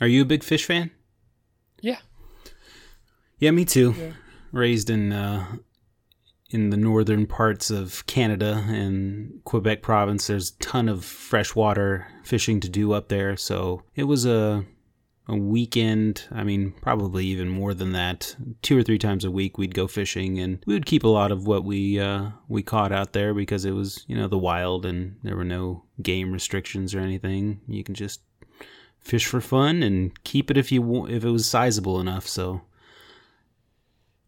Are you a big fish fan? Yeah. Yeah, me too. Yeah. Raised in uh, in the northern parts of Canada and Quebec province, there's a ton of freshwater fishing to do up there. So it was a a weekend. I mean, probably even more than that. Two or three times a week, we'd go fishing, and we would keep a lot of what we uh, we caught out there because it was you know the wild and there were no game restrictions or anything. You can just fish for fun and keep it if you if it was sizable enough. So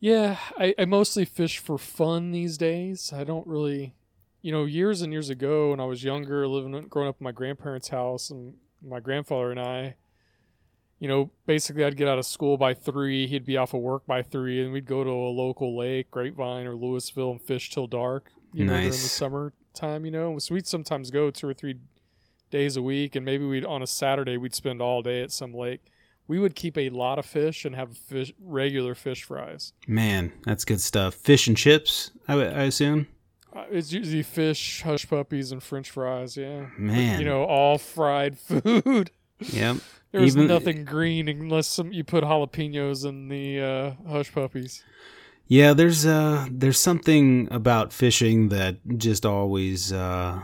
Yeah, I, I mostly fish for fun these days. I don't really, you know, years and years ago when I was younger, living, growing up in my grandparents' house, and my grandfather and I, you know, basically I'd get out of school by three, he'd be off of work by three, and we'd go to a local lake, Grapevine or Lewisville, and fish till dark. You know, during the Nice. summertime, you know, so we'd sometimes go two or three days a week, and maybe we'd on a Saturday we'd spend all day at some lake. We would keep a lot of fish and have fish regular fish fries. man, that's good stuff. Fish and chips, I assume. Uh, It's usually fish, hush puppies, and French fries. Yeah, Man, you know, all fried food. Yep. There's Even- nothing green unless some, you put jalapenos in the uh, hush puppies. Yeah, there's uh there's something about fishing that just always uh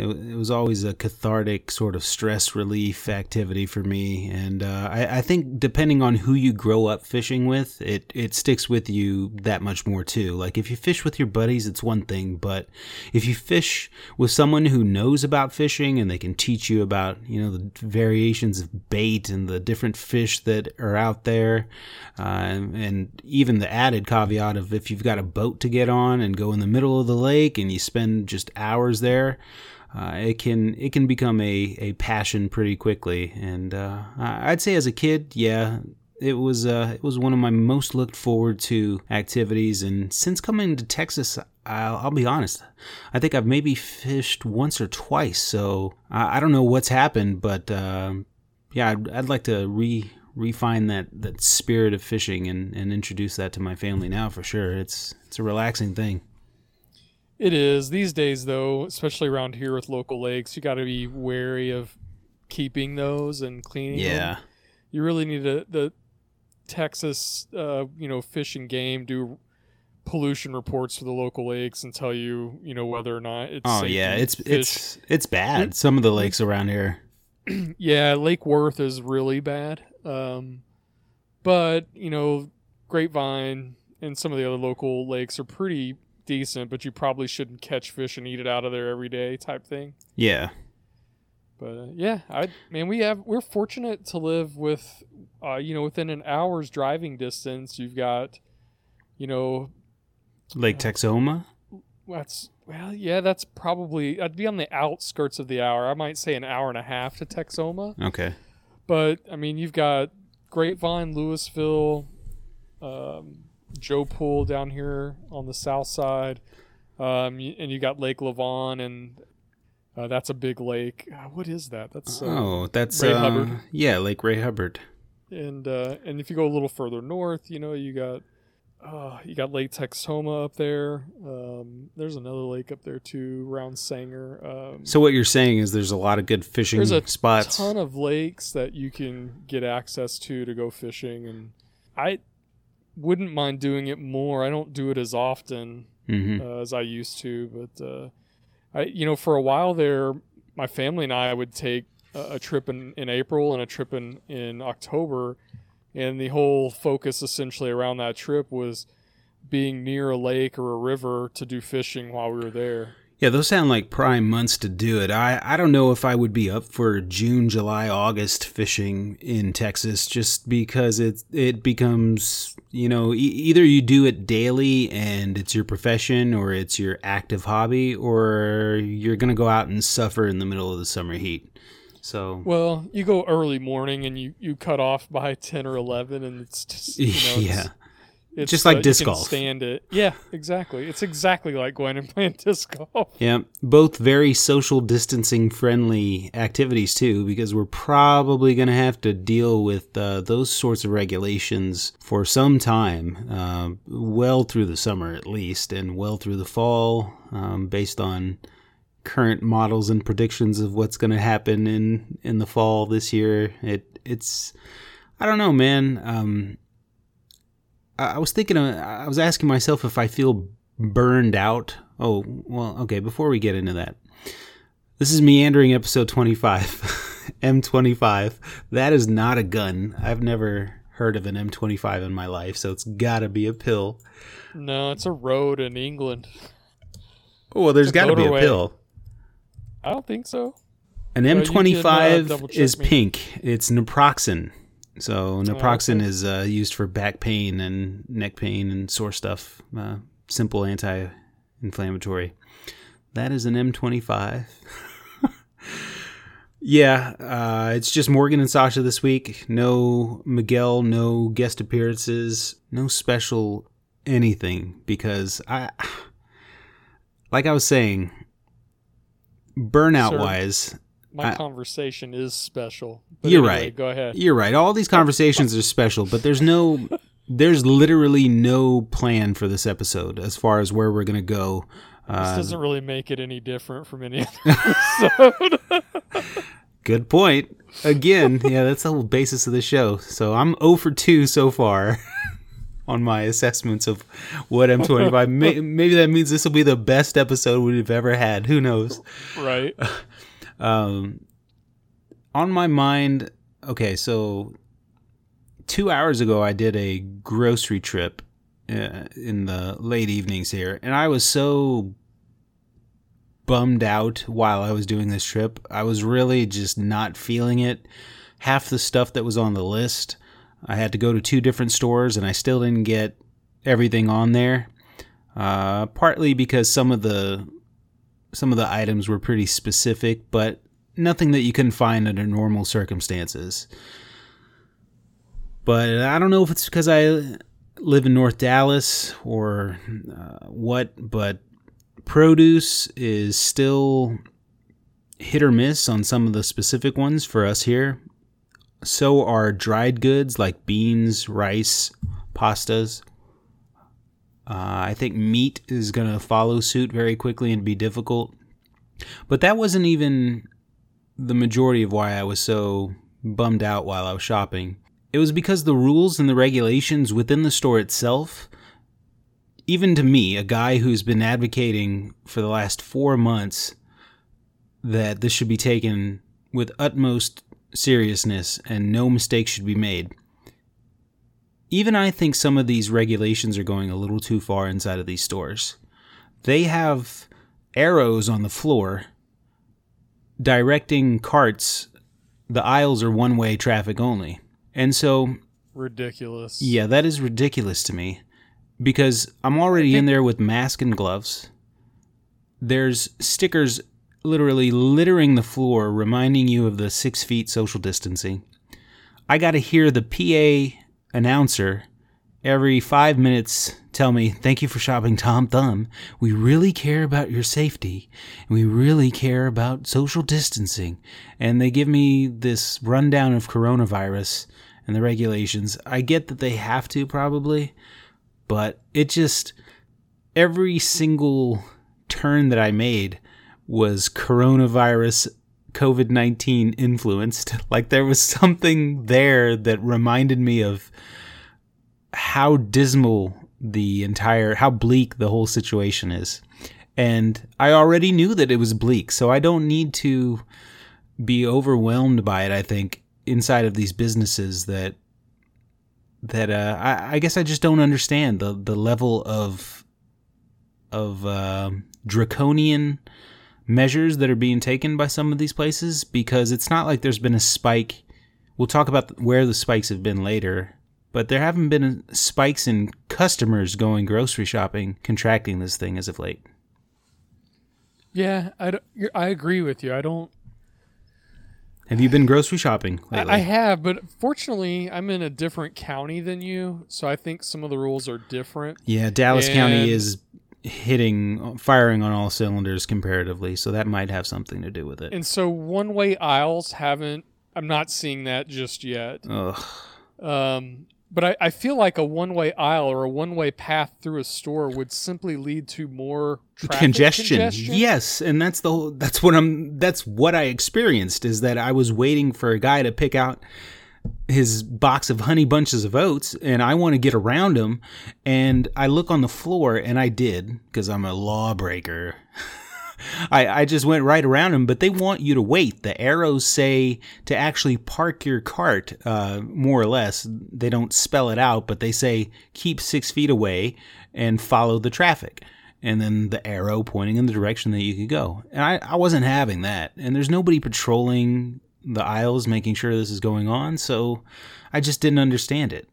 it, it was always a cathartic sort of stress relief activity for me. And uh, I, I think depending on who you grow up fishing with it it sticks with you that much more too. Like if you fish with your buddies it's one thing but if you fish with someone who knows about fishing and they can teach you about you know the variations of bait and the different fish that are out there uh, and, and even the added caveat of if you've got a boat to get on and go in the middle of the lake and you spend just hours there uh, it can it can become a, a passion pretty quickly. And uh, I'd say as a kid yeah it was uh, it was one of my most looked forward to activities. And since coming to Texas I'll, I'll be honest I think I've maybe fished once or twice. So I, I don't know what's happened but um yeah I'd, I'd like to re refine that that spirit of fishing and, and introduce that to my family now for sure. It's it's a relaxing thing It is these days, though, especially around here with local lakes. You got to be wary of keeping those and cleaning them. yeah you really need to the Texas, uh, you know, fish and game do pollution reports for the local lakes and tell you, you know, whether or not it's. oh yeah it's fish. it's it's bad some of the lakes around here yeah, Lake Worth is really bad. Um, but you know, Grapevine and some of the other local lakes are pretty decent. But you probably shouldn't catch fish and eat it out of there every day, type thing. yeah But uh, yeah, I man, we have we're fortunate to live with, uh, you know, within an hour's driving distance. You've got, you know, Lake Texoma that's well, yeah, that's probably I'd be on the outskirts of the hour. I might say an hour and a half to Texoma, okay but I mean, you've got Grapevine, Lewisville, um, Joe Pool down here on the south side, um, and you got Lake Lavon, and uh, that's a big lake. Uh, what is that? That's uh, oh that's Ray Hubbard. yeah Lake Ray Hubbard and uh, and if you go a little further north, you know you got uh, you got Lake Texoma up there. Um, there's another lake up there too, around Sanger. Um, so what you're saying is there's a lot of good fishing spots. there's a spots ton of lakes that you can get access to to go fishing, and I wouldn't mind doing it more. I don't do it as often hmm uh, as I used to, but uh, I, you know, for a while there, my family and I would take a, a trip in, in April and a trip in, in October, and the whole focus essentially around that trip was being near a lake or a river to do fishing while we were there. Yeah, those sound like prime months to do it. I, I don't know if I would be up for June, July, August fishing in Texas just because it it becomes, you know, e- either you do it daily and it's your profession or it's your active hobby or you're going to go out and suffer in the middle of the summer heat. So, Well, you go early morning and you, you cut off by ten or eleven, and it's just you know, yeah. it's, Just like uh, you disc golf. Stand it, yeah, exactly. It's exactly like going and playing disc golf. Yeah, both very social distancing friendly activities too, because we're probably going to have to deal with uh, those sorts of regulations for some time, uh, well through the summer at least, and well through the fall, um, based on current models and predictions of what's going to happen in in the fall this year. It it's I don't know, man. Um, I, was thinking, I was asking myself if I feel burned out. Oh, well, okay. Before we get into that, this is meandering episode twenty five, M twenty five. That is not a gun. I've never heard of an M twenty five in my life, so it's got to be a pill. No, it's a road in England. Oh, well, there's got to be a pill. I don't think so. An Well, you can, uh, M25 is me. pink. It's naproxen. So naproxen okay. is uh, used for back pain and neck pain and sore stuff. Uh, simple anti-inflammatory. That is an M25. yeah, uh, it's just Morgan and Sasha this week. No Miguel, no guest appearances, no special anything because I, like I was saying, burnout Sir. wise, My I- conversation is special. But You're anyway, right. Go ahead. You're right. All these conversations are special, but there's no there's literally no plan for this episode as far as where we're going to go. This Uh, doesn't really make it any different from any other episode. good point. Again, yeah, that's the whole basis of the show. So I'm 0 for 2 so far on my assessments of what M25. May, maybe that means this will be the best episode we've ever had. Who knows? right. Um, on my mind, okay, so two hours ago, I did a grocery trip uh, in the late evenings here, and I was so bummed out while I was doing this trip. I was really just not feeling it. Half the stuff that was on the list, I had to go to two different stores, and I still didn't get everything on there. Uh, partly because some of the some of the items were pretty specific, but nothing that you can find under normal circumstances. But I don't know if it's because I live in North Dallas or uh, what, but produce is still hit or miss on some of the specific ones for us here. So are dried goods like beans, rice, pastas. Uh, I think meat is going to follow suit very quickly and be difficult. But that wasn't even the majority of why I was so bummed out while I was shopping. It was because the rules and the regulations within the store itself, even to me, a guy who's been advocating for the last four months that this should be taken with utmost seriousness and no mistakes should be made. Even I think some of these regulations are going a little too far inside of these stores. They have arrows on the floor directing carts. The aisles are one way traffic only. And so, Ridiculous. yeah, that is ridiculous to me because I'm already in there with mask and gloves. There's stickers literally littering the floor, reminding you of the six feet social distancing. I got to hear the PA announcer every five minutes tell me, Thank you for shopping Tom Thumb. We really care about your safety. And we really care about social distancing. And they give me this rundown of coronavirus and the regulations. I get that they have to probably, but it just, every single turn that I made was coronavirus COVID 19 influenced. Like there was something there that reminded me of how dismal the entire, how bleak the whole situation is. And I already knew that it was bleak, so I don't need to be overwhelmed by it, I think, inside of these businesses that that uh, I, I guess I just don't understand the the level of of uh, draconian measures that are being taken by some of these places because it's not like there's been a spike. We'll talk about where the spikes have been later, but there haven't been spikes in customers going grocery shopping contracting this thing as of late. Yeah, I, don't- I agree with you. I don't. Have you been grocery shopping lately? I have, but fortunately, I'm in a different county than you, so I think some of the rules are different. yeah, Dallas County is hitting, firing on all cylinders comparatively, so that might have something to do with it. And so one way aisles haven't. I'm not seeing that just yet. Ugh. Um, but I, I feel like a one way aisle or a one way path through a store would simply lead to more traffic congestion. Yes, and that's the whole, that's what I'm that's what I experienced is that I was waiting for a guy to pick out his box of honey bunches of oats and I want to get around him and I look on the floor and I did because I'm a lawbreaker. I, I just went right around him, but they want you to wait. The arrows say to actually park your cart, uh, more or less. They don't spell it out, but they say keep six feet away and follow the traffic. And then the arrow pointing in the direction that you could go. And I, I wasn't having that. And there's nobody patrolling the aisles making sure this is going on. So I just didn't understand it.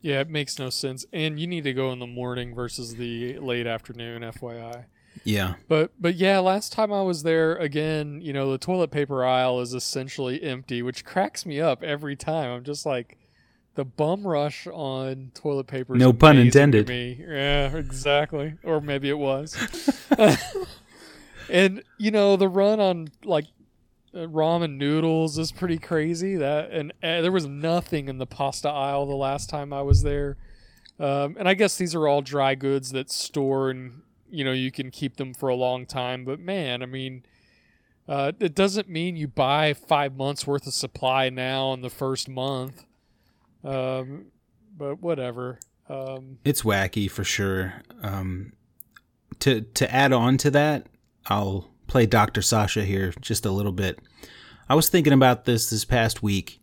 Yeah, it makes no sense. And you need to go in the morning versus the late afternoon, FYI. Yeah. But but yeah, last time I was there again, you know, the toilet paper aisle is essentially empty, which cracks me up every time. I'm just like the bum rush on toilet paper. No pun intended. Me. Yeah, exactly. Or maybe it was. and you know, the run on like ramen noodles is pretty crazy. That and uh, there was nothing in the pasta aisle the last time I was there. Um, and I guess these are all dry goods that store and you know you can keep them for a long time. But man, I mean, uh, it doesn't mean you buy five months worth of supply now in the first month. Um, but whatever. Um, It's wacky for sure. Um, to to add on to that, I'll play Dr. Sasha here just a little bit. I was thinking about this this past week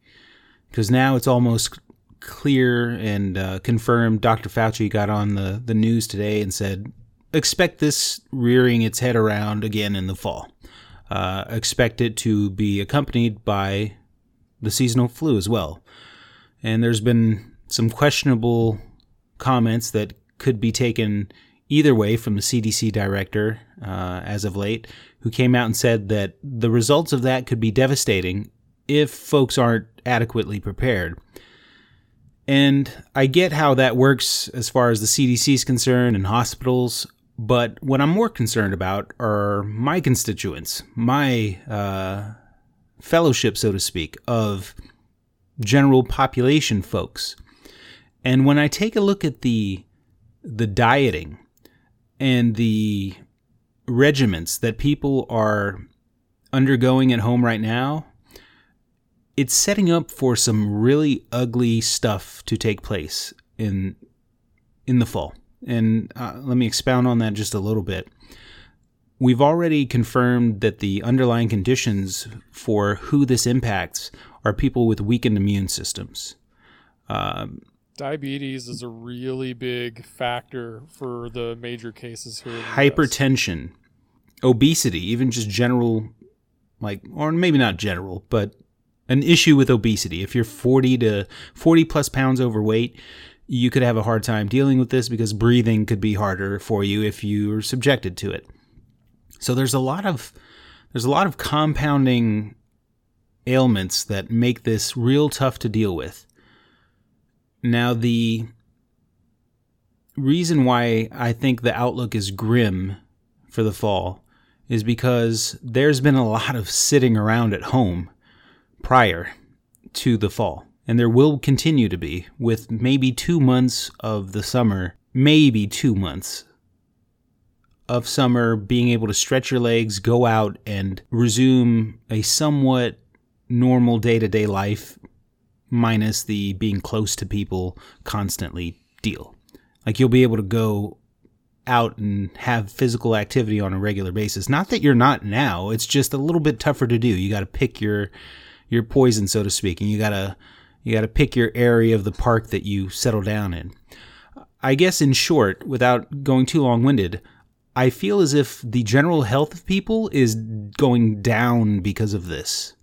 because now it's almost clear and uh, confirmed. Dr. Fauci got on the the news today and said, expect this rearing its head around again in the fall. Uh, expect it to be accompanied by the seasonal flu as well. And there's been some questionable comments that could be taken either way from the CDC director uh, as of late, who came out and said that the results of that could be devastating if folks aren't adequately prepared. And I get how that works as far as the CDC is concerned and hospitals, but what I'm more concerned about are my constituents, my uh, fellowship, so to speak, of general population folks. And when I take a look at the the dieting and the regiments that people are undergoing at home right now, it's setting up for some really ugly stuff to take place in in the fall. And uh, let me expound on that just a little bit. We've already confirmed that the underlying conditions for who this impacts are people with weakened immune systems. Um, diabetes is a really big factor for the major cases here. Hypertension, obesity, even just general, like, or maybe not general, but an issue with obesity. If you're 40 to 40 plus pounds overweight, you could have a hard time dealing with this because breathing could be harder for you if you're subjected to it. So there's a lot of there's a lot of compounding ailments that make this real tough to deal with. Now the reason why I think the outlook is grim for the fall is because there's been a lot of sitting around at home prior to the fall. And there will continue to be, with maybe two months of the summer, maybe two months of summer being able to stretch your legs, go out, and resume a somewhat normal day to day life, minus the being close to people constantly deal. Like you'll be able to go out and have physical activity on a regular basis. Not that you're not now, it's just a little bit tougher to do. You got to pick your your poison so to speak and you got to you got to pick your area of the park that you settle down in. I guess in short, without going too long-winded, I feel as if the general health of people is going down because of this.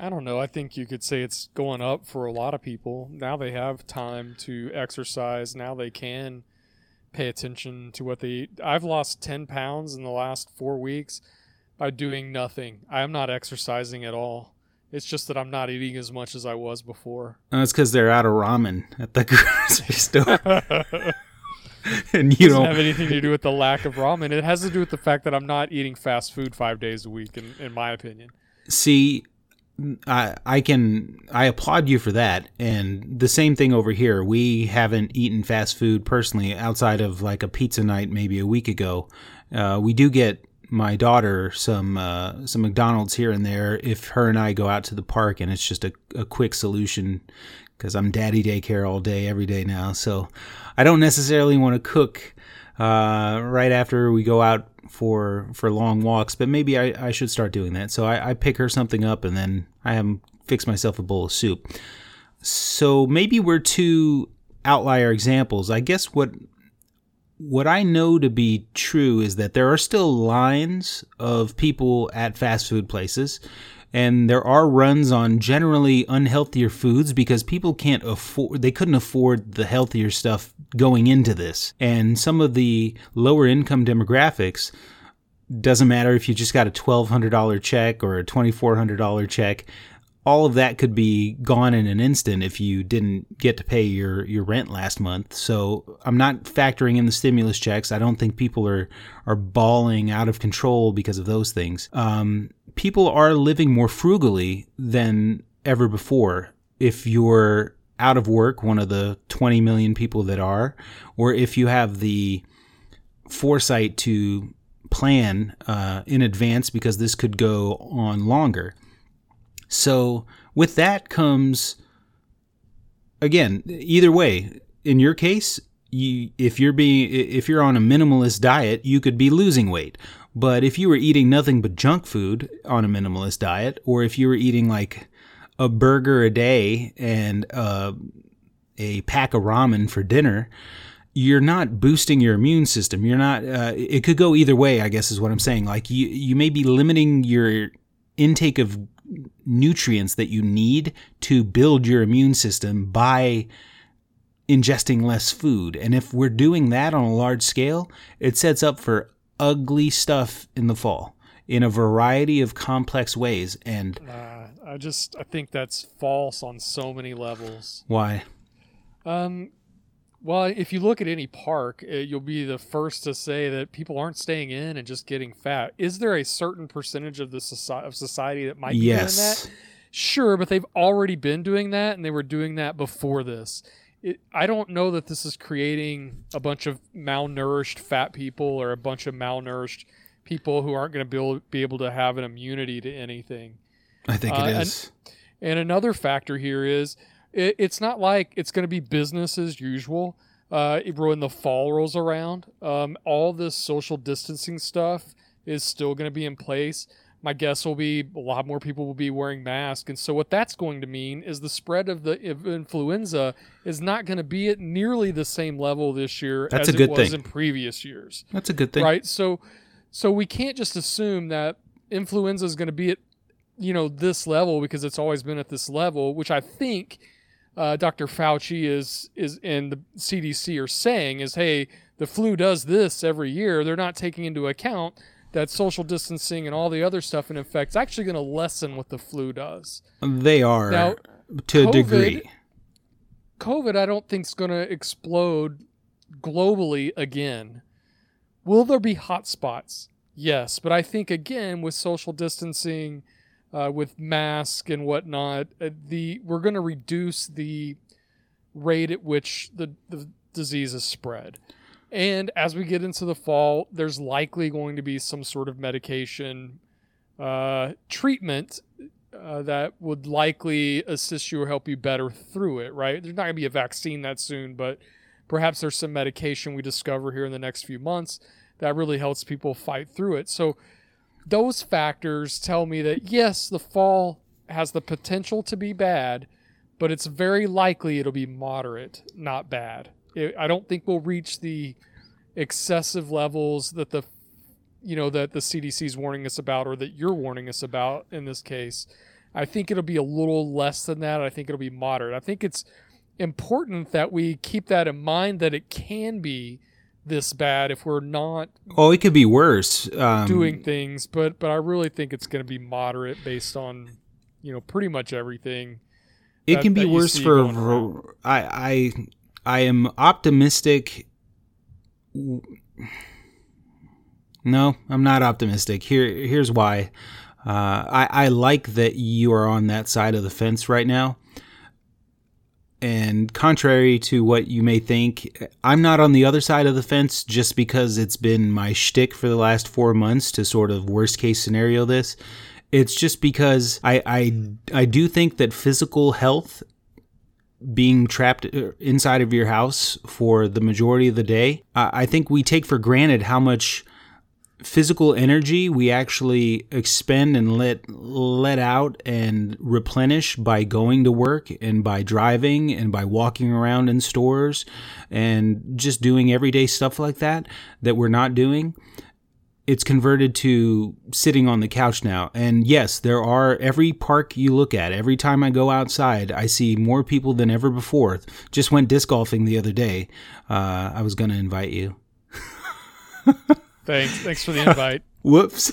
I don't know. I think you could say it's going up for a lot of people. Now they have time to exercise. Now they can pay attention to what they eat. I've lost 10 pounds in the last four weeks by doing nothing. I am not exercising at all. It's just that I'm not eating as much as I was before. And it's because they're out of ramen at the grocery store, and you doesn't don't have anything to do with the lack of ramen. It has to do with the fact that I'm not eating fast food five days a week, in, in my opinion. see I, I can I applaud you for that. And the same thing over here. We haven't eaten fast food personally outside of like a pizza night maybe a week ago. Uh, we do get my daughter some uh, some McDonald's here and there if her and I go out to the park and it's just a, a quick solution because I'm daddy daycare all day every day now. So I don't necessarily want to cook uh, right after we go out for for long walks, but maybe I, I should start doing that. So I, I pick her something up and then I have fix myself a bowl of soup. So maybe we're two outlier examples. I guess what what I know to be true is that there are still lines of people at fast food places and there are runs on generally unhealthier foods because people can't afford they couldn't afford the healthier stuff going into this. And some of the lower income demographics doesn't matter if you just got a $1200 check or a $2400 check all of that could be gone in an instant if you didn't get to pay your, your rent last month. So I'm not factoring in the stimulus checks. I don't think people are are bawling out of control because of those things. Um, people are living more frugally than ever before. If you're out of work, one of the 20 million people that are, or if you have the foresight to plan uh, in advance because this could go on longer. So with that comes again, either way, in your case, you if you're being if you're on a minimalist diet, you could be losing weight. But if you were eating nothing but junk food on a minimalist diet, or if you were eating like a burger a day and uh, a pack of ramen for dinner, you're not boosting your immune system. You're not. Uh, it could go either way. I guess is what I'm saying. Like you, you may be limiting your intake of nutrients that you need to build your immune system by ingesting less food. And if we're doing that on a large scale, it sets up for ugly stuff in the fall in a variety of complex ways. And uh, I just I think that's false on so many levels. Why? Um, well, if you look at any park, uh, you'll be the first to say that people aren't staying in and just getting fat. Is there a certain percentage of the society, of society that might be yes. doing that? Sure, but they've already been doing that, and they were doing that before this. It, I don't know that this is creating a bunch of malnourished fat people or a bunch of malnourished people who aren't going to be able, be able to have an immunity to anything. I think it uh, is. And, and another factor here is it, it's not like it's going to be business as usual. Uh, when the fall rolls around, um, all this social distancing stuff is still going to be in place. My guess will be a lot more people will be wearing masks, and so what that's going to mean is the spread of the influenza is not going to be at nearly the same level this year that's as it was thing. in previous years. That's a good thing, right? So, so we can't just assume that influenza is going to be at you know this level because it's always been at this level, which I think uh, Dr. Fauci is is and the CDC are saying is, hey, the flu does this every year. They're not taking into account that social distancing and all the other stuff in effect is actually going to lessen what the flu does. They are now, to COVID, a degree. COVID, I don't think is going to explode globally again. Will there be hot spots? Yes, but I think again with social distancing uh, with mask and whatnot, uh, the we're going to reduce the rate at which the, the disease is spread. And as we get into the fall, there's likely going to be some sort of medication uh, treatment uh, that would likely assist you or help you better through it, right? There's not going to be a vaccine that soon, but perhaps there's some medication we discover here in the next few months that really helps people fight through it. So those factors tell me that yes, the fall has the potential to be bad, but it's very likely it'll be moderate, not bad. It, I don't think we'll reach the excessive levels that the you know that the CDC is warning us about or that you're warning us about in this case. I think it'll be a little less than that. I think it'll be moderate. I think it's important that we keep that in mind that it can be this bad if we're not oh it could be worse um, doing things but but i really think it's going to be moderate based on you know pretty much everything it that, can be worse for i i i am optimistic. No i'm not optimistic. Here here's why. Uh, I, I like that you are on that side of the fence right now And contrary to what you may think, I'm not on the other side of the fence just because it's been my shtick for the last four months to sort of worst case scenario this. It's just because I, I, I do think that physical health being trapped uh, inside of your house for the majority of the day, I think we take for granted how much physical energy we actually expend and let let out and replenish by going to work and by driving and by walking around in stores and just doing everyday stuff like that that we're not doing. It's converted to sitting on the couch now. And yes there are every park you look at every time i go outside i see more people than ever before. Just went disc golfing the other day. Uh, i was going to invite you Thanks. Thanks for the invite. Whoops.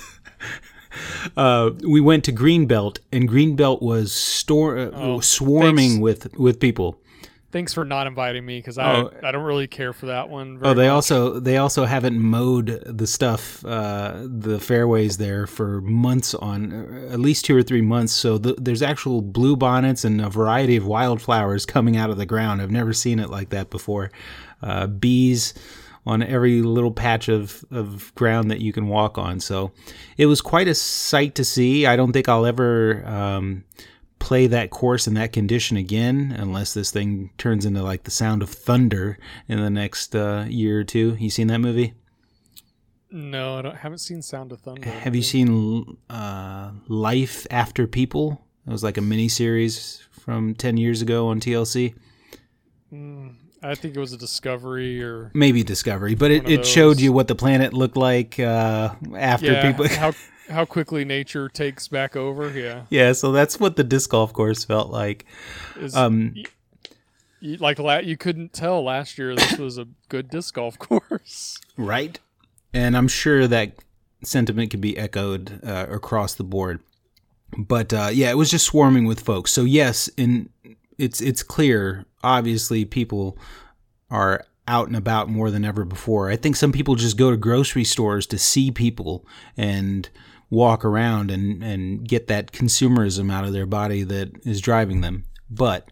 Uh, we went to Greenbelt, and Greenbelt was store, uh, oh, swarming thanks. with with people. Thanks for not inviting me because I oh, I don't really care for that one. oh, they much. also they also haven't mowed the stuff uh, the fairways there for months on uh, at least two or three months. So the, there's actual blue bonnets and a variety of wildflowers coming out of the ground. I've never seen it like that before. Uh, bees on every little patch of, of ground that you can walk on. So it was quite a sight to see. I don't think I'll ever um, play that course in that condition again unless this thing turns into like the sound of thunder in the next uh, year or two. You seen that movie? No, I don't, haven't seen Sound of Thunder. Have you seen uh, Life After People? It was like a mini series from 10 years ago on TLC. Mm, I think it was a Discovery or maybe Discovery, but it, it showed you what the planet looked like uh, after yeah, people. how how quickly nature takes back over. Yeah. Yeah. So that's what the disc golf course felt like. Is, um, you, like la- you couldn't tell last year this was a good disc golf course, right? And I'm sure that sentiment could be echoed uh, across the board. But uh, yeah, it was just swarming with folks. So yes, in it's it's clear. Obviously, people are out and about more than ever before. I think some people just go to grocery stores to see people and walk around and, and get that consumerism out of their body that is driving them. But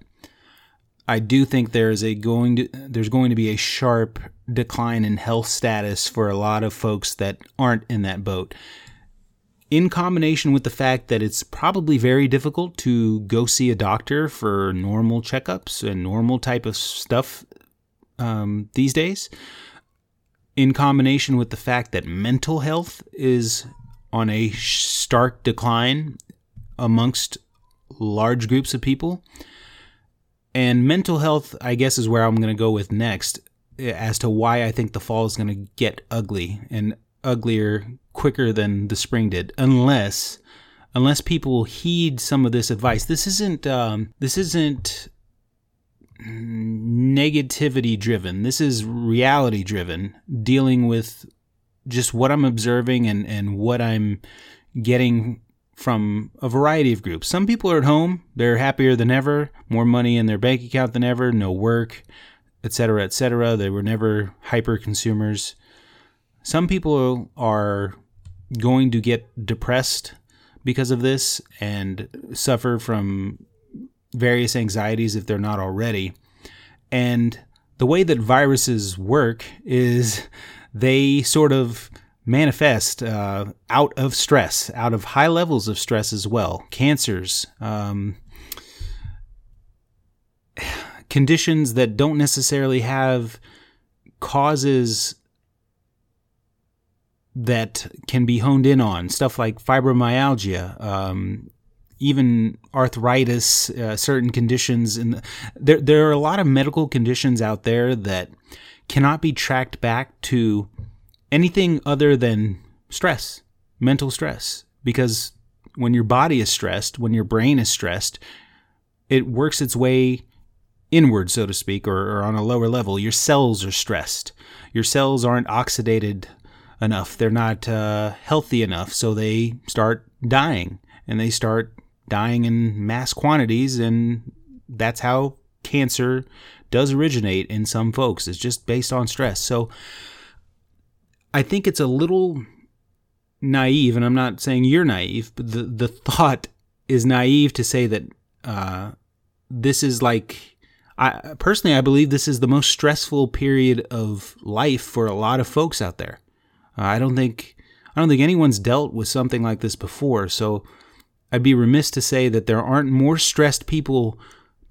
I do think there is a going to there's going to be a sharp decline in health status for a lot of folks that aren't in that boat in combination with the fact that it's probably very difficult to go see a doctor for normal checkups and normal type of stuff um, these days, in combination with the fact that mental health is on a stark decline amongst large groups of people. And mental health, I guess, is where I'm going to go with next as to why I think the fall is going to get ugly and uglier quicker than the spring did, unless unless people heed some of this advice. This isn't um, this isn't negativity driven. This is reality driven, dealing with just what I'm observing and and what I'm getting from a variety of groups. Some people are at home, they're happier than ever, more money in their bank account than ever, no work, etc., etc. They were never hyper consumers. Some people are going to get depressed because of this and suffer from various anxieties if they're not already. And the way that viruses work is they sort of manifest uh, out of stress, out of high levels of stress as well. Cancers, um, conditions that don't necessarily have causes that can be honed in on stuff like fibromyalgia, um, even arthritis, uh, certain conditions. And there, there are a lot of medical conditions out there that cannot be tracked back to anything other than stress, mental stress. Because when your body is stressed, when your brain is stressed, it works its way inward, so to speak, or, or on a lower level. Your cells are stressed. Your cells aren't oxidated enough. They're not uh, healthy enough, so they start dying, and they start dying in mass quantities, and that's how cancer does originate in some folks. It's just based on stress. So I think it's a little naive, and I'm not saying you're naive, but the the thought is naive to say that uh, this is like I personally I believe this is the most stressful period of life for a lot of folks out there. Uh, I don't think I don't think anyone's dealt with something like this before, so I'd be remiss to say that there aren't more stressed people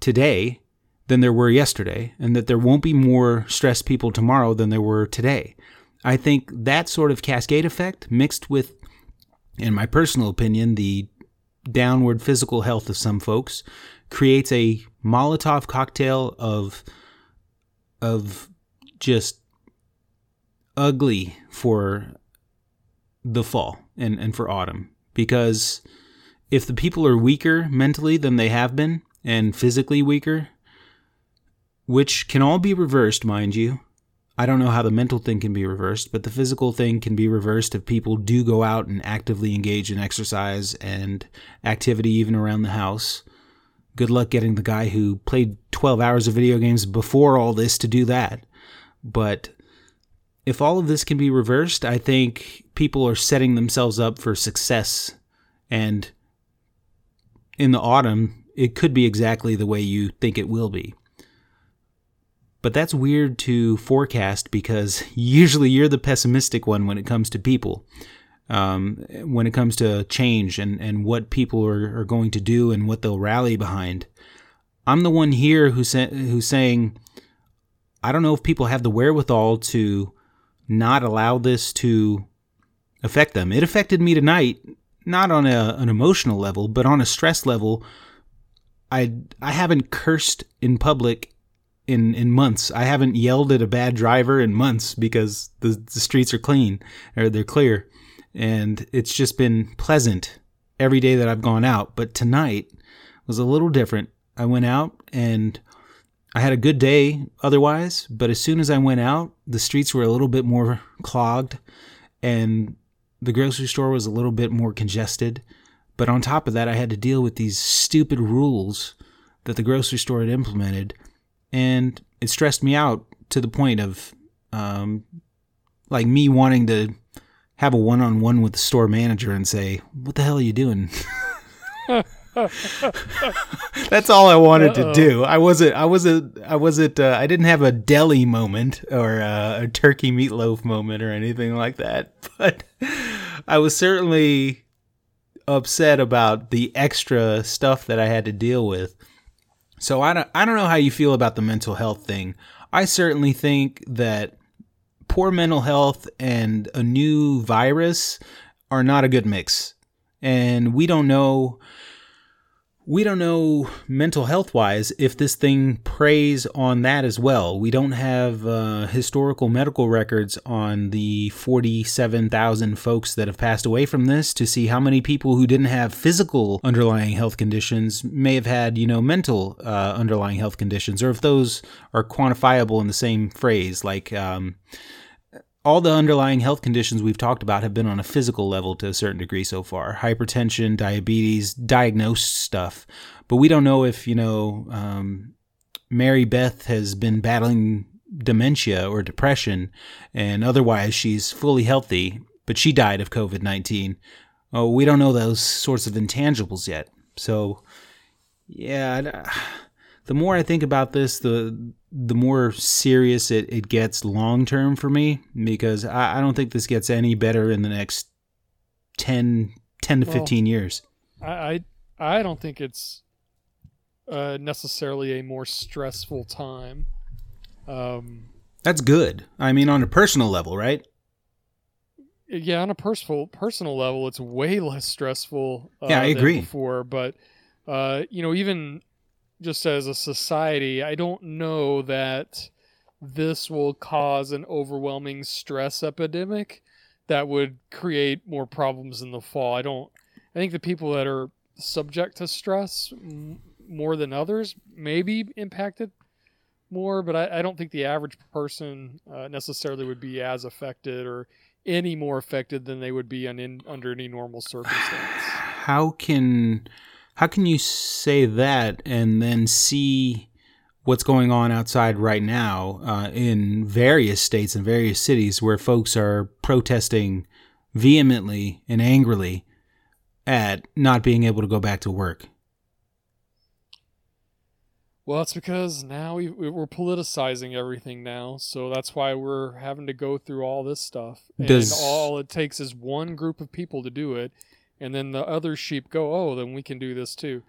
today than there were yesterday, and that there won't be more stressed people tomorrow than there were today. I think that sort of cascade effect mixed with, in my personal opinion, the downward physical health of some folks creates a Molotov cocktail of of just ugly for the fall and, and for autumn. Because if the people are weaker mentally than they have been and physically weaker, which can all be reversed, mind you. I don't know how the mental thing can be reversed, but the physical thing can be reversed if people do go out and actively engage in exercise and activity even around the house. Good luck getting the guy who played 12 hours of video games before all this to do that. But if all of this can be reversed, I think people are setting themselves up for success. And in the autumn, it could be exactly the way you think it will be. But that's weird to forecast because usually you're the pessimistic one when it comes to people. Um, when it comes to change and, and what people are, are going to do and what they'll rally behind. I'm the one here who's, who's saying, I don't know if people have the wherewithal to not allow this to affect them. It affected me tonight, not on a, an emotional level, but on a stress level. I I haven't cursed in public in in months. I haven't yelled at a bad driver in months because the, the streets are clean or they're clear, and it's just been pleasant every day that I've gone out. But tonight was a little different. I went out and I had a good day otherwise, but as soon as I went out, the streets were a little bit more clogged and the grocery store was a little bit more congested. But on top of that, I had to deal with these stupid rules that the grocery store had implemented and it stressed me out to the point of um, like me wanting to have a one-on-one with the store manager and say, "What the hell are you doing?" That's all I wanted Uh-oh. to do. I wasn't. I wasn't. I wasn't. Uh, I didn't have a deli moment or uh, a turkey meatloaf moment or anything like that. But I was certainly upset about the extra stuff that I had to deal with. So I don't, I don't know how you feel about the mental health thing. I certainly think that poor mental health and a new virus are not a good mix. And we don't know we don't know mental health wise if this thing preys on that as well. We don't have uh, historical medical records on the 47,000 folks that have passed away from this to see how many people who didn't have physical underlying health conditions may have had, you know, mental uh, underlying health conditions, or if those are quantifiable in the same phrase, like. Um, all the underlying health conditions we've talked about have been on a physical level to a certain degree so far hypertension, diabetes, diagnosed stuff. But we don't know if, you know, um, Mary Beth has been battling dementia or depression and otherwise she's fully healthy, but she died of COVID 19. Oh, we don't know those sorts of intangibles yet. So, yeah the more I think about this, the the more serious it, it gets long term for me because I, I, don't think this gets any better in the next 10, 10 to well, 15 years. I, I, I don't think it's uh, necessarily a more stressful time. Um, That's good. I mean, on a personal level, right? Yeah, on a personal personal level, it's way less stressful. Uh, yeah, I agree. Before, but uh, you know, even just as a society, I don't know that this will cause an overwhelming stress epidemic that would create more problems in the fall. I don't. I think the people that are subject to stress m- more than others may be impacted more, but I, I don't think the average person uh, necessarily would be as affected or any more affected than they would be in, under any normal circumstance. How can how can you say that and then see what's going on outside right now uh, in various states and various cities where folks are protesting vehemently and angrily at not being able to go back to work? Well, it's because now we, we're politicizing everything now, so that's why we're having to go through all this stuff. And Does- all it takes is one group of people to do it, and then the other sheep go, "Oh, then we can do this too."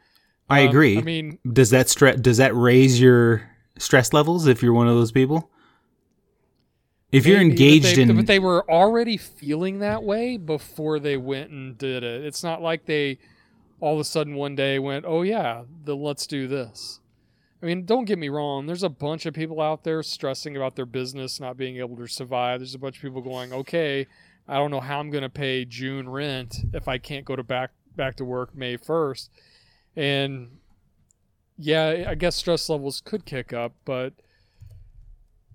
I Um, agree. I mean, does that stre- does that raise your stress levels if you're one of those people? If you're maybe, but engaged they, in but they were already feeling that way before they went and did it. It's not like they all of a sudden one day went, "Oh yeah, then let's do this." I mean, don't get me wrong. There's a bunch of people out there stressing about their business not being able to survive. There's a bunch of people going, "Okay, I don't know how I'm going to pay June rent if I can't go to back back to work May 1st." And yeah, I guess stress levels could kick up, but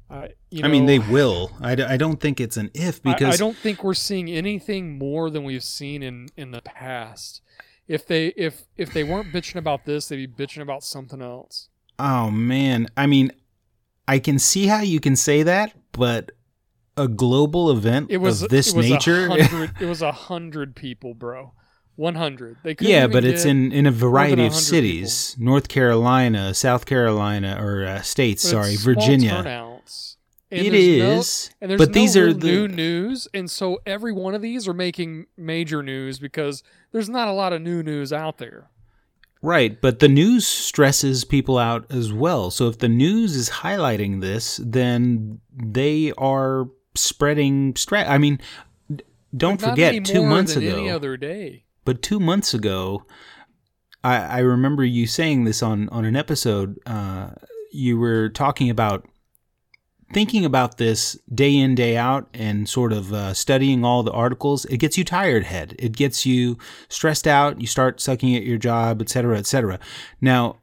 I, you I mean, they will. I, d- I don't think it's an if I- because I, don't think we're seeing anything more than we've seen in in the past. If they if if they weren't bitching about this, they'd be bitching about something else. oh man, I mean, I can see how you can say that, but a global event It was of this it was nature. A hundred, it was a hundred people, bro. One hundred. They yeah, but it's in in a variety of 100 cities: North Carolina, South Carolina, or uh, states. but sorry, Virginia. It there's no- and but no these are the new news, and so every one of these are making major news because there's not a lot of new news out there. Right, but the news stresses people out as well. So if the news is highlighting this, then they are spreading stress. I mean, don't forget two months ago. any other day. but two months ago, I, I remember you saying this on on an episode. Uh, you were talking about thinking about this day in day out and sort of uh, studying all the articles it gets you tired head it gets you stressed out you start sucking at your job etc etc now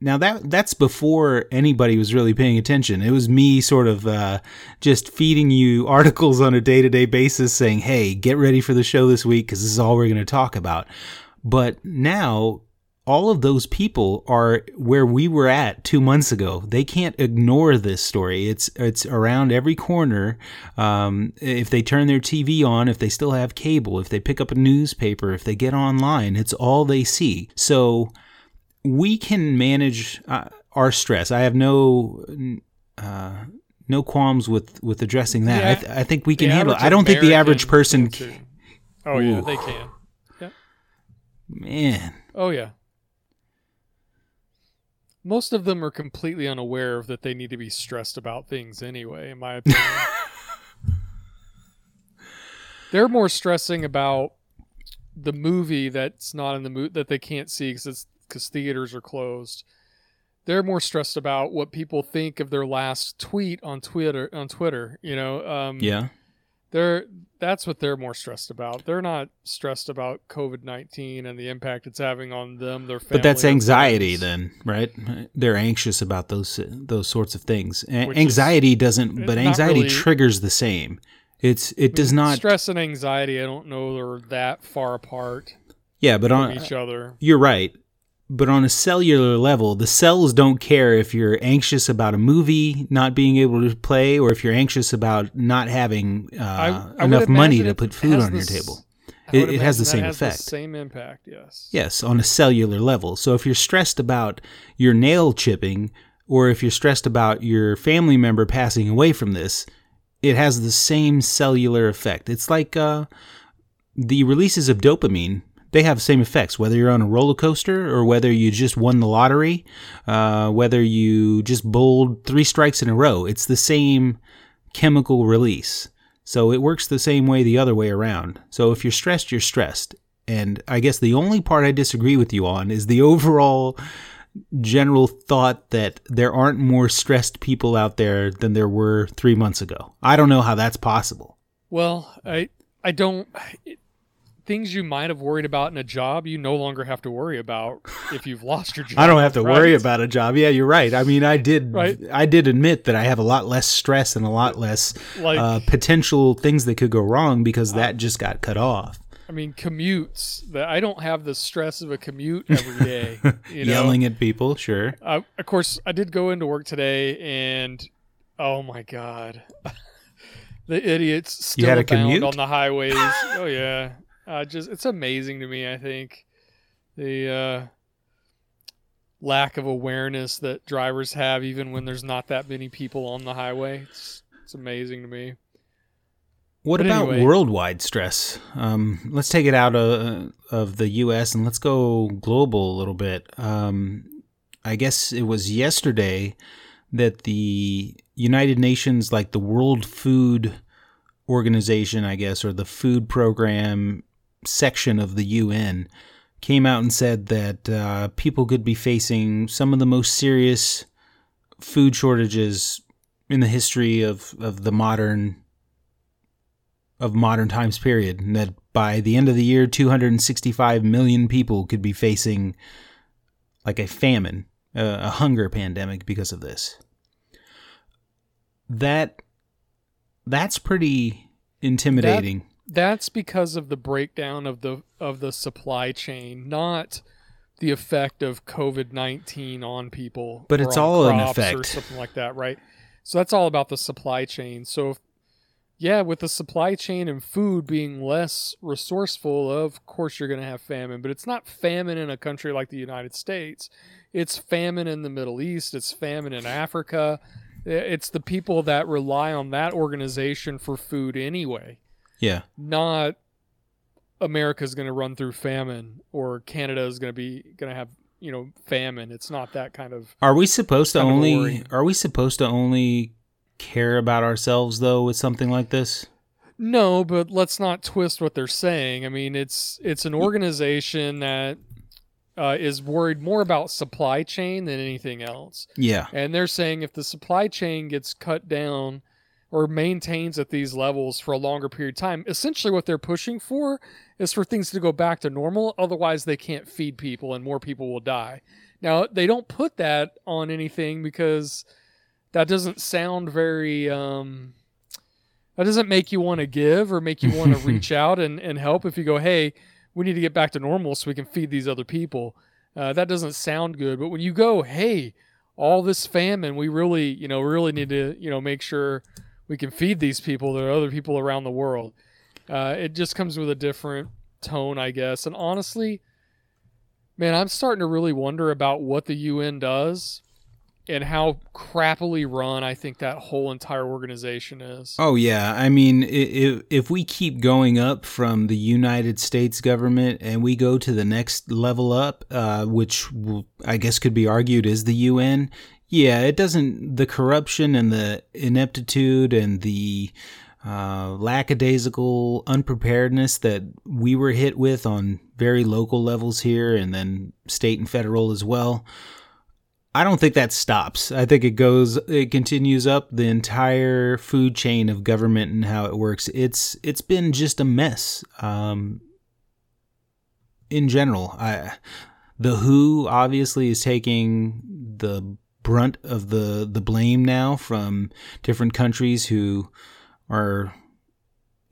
now that that's before anybody was really paying attention it was me sort of uh, just feeding you articles on a day-to-day basis saying hey get ready for the show this week because this is all we're going to talk about but now all of those people are where we were at two months ago. They can't ignore this story. It's it's around every corner. Um, if they turn their TV on, if they still have cable, if they pick up a newspaper, if they get online, it's all they see. So we can manage uh, our stress. I have no. Uh, no qualms with with addressing that. I, th- I think we can The handle. it. I don't think the average person. can. Oh yeah, Ooh. they can. Yeah. Man, Oh yeah. Most of them are completely unaware of that they need to be stressed about things anyway, in my opinion. They're more stressing about the movie that's not in the mo- that they can't see because because theaters are closed. They're more stressed about what people think of their last tweet on Twitter. On Twitter, you know, um, yeah. they're that's what they're more stressed about. They're not stressed about COVID nineteen and the impact it's having on them, their family. But that's anxiety, then, right? They're anxious about those those sorts of things. A- Which is- anxiety doesn't, but anxiety really- triggers the same. It's it does not. stress and anxiety. I don't know they're that far apart yeah, but on each other. you're right. But on a cellular level, the cells don't care if you're anxious about a movie not being able to play, or if you're anxious about not having uh, I would enough money to put food on your the s- table. It- it has the same has effect. The same impact. Yes. Yes, on a cellular level. So if you're stressed about your nail chipping, or if you're stressed about your family member passing away from this, it has the same cellular effect. It's like uh, the releases of dopamine. They have the same effects, whether you're on a roller coaster or whether you just won the lottery, uh, whether you just bowled three strikes in a row. It's the same chemical release. So it works the same way the other way around. So if you're stressed, you're stressed. And I guess the only part I disagree with you on is the overall general thought that there aren't more stressed people out there than there were three months ago. I don't know how that's possible. Well, I I don't. It, things you might have worried about in a job, you no longer have to worry about if you've lost your job. I don't have to worry about a job. Yeah, you're right. I mean, I did. Right. I did admit that I have a lot less stress and a lot less Like, uh, potential things that could go wrong because that just got cut off. I mean, commutes. That I don't have the stress of a commute every day. You know? Yelling at people, sure. Uh, of course, I did go into work today, and oh my god, the idiots still had a abound commute? on the highways. oh yeah, uh, just it's amazing to me. I think the uh, lack of awareness that drivers have, even when there's not that many people on the highway. It's, it's amazing to me. What But about anyway. worldwide stress? Um, let's take it out of, of the U.S. and let's go global a little bit. Um, I guess it was yesterday that the United Nations, like the World Food Organization, I guess, or the Food Program section of the UN, came out and said that uh, people could be facing some of the most serious food shortages in the history of, of the modern of modern times period and that by the end of the year 265 million people could be facing like a famine uh, a hunger pandemic because of this. That that's pretty intimidating That's because of the breakdown of the of the supply chain, not the effect of COVID nineteen on people. But it's all an crops or something like that, right? So that's all about the supply chain. So, if, yeah, with the supply chain and food being less resourceful, of course you're going to have famine. But it's not famine in a country like the United States. It's famine in the Middle East. It's famine in Africa. It's the people that rely on that organization for food anyway yeah. not America's going to run through famine or Canada is going to be going to have you know famine. It's not that kind of are we supposed to Kind of a only are we supposed to only care about ourselves though with something like this? No, but let's not twist what they're saying. I mean, it's it's an organization that uh, is worried more about supply chain than anything else, yeah. And they're saying if the supply chain gets cut down or maintains at these levels for a longer period of time, essentially what they're pushing for is for things to go back to normal. Otherwise, they can't feed people and more people will die. Now, they don't put that on anything because that doesn't sound very. Um, that doesn't make you want to give or make you want to reach out and, and help if you go, hey, we need to get back to normal so we can feed these other people. Uh, that doesn't sound good. But when you go, hey, all this famine, we really, you know, really need to, you know, make sure we can feed these people. There are other people around the world. Uh, it just comes with a different tone, I guess. And honestly, man, I'm starting to really wonder about what the UN does and how crappily run I think that whole entire organization is. Oh yeah, I mean, if if we keep going up from the United States government and we go to the next level up, uh, which I guess could be argued is the UN. Yeah, it doesn't. The corruption and the ineptitude and the uh, lackadaisical unpreparedness that we were hit with on very local levels here, and then state and federal as well. I don't think that stops. I think it goes it continues up the entire food chain of government and how it works. It's it's been just a mess. Um in general, I the WHO obviously is taking the brunt of the the blame now from different countries who are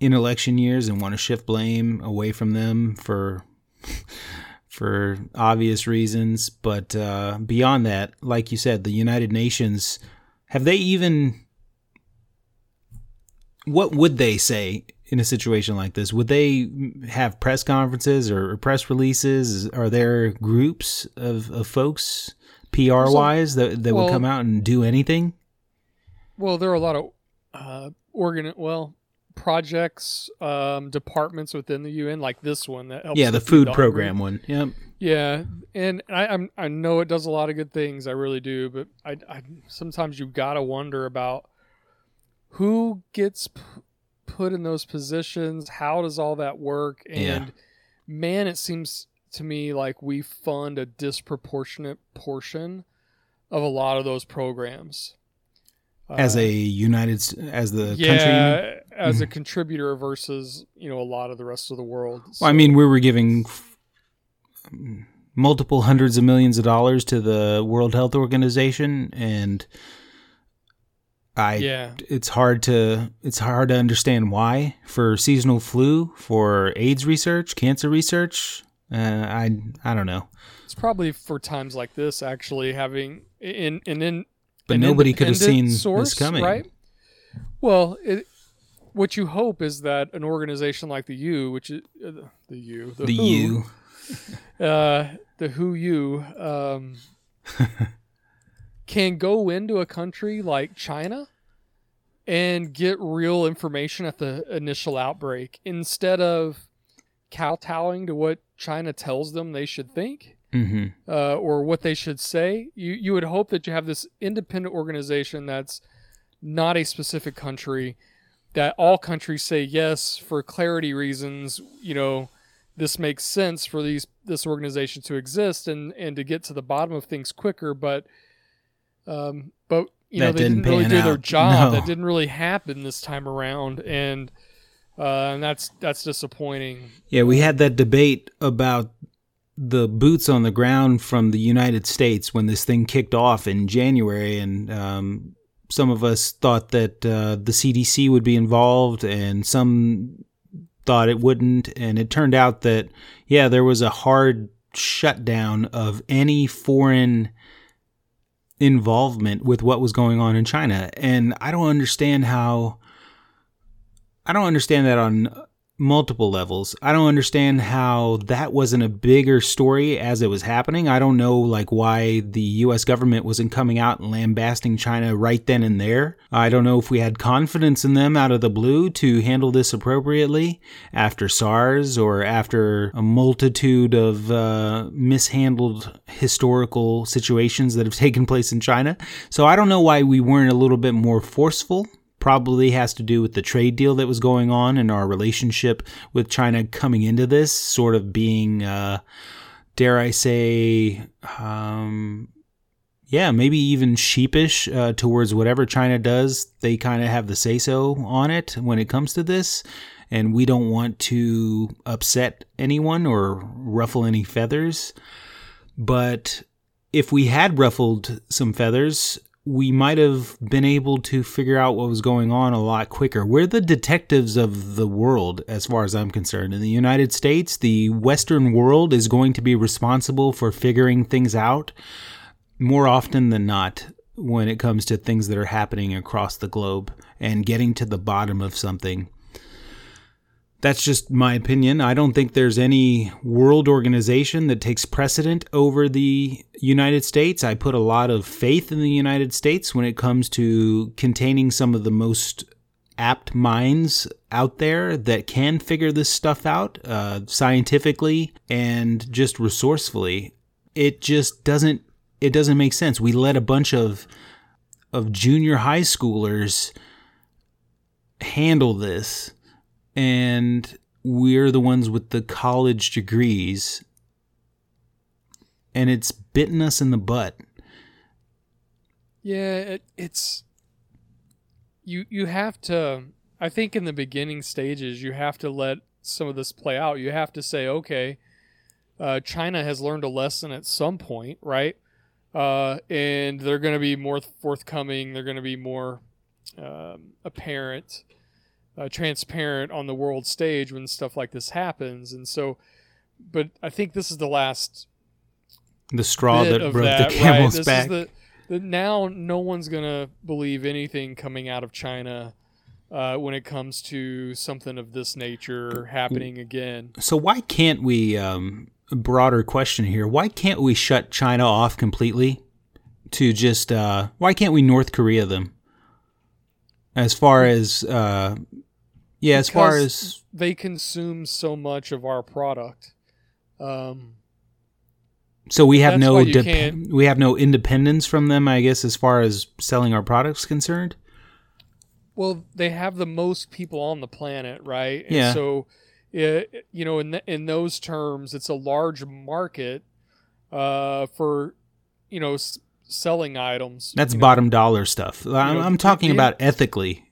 in election years and want to shift blame away from them for for obvious reasons. But uh, beyond that, like you said, the United Nations have they even what would they say in a situation like this? Would they have press conferences or press releases? Are there groups of, of folks PR wise that, that well- would come out and do anything? Well, there are a lot of uh, organ well projects, um, departments within the UN, like this one that helps. Yeah, the food hungry. program one. Yep. Yeah, and I I'm, I know it does a lot of good things. I really do, but I, I sometimes you gotta wonder about who gets p- put in those positions. How does all that work? And Yeah. man, it seems to me like we fund a disproportionate portion of a lot of those programs. As Uh, a United, as the country. yeah, as a contributor versus you know a lot of the rest of the world. Well, I mean, we were giving f- multiple hundreds of millions of dollars to the World Health Organization, and I. yeah, It's hard to it's hard to understand why for seasonal flu, for AIDS research, cancer research. Uh, I I don't know, It's probably for times like this, actually having in in in. but nobody could have seen source, this coming. right? Well, it, what you hope is that an organization like the U, which is uh, the U, The WHO, U, uh, the WHO, U, um, can go into a country like China and get real information at the initial outbreak instead of kowtowing to what China tells them they should think Mm-hmm. uh, or what they should say. You you would hope that you have this independent organization that's not a specific country that all countries say yes for clarity reasons. You know, this makes sense for these this organization to exist and and to get to the bottom of things quicker. But um, but you know they didn't, didn't really do their job. No. That didn't really happen this time around, and uh, and that's that's disappointing. Yeah, we had that debate about the boots on the ground from the United States when this thing kicked off in January, and um, some of us thought that uh, the CDC would be involved, and some thought it wouldn't. And it turned out that, yeah, there was a hard shutdown of any foreign involvement with what was going on in China. And I don't understand how. I don't understand that on multiple levels. I don't understand how that wasn't a bigger story as it was happening. I don't know like why the US government wasn't coming out and lambasting China right then and there. I don't know if we had confidence in them out of the blue to handle this appropriately after SARS or after a multitude of uh, mishandled historical situations that have taken place in China. So I don't know why we weren't a little bit more forceful probably has to do with the trade deal that was going on and our relationship with China coming into this, sort of being, uh, dare I say, um, yeah, maybe even sheepish uh, towards whatever China does. They kind of have the say so on it when it comes to this. And we don't want to upset anyone or ruffle any feathers. But if we had ruffled some feathers, we might have been able to figure out what was going on a lot quicker. We're the detectives of the world, as far as I'm concerned. In the United States, the Western world is going to be responsible for figuring things out more often than not when it comes to things that are happening across the globe and getting to the bottom of something. That's just my opinion. I don't think there's any world organization that takes precedent over the United States. I put a lot of faith in the United States when it comes to containing some of the most apt minds out there that can figure this stuff out uh, scientifically and just resourcefully. It just doesn't. It doesn't make sense. We let a bunch of of junior high schoolers handle this and we're the ones with the college degrees and it's bitten us in the butt Yeah, it, it's you you have to I think in the beginning stages you have to let some of this play out. You have to say, okay, uh, China has learned a lesson at some point, right? Uh, and they're going to be more forthcoming. They're going to be more um, apparent, uh, transparent on the world stage when stuff like this happens. And so, but I think this is the last the straw that broke that, the camel's right? This back is the, the now no one's gonna believe anything coming out of China uh, when it comes to something of this nature happening again. so why can't we um a broader question here why can't we shut china off completely to just uh why can't we north korea them as far as uh yeah as far as they consume so much of our product. Um, so we have no why you dep- can't- we have no independence from them i guess as far as selling our products concerned well, they have the most people on the planet, right? And Yeah. So, it, you know, in th- in those terms, it's a large market uh, for you know s- selling items. That's you know. bottom dollar stuff. I'm, know, I'm talking the- about ethically,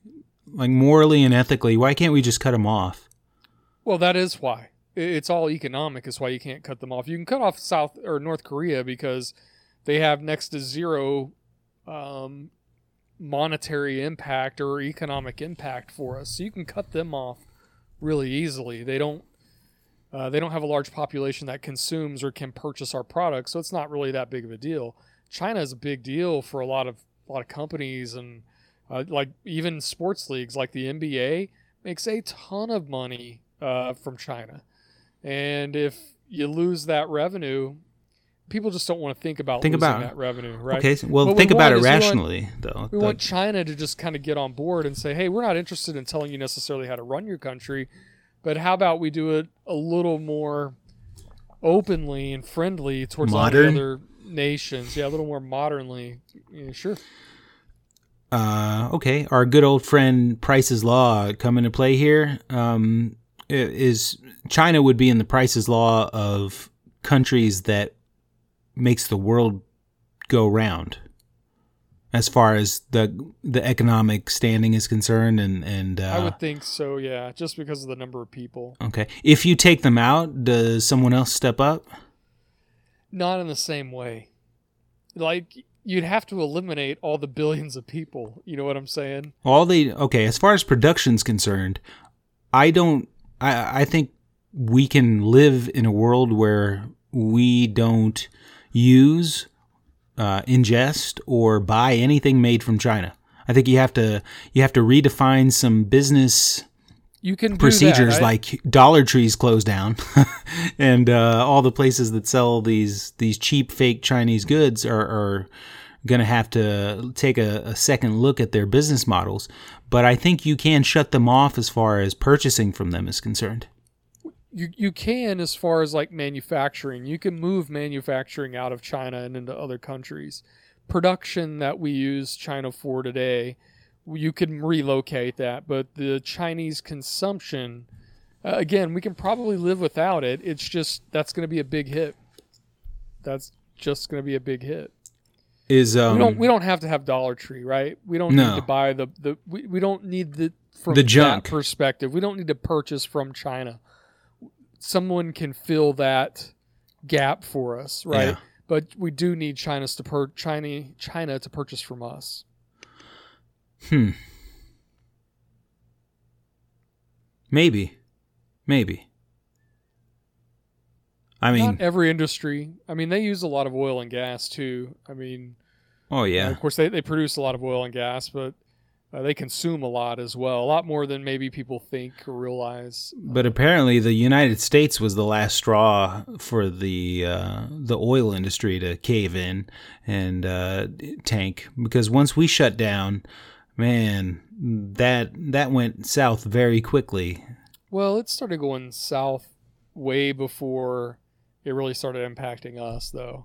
like morally and ethically. Why can't we just cut them off? Well, that is why. It's all economic. Is why you can't cut them off. You can cut off South or North Korea because they have next to zero um, monetary impact or economic impact for us. So you can cut them off really easily. They don't. Uh, they don't have a large population that consumes or can purchase our products, so it's not really that big of a deal. China is a big deal for a lot of a lot of companies and uh, like even sports leagues, like the NBA, makes a ton of money uh, from China. And if you lose that revenue, people just don't want to think about Think losing about- that revenue, right? Okay, so- well, we think about it we want- rationally, though. We The- want China to just kind of get on board and say, "Hey, we're not interested in telling you necessarily how to run your country, but how about we do it a little more openly and friendly towards all the other nations? Yeah, a little more modernly. Yeah, sure. Uh, okay, our good old friend Price's Law come into play here. Um, is China would be in the Price's Law of countries that makes the world go round, as far as the the economic standing is concerned, and and uh, I would think so. Yeah, just because of the number of people. okay, if you take them out, does someone else step up? Not in the same way. Like you'd have to eliminate all the billions of people. You know what I'm saying? All they okay, as far as production's concerned, I don't I I think we can live in a world where we don't use uh, ingest or buy anything made from China. I think you have to you have to redefine some business You can do that, procedures right? like Dollar Tree's closed down, and uh, all the places that sell these these cheap fake Chinese goods are, are going to have to take a, a second look at their business models. But I think you can shut them off as far as purchasing from them is concerned. you you can as far as like manufacturing you can move manufacturing out of china and into other countries production that we use china for today you can relocate that but the chinese consumption uh, again we can probably live without it it's just that's going to be a big hit that's just going to be a big hit Is um we don't we don't have to have dollar tree right we don't No. need to buy the the we, we don't need the from The that junk. perspective we don't need to purchase from china someone can fill that gap for us right Yeah. but we do need china's to per china china to purchase from us hmm maybe maybe. I mean, not every industry i mean they use a lot of oil and gas too i mean oh uh, yeah. of course they, they produce a lot of oil and gas but uh, they consume a lot as well a lot more than maybe people think or realize But apparently, the United States was the last straw for the uh, the oil industry to cave in and uh, tank because once we shut down, man, that that went south very quickly. Well, it started going south way before it really started impacting us, though.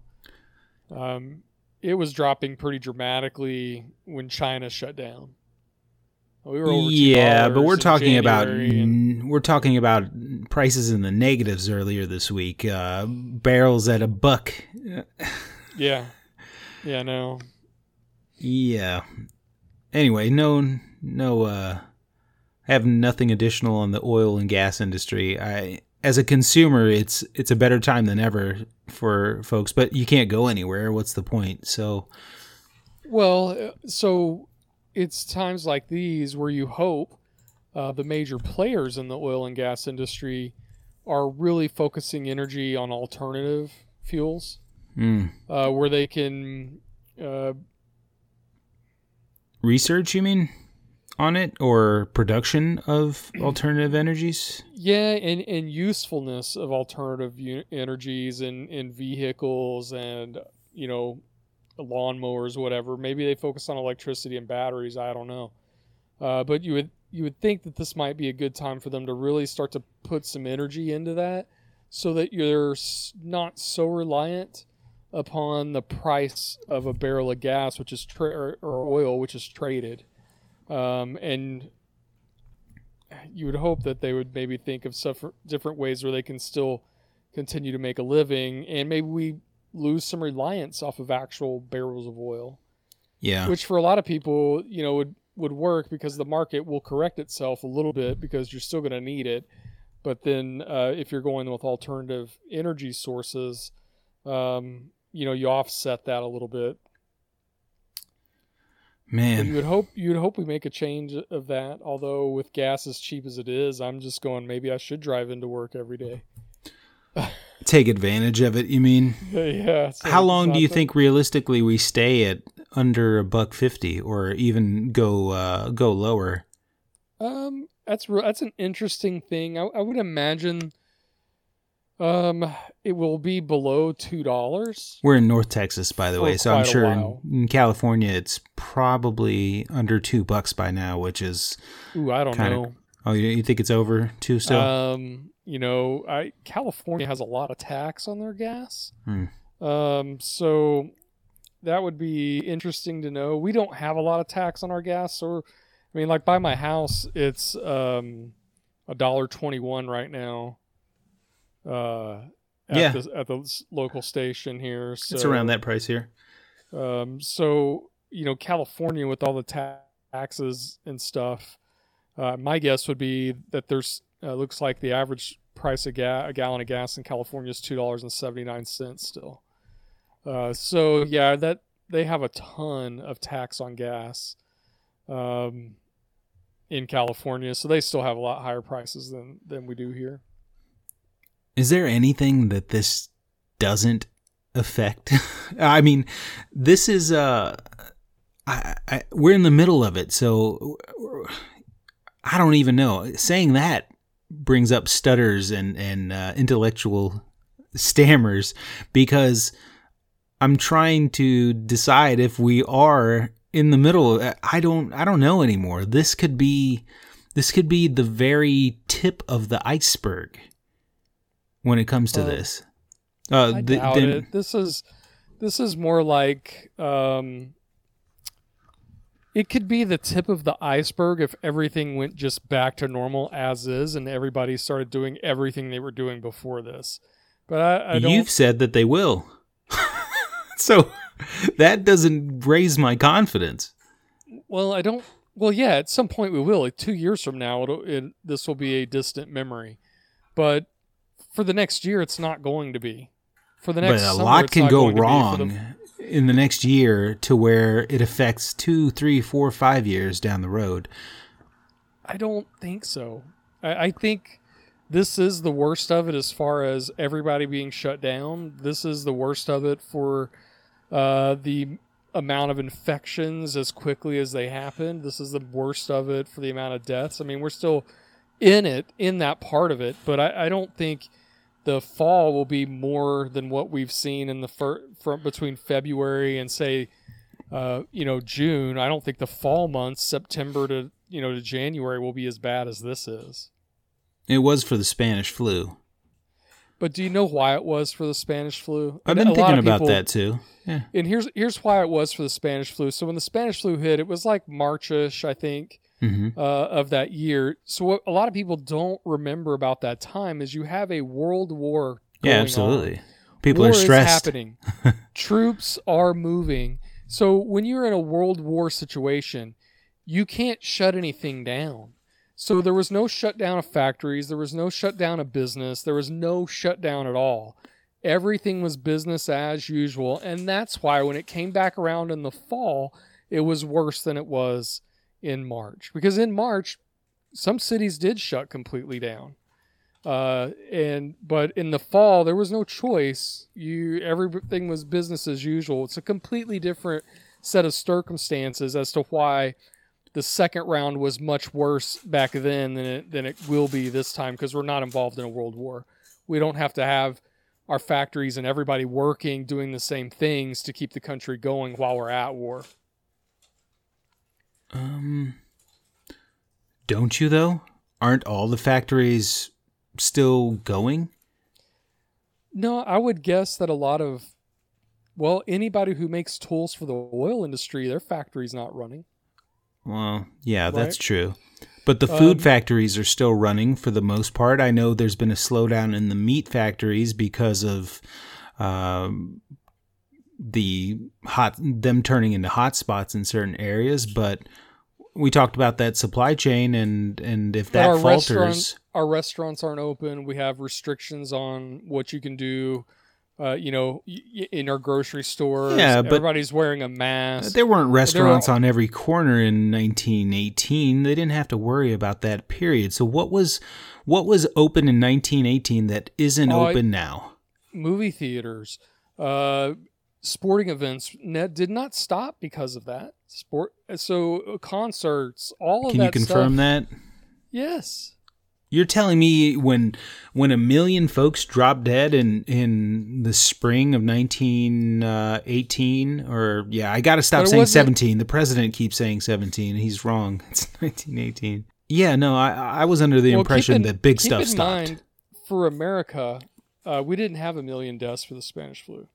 Um, it was dropping pretty dramatically when China shut down. We were yeah, but we're in talking about and- we're talking about prices in the negatives earlier this week. Uh, barrels at a buck. yeah, yeah, no, Yeah. Anyway, no, no. Uh, I have nothing additional on the oil and gas industry. I, as a consumer, it's it's a better time than ever for folks, but you can't go anywhere. What's the point? So, Well, so it's times like these where you hope uh, the major players in the oil and gas industry are really focusing energy on alternative fuels, mm. uh, where they can uh, research, you mean, on it or production of alternative energies? Yeah, and, and usefulness of alternative u- energies and, in vehicles and, you know, lawnmowers, whatever. Maybe they focus on electricity and batteries. I don't know. Uh, but you would you would think that this might be a good time for them to really start to put some energy into that, so that you're not so reliant upon the price of a barrel of gas, which is tra- or oil, which is traded, um, and you would hope that they would maybe think of stuff different ways where they can still continue to make a living and maybe we lose some reliance off of actual barrels of oil Yeah. which for a lot of people you know would would work because the market will correct itself a little bit because you're still going to need it but then uh, if you're going with alternative energy sources um, you know you offset that a little bit but you Man, would hope you would hope we make a change of that. Although with gas as cheap as it is, I'm just going. Maybe I should drive into work every day. take advantage of it, you mean? yeah. so How long do you think realistically we stay at under a buck 50 or even go uh, go lower? Um, that's that's an interesting thing. I, I would imagine. Um, it will be below two dollars. We're in North Texas, by the way, so I'm sure in, in California it's probably under two bucks by now, which is Ooh, I don't Kinda know. oh, you, you think it's over two still? Um, you know, I California has a lot of tax on their gas. Hmm. Um, so that would be interesting to know. We don't have a lot of tax on our gas, or I mean, like by my house, it's um a dollar twenty one right now. Uh, at Yeah. the, at the local station here. So it's around that price here. Um, so you know, California with all the ta- taxes and stuff, uh, my guess would be that there's uh, looks like the average price of ga- a gallon of gas in California is two dollars and seventy nine cents still. Uh, so yeah, that they have a ton of tax on gas um, in California, so they still have a lot higher prices than than we do here. Is there anything that this doesn't affect? I mean, this is uh I, I we're in the middle of it, so I don't even know. Saying that brings up stutters and and uh, intellectual stammers because I'm trying to decide if we are in the middle. I don't I don't know anymore. This could be this could be the very tip of the iceberg when it comes to Well, this. Uh, I the- doubt then- it. This is this is more like um, it could be the tip of the iceberg if everything went just back to normal as is, and everybody started doing everything they were doing before this. But I, I don't. You've said that they will. so that doesn't raise my confidence. Well, I don't. Well, yeah, at some point we will. Like two years from now, it'll, it, this will be a distant memory. But for the next year, it's not going to be. For the next, But a summer, lot can go going to be. For wrong the- in the next year to where it affects two, three, four, five years down the road. I don't think so. I, I think this is the worst of it as far as everybody being shut down. This is the worst of it for uh, the amount of infections as quickly as they happen. This is the worst of it for the amount of deaths. I mean, we're still in it, in that part of it, but I, I don't think the fall will be more than what we've seen in the fir- from between February and say uh, you know, June, I don't think the fall months, September to you know to January, will be as bad as this is. It was for the Spanish flu. But do you know why it was for the Spanish flu? I've been a thinking about people- that too. Yeah. And here's here's why it was for the Spanish flu. So when the Spanish flu hit, it was like Marchish, I think, hmm uh, of that year. So what a lot of people don't remember about that time is you have a world war. Yeah, absolutely. on. People war are stressed. Is happening. Troops are moving. So when you're in a world war situation, you can't shut anything down. So there was no shutdown of factories, there was no shutdown of business, there was no shutdown at all. Everything was business as usual, and that's why when it came back around in the fall, it was worse than it was in March. Because in March, some cities did shut completely down uh, and but in the fall there was no choice. You everything was business as usual. It's a completely different set of circumstances as to why the second round was much worse back then than it than it will be this time because we're not involved in a world war. We don't have to have our factories and everybody working doing the same things to keep the country going while we're at war. Um, don't you though? Aren't all the factories still going? No, I would guess that a lot of well, anybody who makes tools for the oil industry, their factory's not running. Well, yeah, that's true. But the food Um, factories are still running for the most part. I know there's been a slowdown in the meat factories because of um, the hot them turning into hot spots in certain areas. But we talked about that supply chain, and and if that our falters, restaurants, our restaurants aren't open. We have restrictions on what you can do. Uh, you know, in our grocery stores, Yeah, but- everybody's wearing a mask. There weren't restaurants on every corner in 1918. They didn't have to worry about that period. So what was what was open in 1918 that isn't I- open now? Movie theaters, uh, sporting events net did not stop because of that. Sport, so uh, concerts, all of Can you confirm stuff. that? Yes, You're telling me when when a million folks dropped dead in in the spring of 1918 or yeah, I got to stop saying 17. The president keeps saying 17. He's wrong. It's 1918. Yeah, no, I I was under the Well, impression in- that big stuff stopped. mind, for America, uh, we didn't have a million deaths for the Spanish flu.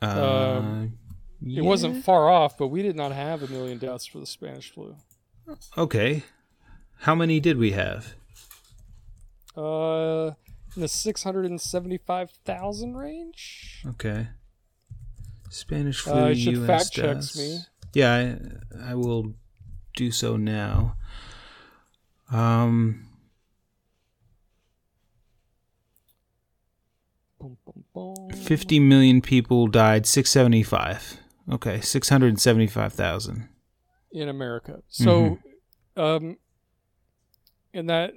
Uh, Um, yeah. It wasn't far off, but we did not have a million deaths for the Spanish flu. Okay. How many did we have? Uh, in the six hundred and seventy-five thousand range. Okay. Spanish flu Uh, it should US fact checks deaths. me. Yeah, I, I will do so now. Um. 50 million people died, 675. Okay, 675,000. in America. So, um, and that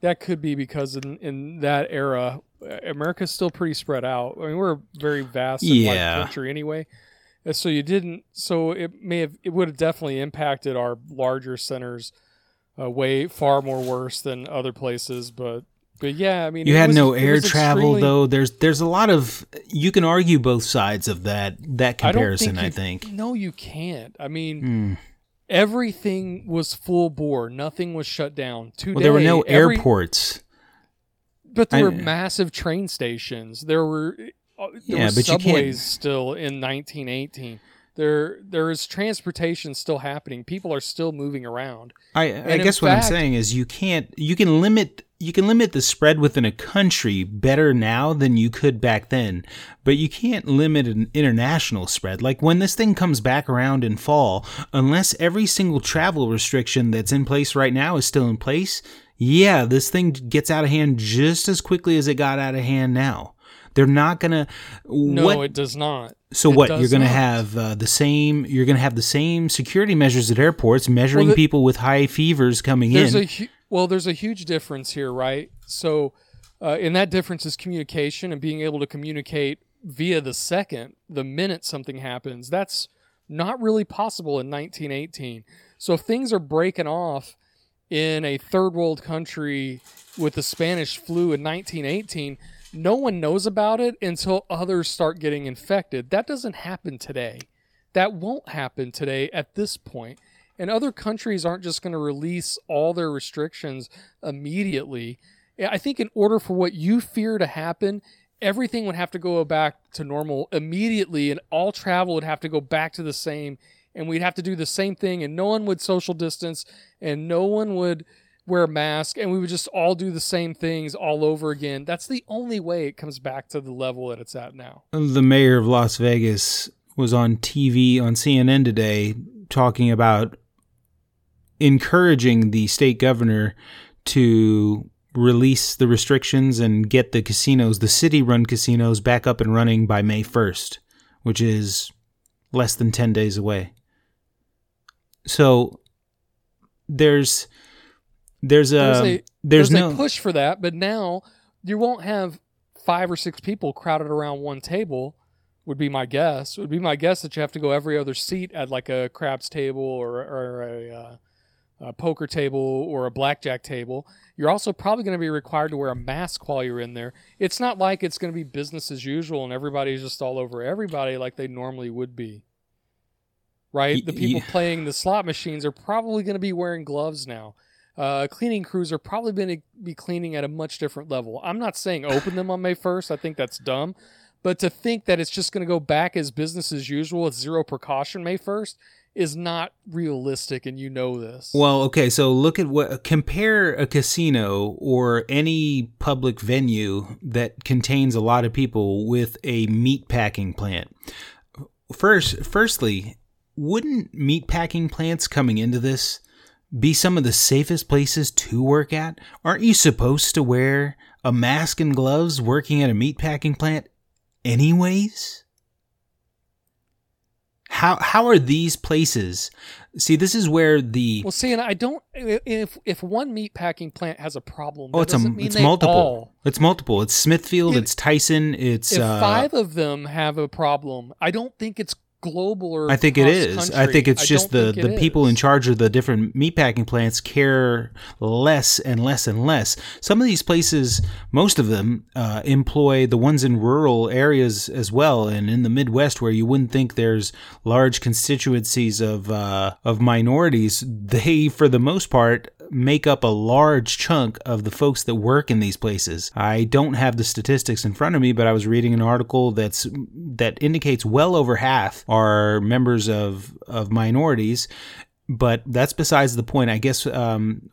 that could be because in in that era, America's still pretty spread out. I mean, we're a very vast Yeah. country anyway. And so you didn't. So it may have. It would have definitely impacted our larger centers uh, way far more worse than other places. But but yeah, I mean, You had was- no air travel extremely- though. There's there's a lot of you can argue both sides of that that I don't comparison, I think. No, you can't. I mean, Hmm. everything was full bore. Nothing was shut down. Today, Well, there were no every- airports. But there I- were massive train stations. There were uh, there Yeah, were but you can't- subways still in 1918. There there is transportation still happening. People are still moving around. I, I guess what I'm saying is you can't you can limit you can limit the spread within a country better now than you could back then, but you can't limit an international spread. Like when this thing comes back around in fall, unless every single travel restriction that's in place right now is still in place, yeah, this thing gets out of hand just as quickly as it got out of hand now. They're not gonna. No, what it does not. So what? You're going to have uh, the same. You're going to have the same security measures at airports, measuring the- people with high fevers coming There's in. a hu- well, there's a huge difference here, right? So, uh, and that difference is communication and being able to communicate via the second, the minute something happens. That's not really possible in 1918. So, if things are breaking off in a third world country with the Spanish flu in 1918, no one knows about it until others start getting infected. That doesn't happen today. That won't happen today at this point. And other countries aren't just going to release all their restrictions immediately. I think in order for what you fear to happen, everything would have to go back to normal immediately, and all travel would have to go back to the same. And we'd have to do the same thing, and no one would social distance, and no one would wear a mask, and we would just all do the same things all over again. That's the only way it comes back to the level that it's at now. the mayor of Las Vegas was on TV on CNN today talking about encouraging the state governor to release the restrictions and get the casinos, the city run casinos, back up and running by May 1st, which is less than 10 days away. So there's there's a There's there's, a- There's no a push for that, but now you won't have five or six people crowded around one table. Would be my guess. Would be my guess that you have to go every other seat at like a craps table or or a, uh, a poker table or a blackjack table. You're also probably going to be required to wear a mask while you're in there. It's not like it's going to be business as usual and everybody's just all over everybody like they normally would be. Right? The people playing the slot machines are probably going to be wearing gloves now. Uh, cleaning crews are probably going to be cleaning at a much different level. I'm not saying open them on May 1st. I think that's dumb. But to think that it's just going to go back as business as usual with zero precaution May 1st is not realistic, and you know this. Well, okay, so look at what compare a casino or any public venue that contains a lot of people with a meat packing plant. First, firstly, wouldn't meat packing plants coming into this be some of the safest places to work at? Aren't you supposed to wear a mask and gloves working at a meat packing plant anyways? How how are these places? See, this is where the well, see, and I don't. If if one meat packing plant has a problem, oh, it's a it's multiple. all. It's multiple. It's Smithfield. If- it's Tyson. It's If uh, five of them have a problem, I don't think it's global or I think it is. I think it's I just the the people in charge of the different meatpacking plants care less and less and less. Some of these places, most of them, uh, employ the ones in rural areas as well, and in the Midwest where you wouldn't think there's large constituencies of uh, of minorities. They, for the most part, make up a large chunk of the folks that work in these places. I don't have the statistics in front of me, but I was reading an article that's that indicates well over half are members of of minorities. But that's besides the point. I guess um,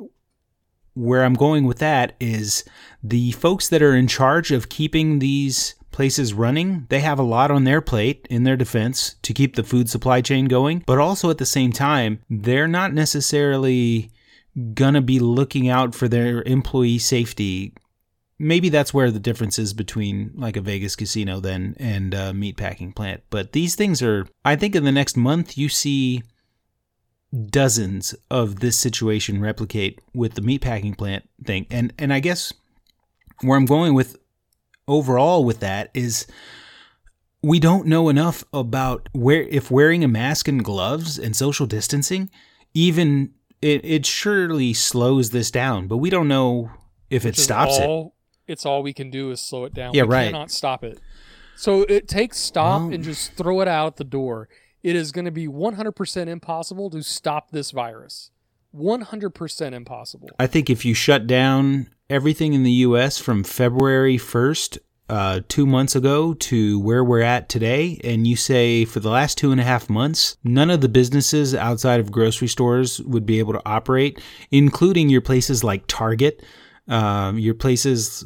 where I'm going with that is the folks that are in charge of keeping these places running, they have a lot on their plate in their defense to keep the food supply chain going, but also at the same time, they're not necessarily gonna be looking out for their employee safety. Maybe that's where the difference is between like a Vegas casino then and a meatpacking plant. But these things are, I think, in the next month you see dozens of this situation replicate with the meatpacking plant thing. And and I guess where I'm going with overall with that is we don't know enough about where if wearing a mask and gloves and social distancing even it, it surely slows this down, but we don't know if it Which is stops it. It's all we can do is slow it down. Yeah, we right. cannot stop it. So it takes stop Well- and just throw it out the door. It is going to be 100% impossible to stop this virus. 100% impossible. I think if you shut down everything in the U.S. from February 1st, uh, two months ago, to where we're at today, and you say for the last two and a half months, none of the businesses outside of grocery stores would be able to operate, including your places like Target, um, your places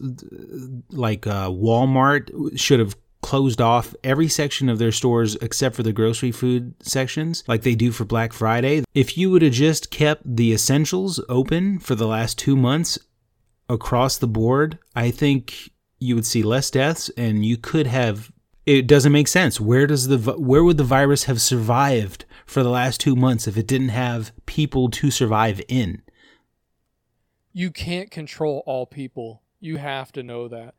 like uh, Walmart should have closed off every section of their stores except for the grocery food sections like they do for Black Friday. If you would have just kept the essentials open for the last 2 months across the board, I think you would see less deaths and you could have it doesn't make sense. Where does the where would the virus have survived for the last 2 months if it didn't have people to survive in? you can't control all people. You have to know that.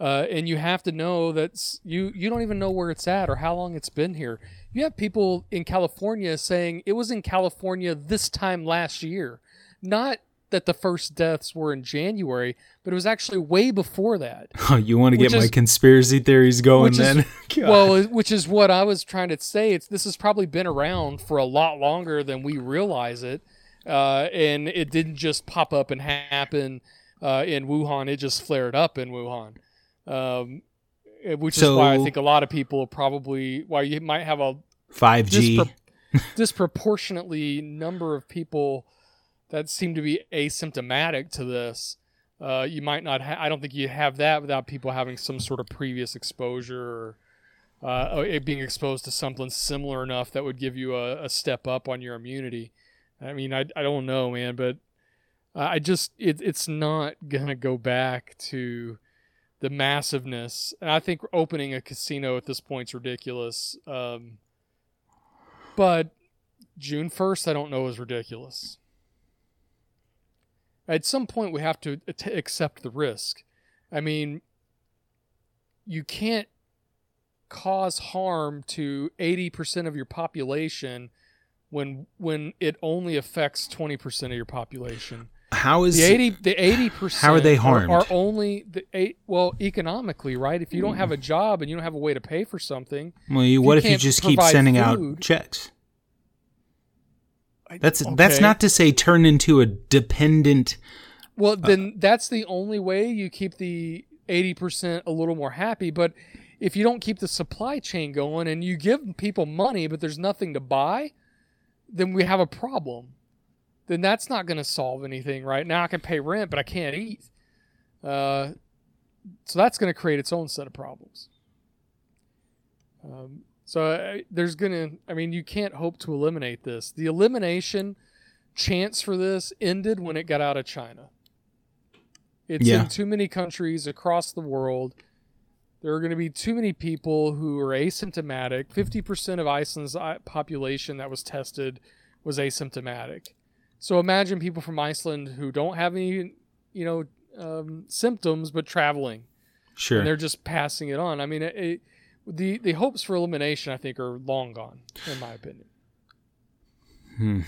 Uh, and you have to know that you you don't even know where it's at or how long it's been here. You have people in California saying it was in California this time last year, not that the first deaths were in January, but it was actually way before that. Oh, you want to get Which my conspiracy theories going which is- then? Well, which is what I was trying to say. It's this has probably been around for a lot longer than we realize it, uh, and it didn't just pop up and happen uh, in Wuhan. It just flared up in Wuhan, um, eh, which is why I think a lot of people probably why you might have a 5G. dispro- disproportionately number of people that seem to be asymptomatic to this. Uh, you might not. Ha- I don't think you have that without people having some sort of previous exposure or uh, being exposed to something similar enough that would give you a, a step up on your immunity. I mean, I, I don't know, man, but I just it, it's not gonna go back to the massiveness. And I think opening a casino at this point is ridiculous. Um, but June first, I don't know is ridiculous. At some point, we have to at- accept the risk. I mean, you can't cause harm to 80% of your population when when it only affects 20% of your population. How is The 80 the 80% How are they harmed? Are, harmed? only the eight well economically, right? If you don't hmm. have a job and you don't have a way to pay for something, Well, you, what if you just keep sending out checks? That's that's not to say turn into a dependent. Well, then that's the only way you keep the 80% a little more happy. But if you don't keep the supply chain going and you give people money, but there's nothing to buy, then we have a problem. Then that's not going to solve anything, right? Now I can pay rent, but I can't eat. Uh, so that's going to create its own set of problems. Um, so uh, there's going to, I mean, you can't hope to eliminate this. The elimination chance for this ended when it got out of China. It's Yeah. in too many countries across the world. There are going to be too many people who are asymptomatic. 50% of Iceland's uh, population that was tested was asymptomatic. So imagine people from Iceland who don't have any, you know, um, symptoms but traveling Sure. and they're just passing it on. I mean, it, it, the the hopes for elimination, I think, are long gone, in my opinion. Hmm.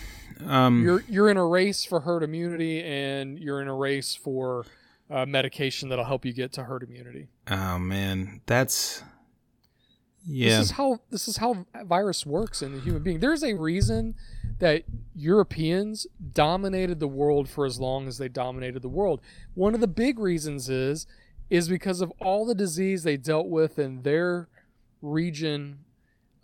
Um, You're you're in a race for herd immunity, and you're in a race for uh, medication that'll help you get to herd immunity. oh man, that's yeah. This is how this is how virus works in the human being. There's a reason that Europeans dominated the world for as long as they dominated the world. One of the big reasons is is because of all the disease they dealt with in their region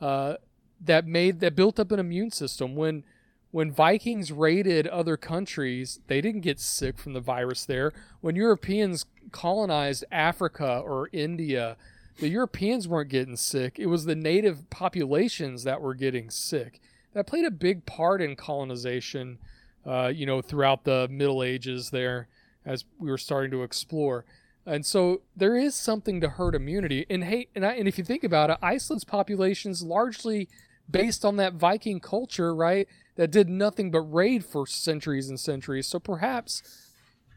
uh, that made that built up an immune system. When when Vikings raided other countries, they didn't get sick from the virus there. When Europeans colonized Africa or India, the Europeans weren't getting sick. It was the native populations that were getting sick. That played a big part in colonization, uh, you know, throughout the Middle Ages there as we were starting to explore. And so there is something to herd immunity. And hey, and, I, and if you think about it, Iceland's population is largely based on that Viking culture, right? That did nothing but raid for centuries and centuries. So perhaps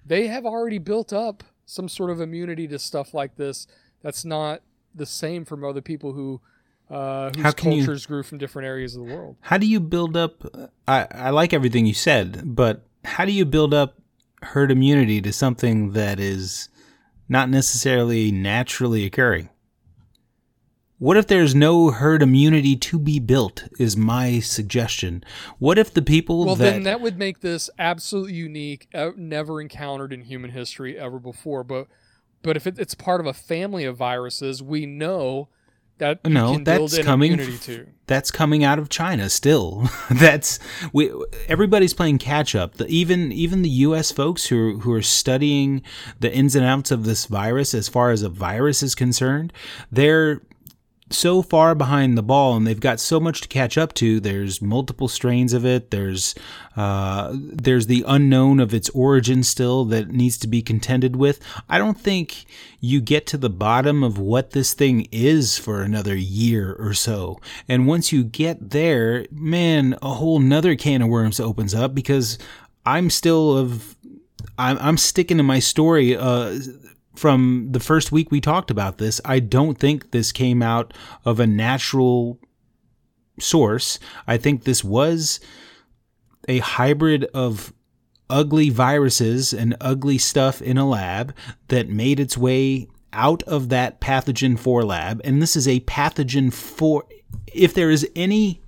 they have already built up some sort of immunity to stuff like this that's not the same from other people who uh, whose can you- cultures grew from different areas of the world. How do you build up? I I like everything you said, but how do you build up herd immunity to something that is not necessarily naturally occurring? What if there's no herd immunity to be built? Is my suggestion. What if the people Well, that, then that would make this absolutely unique, uh, never encountered in human history ever before. But but if it, it's part of a family of viruses, we know that No, that's coming that's coming out of China still. that's we everybody's playing catch up. The, even even the U.S. folks who who are studying the ins and outs of this virus, as far as a virus is concerned, they're so far behind the ball and they've got so much to catch up to there's multiple strains of it there's uh, there's the unknown of its origin still that needs to be contended with. I don't think you get to the bottom of what this thing is for another year or so. And once you get there man a whole nother can of worms opens up because i'm still of i'm, I'm sticking to my story uh, from the first week we talked about this, I don't think this came out of a natural source. I think this was a hybrid of ugly viruses and ugly stuff in a lab that made its way out of that pathogen 4 lab. And this is a pathogen 4. If there is any.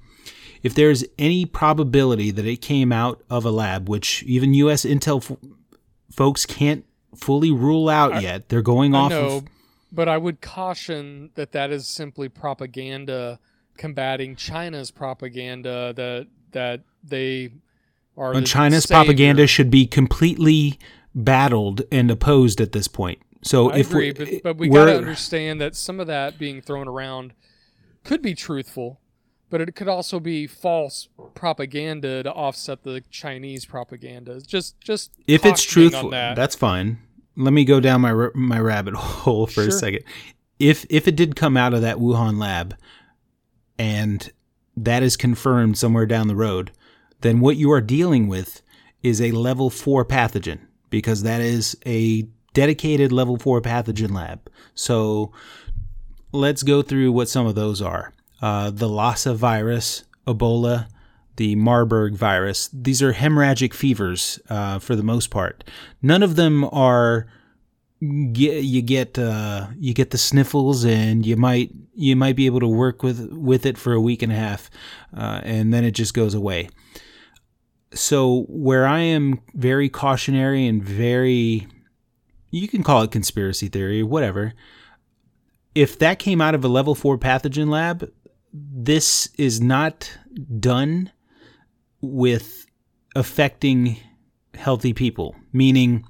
If there's any probability that it came out of a lab, which even U.S. Intel f- folks can't fully rule out yet, they're going I off know, of but I would caution that that is simply propaganda combating China's propaganda that that they are Uh, the China's savior. propaganda should be completely battled and opposed at this point. So I if agree, we, but, but we got to understand that some of that being thrown around could be truthful, but it could also be false propaganda to offset the Chinese propaganda. Just, just if it's truthful, that. that's fine. Let me go down my my rabbit hole for a second. If if it did come out of that Wuhan lab, and that is confirmed somewhere down the road, then what you are dealing with is a level four pathogen because that is a dedicated level four pathogen lab. So let's go through what some of those are. Uh, the Lassa virus, Ebola, the Marburg virus. These are hemorrhagic fevers uh, for the most part. None of them are you get uh, you get the sniffles and you might you might be able to work with with it for a week and a half, uh, and then it just goes away. So where I am very cautionary and very you can call it conspiracy theory, whatever. If that came out of a level four pathogen lab, this is not done with affecting healthy people. Meaning,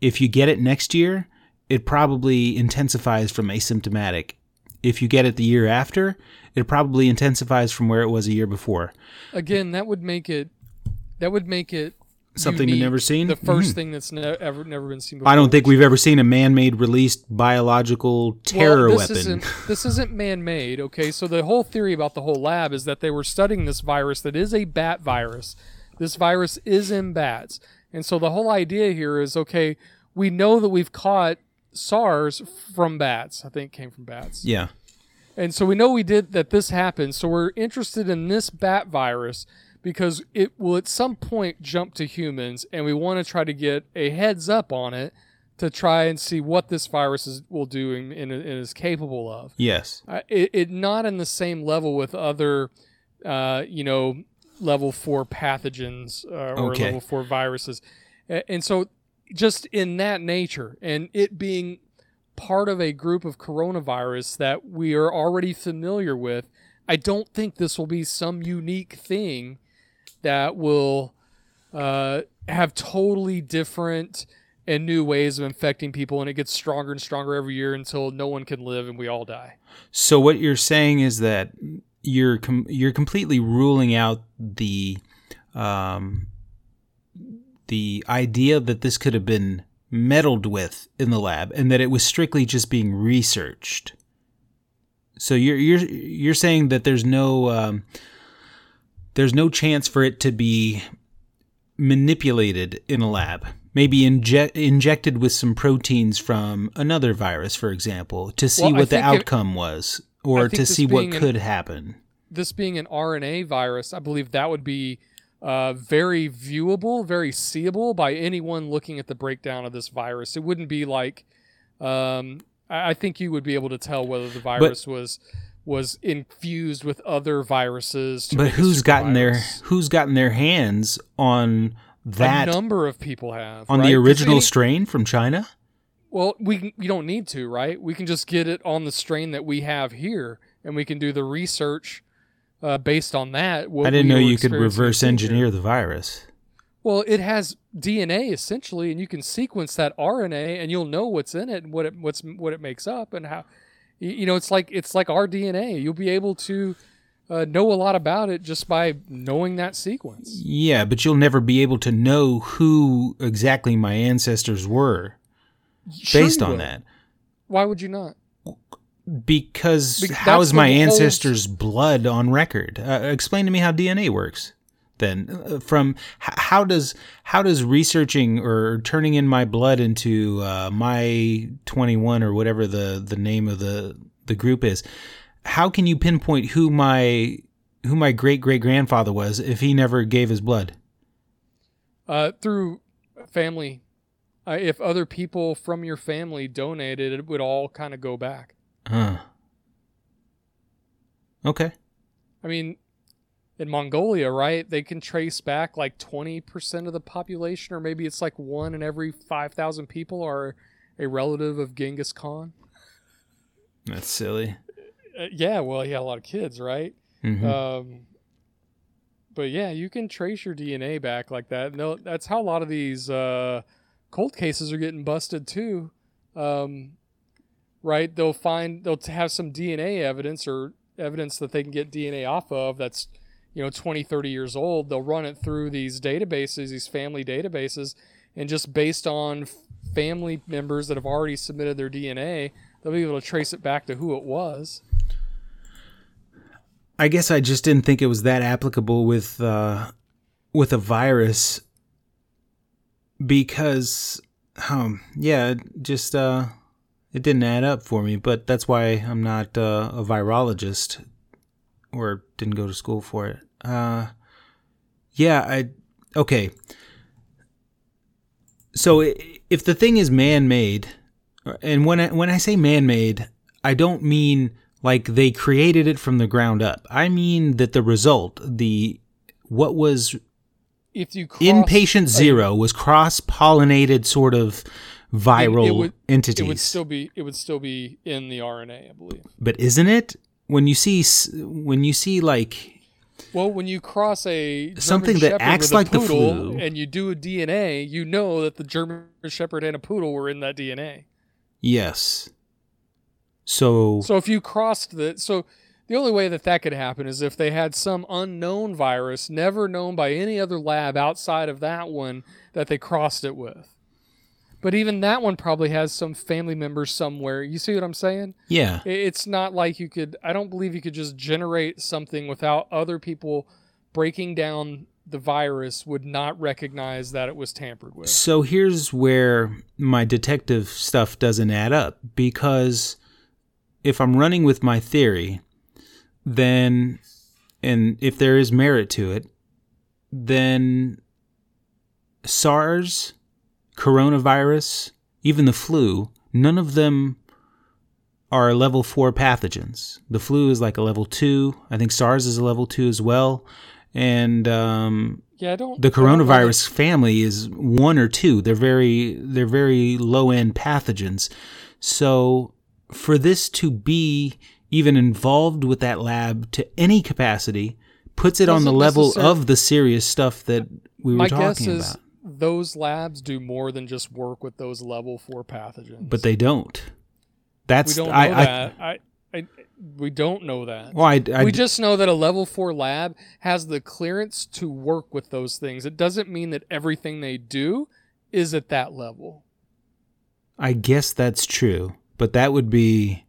if you get it next year, it probably intensifies from asymptomatic. If you get it the year after, it probably intensifies from where it was a year before. again, that would make it, that would make it Something unique, you've never seen? The 1st Mhm. thing that's ne- ever never been seen before. I don't think we've ever seen a man-made released biological terror well, this weapon. Isn't, this isn't man-made, okay? So the whole theory about the whole lab is that they were studying this virus that is a bat virus. This virus is in bats, and so the whole idea here is okay. We know that we've caught SARS from bats. I think it came from bats. Yeah. And so we know we did that this happened. So we're interested in this bat virus because it will at some point jump to humans and we want to try to get a heads up on it to try and see what this virus is, will do and, and, and is capable of. Yes. Uh, it, it not in the same level with other, uh, you know, level four pathogens uh, or Okay. level four viruses, and so just in that nature, and it being part of a group of coronavirus that we are already familiar with, I don't think this will be some unique thing that will uh, have totally different and new ways of infecting people, and it gets stronger and stronger every year until no one can live and we all die. So what you're saying is that you're com- you're completely ruling out the um, the idea that this could have been meddled with in the lab and that it was strictly just being researched. So you're you're you're saying that there's no um, there's no chance for it to be manipulated in a lab. Maybe inject, injected with some proteins from another virus, for example, to see Well, what the think it- outcome was, or to see what being an- could happen. This being an RNA virus, I believe that would be uh, very viewable, very seeable by anyone looking at the breakdown of this virus. It wouldn't be like, um, I, I think you would be able to tell whether the virus was was infused with other viruses. To But who's gotten their who's gotten their hands on that a number of people have on right? the original any- strain from China? Well, we you don't need to, right? We can just get it on the strain that we have here, and we can do the research uh, based on that. I didn't know you could reverse engineer the virus. Well, it has DNA essentially, and you can sequence that RNA, and you'll know what's in it and what it what's what it makes up, and how. You know, it's like it's like our DNA. You'll be able to uh, know a lot about it just by knowing that sequence. Yeah, but you'll never be able to know who exactly my ancestors were Sure based on will. that. Why would you not? Because Bec- how is my ancestors' blood on record? Uh, explain to me how DNA works. Then, uh, from how does how does researching or turning in my blood into uh, my twenty one or whatever the the name of the the group is, how can you pinpoint who my who my great great grandfather was if he never gave his blood? Uh, through family, uh, if other people from your family donated, it would all kind of go back. Huh. Okay. I mean, in Mongolia, right? They can trace back like 20% of the population, or maybe it's like one in every 5,000 people are a relative of Genghis Khan. That's silly. Uh, yeah, well, he had a lot of kids, right? Mhm. Um, but yeah, you can trace your DNA back like that. No, that's how a lot of these uh, cold cases are getting busted too. Um, right? They'll find they'll have some DNA evidence or evidence that they can get DNA off of that's you know 20 30 years old they'll run it through these databases these family databases and just based on family members that have already submitted their DNA they'll be able to trace it back to who it was I guess I just didn't think it was that applicable with uh, with a virus because, um, yeah, just uh, it didn't add up for me. But that's why I'm not uh, a virologist or didn't go to school for it. Uh, yeah, I okay. So if the thing is man-made, and when I, when I say man-made, I don't mean like they created it from the ground up. I mean that the result, the what was if you cross in patient zero was cross-pollinated sort of viral it would- entities. it would still be it would still be in the RNA, I believe. but isn't it when you see when you see like Well, when you cross a German Something that acts like the poodle flu. and you do a DNA, you know that the German Shepherd and a poodle were in that DNA. yes, so So if you crossed the so the only way that that could happen is if they had some unknown virus, never known by any other lab outside of that one, that they crossed it with. But even that one probably has some family members somewhere. You see what I'm saying? yeah, It's not like you could. I don't believe you could just generate something without other people breaking down the virus would not recognize that it was tampered with. So here's where my detective stuff doesn't add up because if I'm running with my theory, then and if there is merit to it, then SARS, coronavirus, even the flu, none of them are level four pathogens. The flu is like a level two. I think SARS is a level two as well. And um, Yeah, I don't. the I don't coronavirus family is one or two. They're very they're very low end pathogens. So for this to be even involved with that lab to any capacity puts it on the level of the serious stuff that we were talking about. Those labs do more than just work with those level four pathogens. But they don't. That's we don't know I, I that. I, I, we don't know that. well, I, I we just know that a level four lab has the clearance to work with those things. It doesn't mean that everything they do is at that level. I guess that's true, but that would be.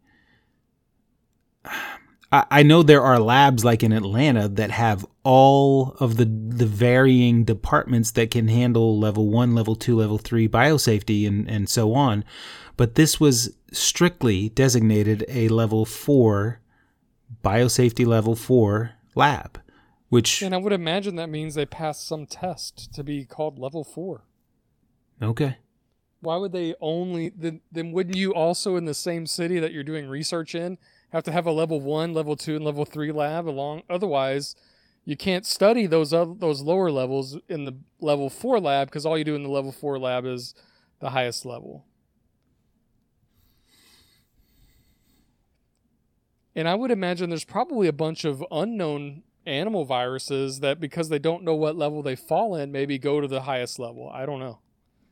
I, I know there are labs like in Atlanta that have all of the the varying departments that can handle level one, level two, level three biosafety and and so on, but this was strictly designated a level four biosafety level four lab, which And I would imagine that means they passed some test to be called level four. okay. Why would they only then? Then wouldn't you also in the same city that you're doing research in have to have a level one, level two, and level three lab along? Otherwise, you can't study those oth- those lower levels in the level four lab because all you do in the level four lab is the highest level. And I would imagine there's probably a bunch of unknown animal viruses that because they don't know what level they fall in, maybe go to the highest level. I don't know.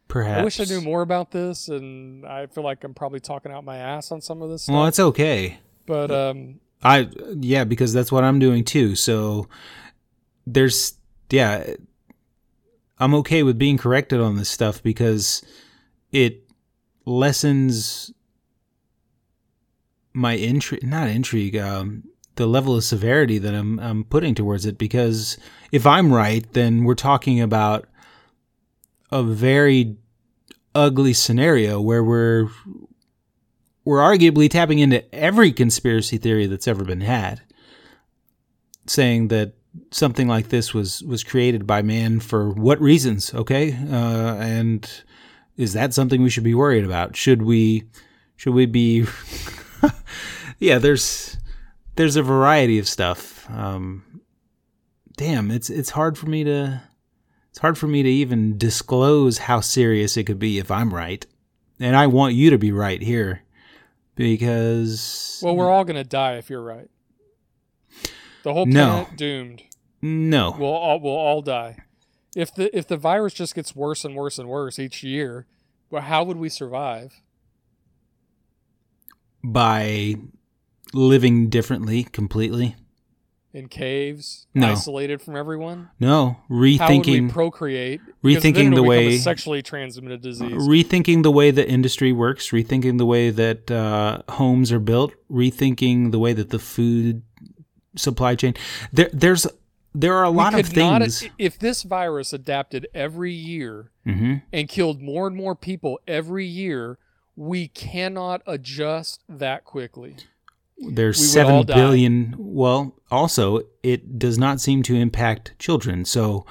Perhaps I wish I knew more about this, and I feel like I'm probably talking out my ass on some of this stuff. Well, it's okay. But um, I yeah, because that's what I'm doing too. So there's yeah, I'm okay with being corrected on this stuff because it lessens my intrigue, not intrigue, um, the level of severity that I'm I'm putting towards it. Because if I'm right, then we're talking about a very ugly scenario where we're we're arguably tapping into every conspiracy theory that's ever been had, saying that something like this was was created by man for what reasons? Okay, uh, and is that something we should be worried about? Should we should we be? yeah, there's there's a variety of stuff. Um, damn, it's it's hard for me to it's hard for me to even disclose how serious it could be if I'm right, and I want you to be right here because well, we're all gonna die if you're right. The whole No. planet doomed. no We'll all we'll all die. If the if the virus just gets worse and worse and worse each year, well, how would we survive? by living differently completely. In caves, No. isolated from everyone. No, How would we rethinking procreate? Rethinking the way- sexually transmitted disease. rethinking the way the industry works, rethinking the way that uh, homes are built, rethinking the way that the food supply chain. There, there's there are a lot of could not- things. if this virus adapted every year hmm and killed more and more people every year, we cannot adjust that quickly. There's we seven die. Well, also it does not seem to impact children so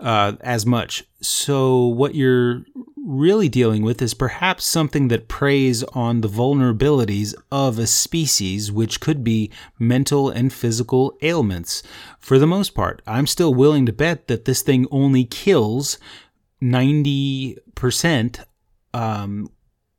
uh, as much. So what you're really dealing with is perhaps something that preys on the vulnerabilities of a species, which could be mental and physical ailments. For the most part, I'm still willing to bet that this thing only kills ninety percent um,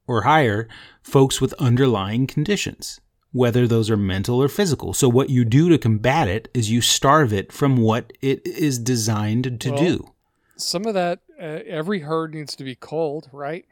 or higher folks with underlying conditions, whether those are mental or physical. So, what you do to combat it is you starve it from what it is designed to Well, do. Some of that, uh, every herd needs to be culled, right?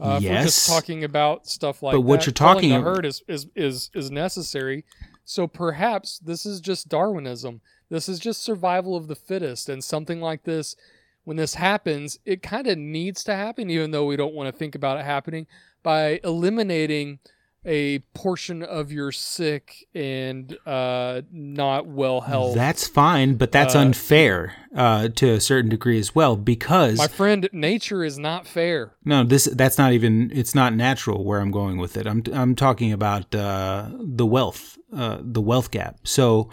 Uh, If we're Yes. just talking about stuff like But what that, you're talking about herd is, is is is necessary. So perhaps this is just Darwinism. This is just survival of the fittest, and something like this, when this happens, it kind of needs to happen, even though we don't want to think about it happening. By eliminating a portion of your sick and uh, not well health. That's fine, but that's Uh, unfair uh, to a certain degree as well because My friend, nature is not fair. no, this that's not even it's not natural where I'm going with it. I'm I'm talking about uh, the wealth, uh, the wealth gap. So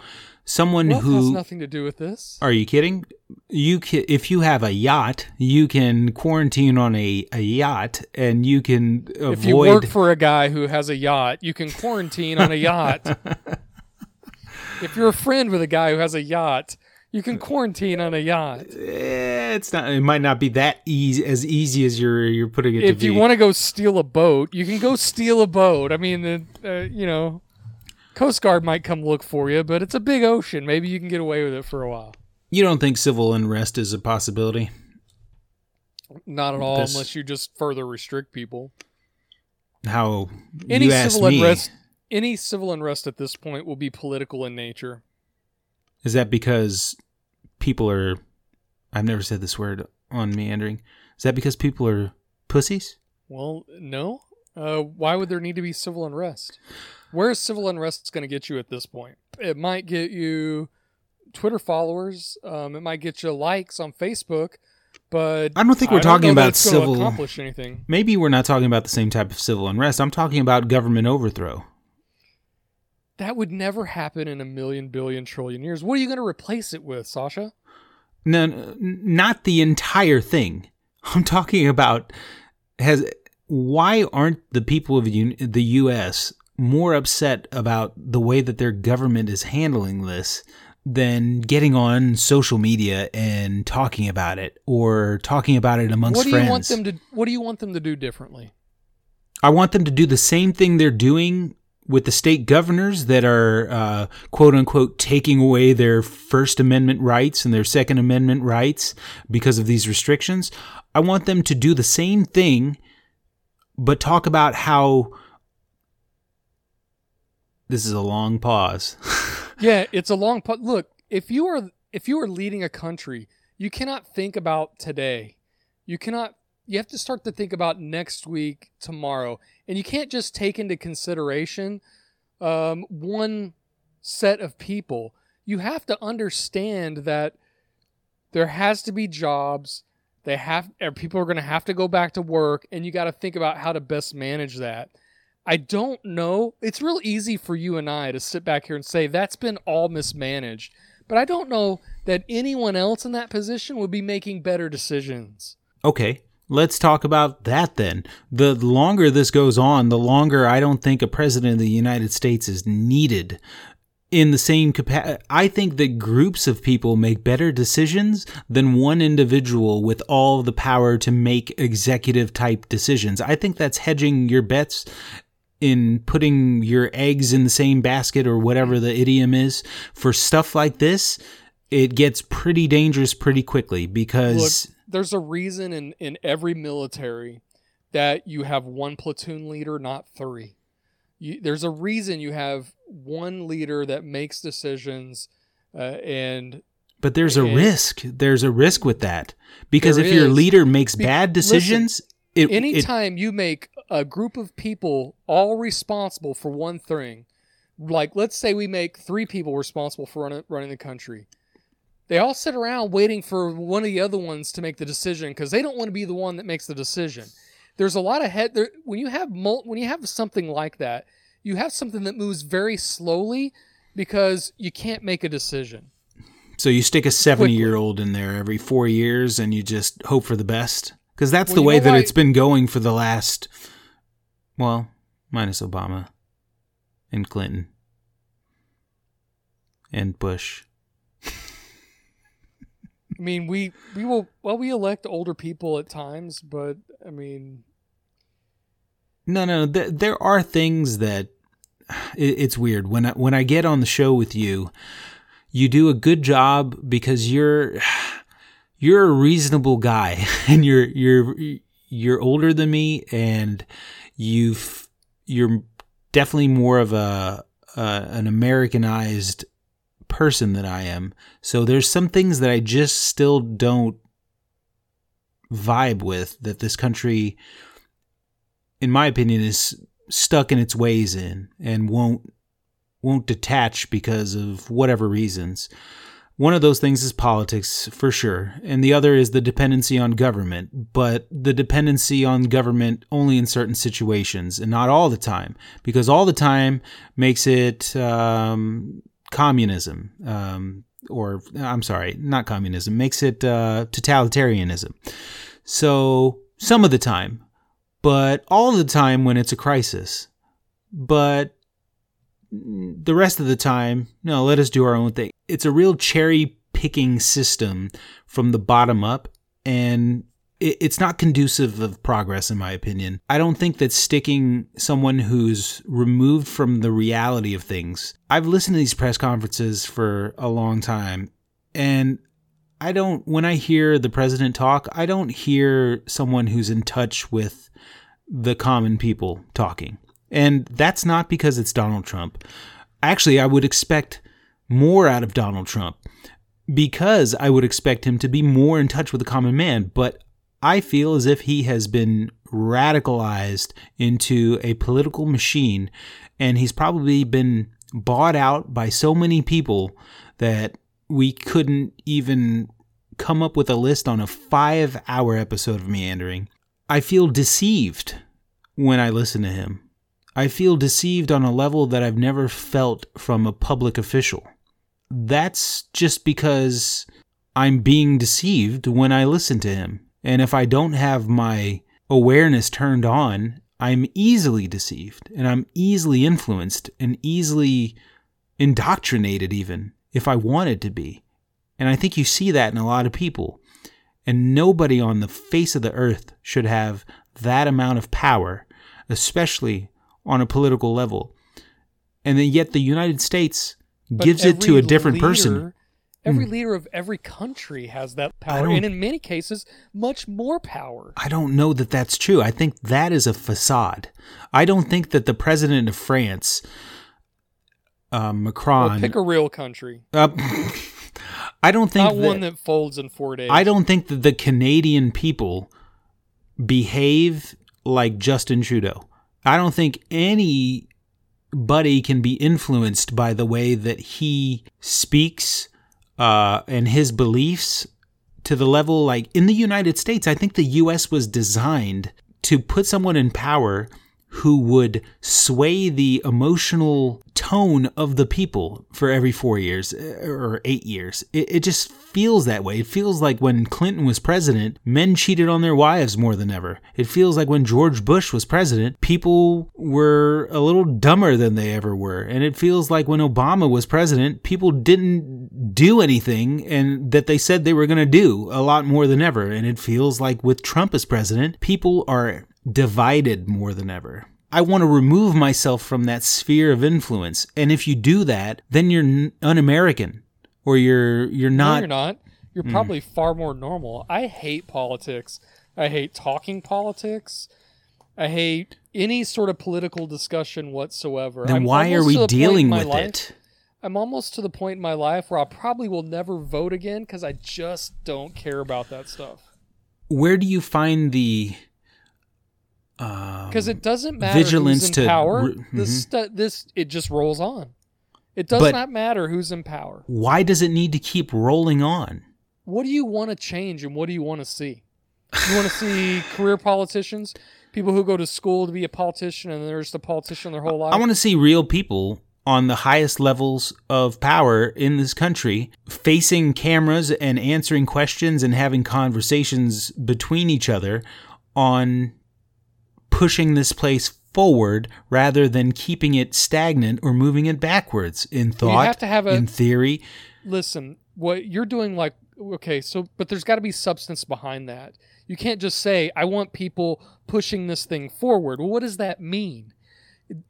someone who has nothing to do with this. are you kidding? You can, if you have a yacht, you can quarantine on a, a yacht and you can avoid If you work for a guy who has a yacht, you can quarantine on a yacht. if you're a friend with a guy who has a yacht, you can quarantine on a yacht. Eh, it's not. It might not be that easy as easy as you're you're putting it If you want to go steal a boat, you can go steal a boat. I mean, the, uh, you know, Coast Guard might come look for you, but it's a big ocean. Maybe you can get away with it for a while. you don't think civil unrest is a possibility? Not at all, This- unless you just further restrict people. How Any civil me? unrest, any civil unrest at this point will be political in nature. Is that because people are? I've never said this word on meandering. Is that because people are pussies? Well, no. Uh, why would there need to be civil unrest? Where is civil unrest going to get you at this point? It might get you Twitter followers. Um, it might get you likes on Facebook, but I don't think we're talking know that about civil. accomplish anything. Maybe we're not talking about the same type of civil unrest. I'm talking about government overthrow. That would never happen in a million, billion, trillion years. What are you going to replace it with, Sasha? No, n- not the entire thing. I'm talking about has why aren't the people of the U.S. more upset about the way that their government is handling this than getting on social media and talking about it or talking about it amongst What do friends? you want them to? What do you want them to do differently? I want them to do the same thing they're doing with the state governors that are uh, quote unquote taking away their First Amendment rights and their Second Amendment rights because of these restrictions. I want them to do the same thing, but talk about how. This is a long pause. yeah, it's a long pause. Look, if you are if you are leading a country, you cannot think about today. You cannot. You have to start to think about next week, tomorrow, and you can't just take into consideration um, one set of people. You have to understand that there has to be jobs. They have people are going to have to go back to work, and you got to think about how to best manage that. I don't know. It's real easy for you and I to sit back here and say that's been all mismanaged. But I don't know that anyone else in that position would be making better decisions. Okay, let's talk about that then. The longer this goes on, the longer I don't think a president of the United States is needed. In the same capacity, I think that groups of people make better decisions than one individual with all the power to make executive type decisions. I think that's hedging your bets in putting your eggs in the same basket or whatever the idiom is. For stuff like this, it gets pretty dangerous pretty quickly because. Look, there's a reason in, in every military that you have one platoon leader, not three. You, there's a reason you have one leader that makes decisions uh, and But there's a risk. There's a risk with that because if your leader makes Be- bad decisions, it, it anytime you make a group of people all responsible for one thing, like let's say we make three people responsible for running, running the country, they all sit around waiting for one of the other ones to make the decision because they don't want to be the one that makes the decision. There's a lot of head there when you have mul- when you have something like that, you have something that moves very slowly because you can't make a decision. so you stick a 70 year old in there every four years and you just hope for the best because that's Well, the way that why- it's been going for the last, well, minus Obama and Clinton and Bush. I mean, we we will well we elect older people at times, but I mean, No, no, th- there are things that it, it's weird when I, when I get on the show with you. You do a good job because you're you're a reasonable guy and you're you're you're older than me and you've you're definitely more of a uh, an Americanized person than I am. So there's some things that I just still don't vibe with that this country in my opinion is stuck in its ways in and won't won't detach because of whatever reasons. One of those things is politics, for sure, and the other is the dependency on government, but the dependency on government only in certain situations and not all the time, because all the time makes it um, communism, um, or I'm sorry, not communism, makes it uh, totalitarianism. So some of the time, but all the time when it's a crisis. But the rest of the time, no, let us do our own thing. It's a real cherry picking system from the bottom up, and it's not conducive of progress, in my opinion. I don't think that sticking someone who's removed from the reality of things. I've listened to these press conferences for a long time, and I don't, when I hear the president talk, I don't hear someone who's in touch with the common people talking. And that's not because it's Donald Trump. Actually, I would expect more out of Donald Trump because I would expect him to be more in touch with the common man. But I feel as if he has been radicalized into a political machine and he's probably been bought out by so many people that we couldn't even come up with a list on a five hour episode of Meandering. I feel deceived when I listen to him. I feel deceived on a level that I've never felt from a public official. That's just because I'm being deceived when I listen to him. And if I don't have my awareness turned on, I'm easily deceived and I'm easily influenced and easily indoctrinated, even if I wanted to be. And I think you see that in a lot of people. And nobody on the face of the earth should have that amount of power, especially on a political level. And then yet the United States But gives it to a different leader- person. Every Hmm. leader of every country has that power, and in many cases, much more power. I don't know that that's true. I think that is a facade. I don't think that the president of France, uh, Macron, pick a real country, uh, I don't think not that, one that folds in four days. I don't think that the Canadian people behave like Justin Trudeau. I don't think anybody can be influenced by the way that he speaks uh, and his beliefs to the level like in the United States. I think the U.S. was designed to put someone in power who would sway the emotional tone of the people for every four years uh, or eight years. It, it just feels that way. It feels like when Clinton was president, men cheated on their wives more than ever. It feels like when George Bush was president, people were a little dumber than they ever were. And it feels like when Obama was president, people didn't do anything and that they said they were going to do a lot more than ever. And it feels like with Trump as president, people are divided more than ever. I want to remove myself from that sphere of influence. And if you do that, then you're un-American or you're you're not. No, you're not. You're Hmm. probably far more normal. I hate politics. I hate talking politics. I hate any sort of political discussion whatsoever. then I'm why are we to the point in dealing with life- it? I'm almost to the point in my life where I probably will never vote again because I just don't care about that stuff. Where do you find the um, Because it doesn't matter vigilance who's in to power. re- This stu- this it just rolls on. It does But- not matter who's in power. why does it need to keep rolling on? What do you want to change and what do you want to see? You want to see career politicians, people who go to school to be a politician and they're just a politician their whole life. I want to see real people on the highest levels of power in this country facing cameras and answering questions and having conversations between each other on pushing this place forward rather than keeping it stagnant or moving it backwards in thought, have to have a- in theory. Listen, what you're doing, like, okay, so, but there's got to be substance behind that. You can't just say, I want people pushing this thing forward. Well, what does that mean?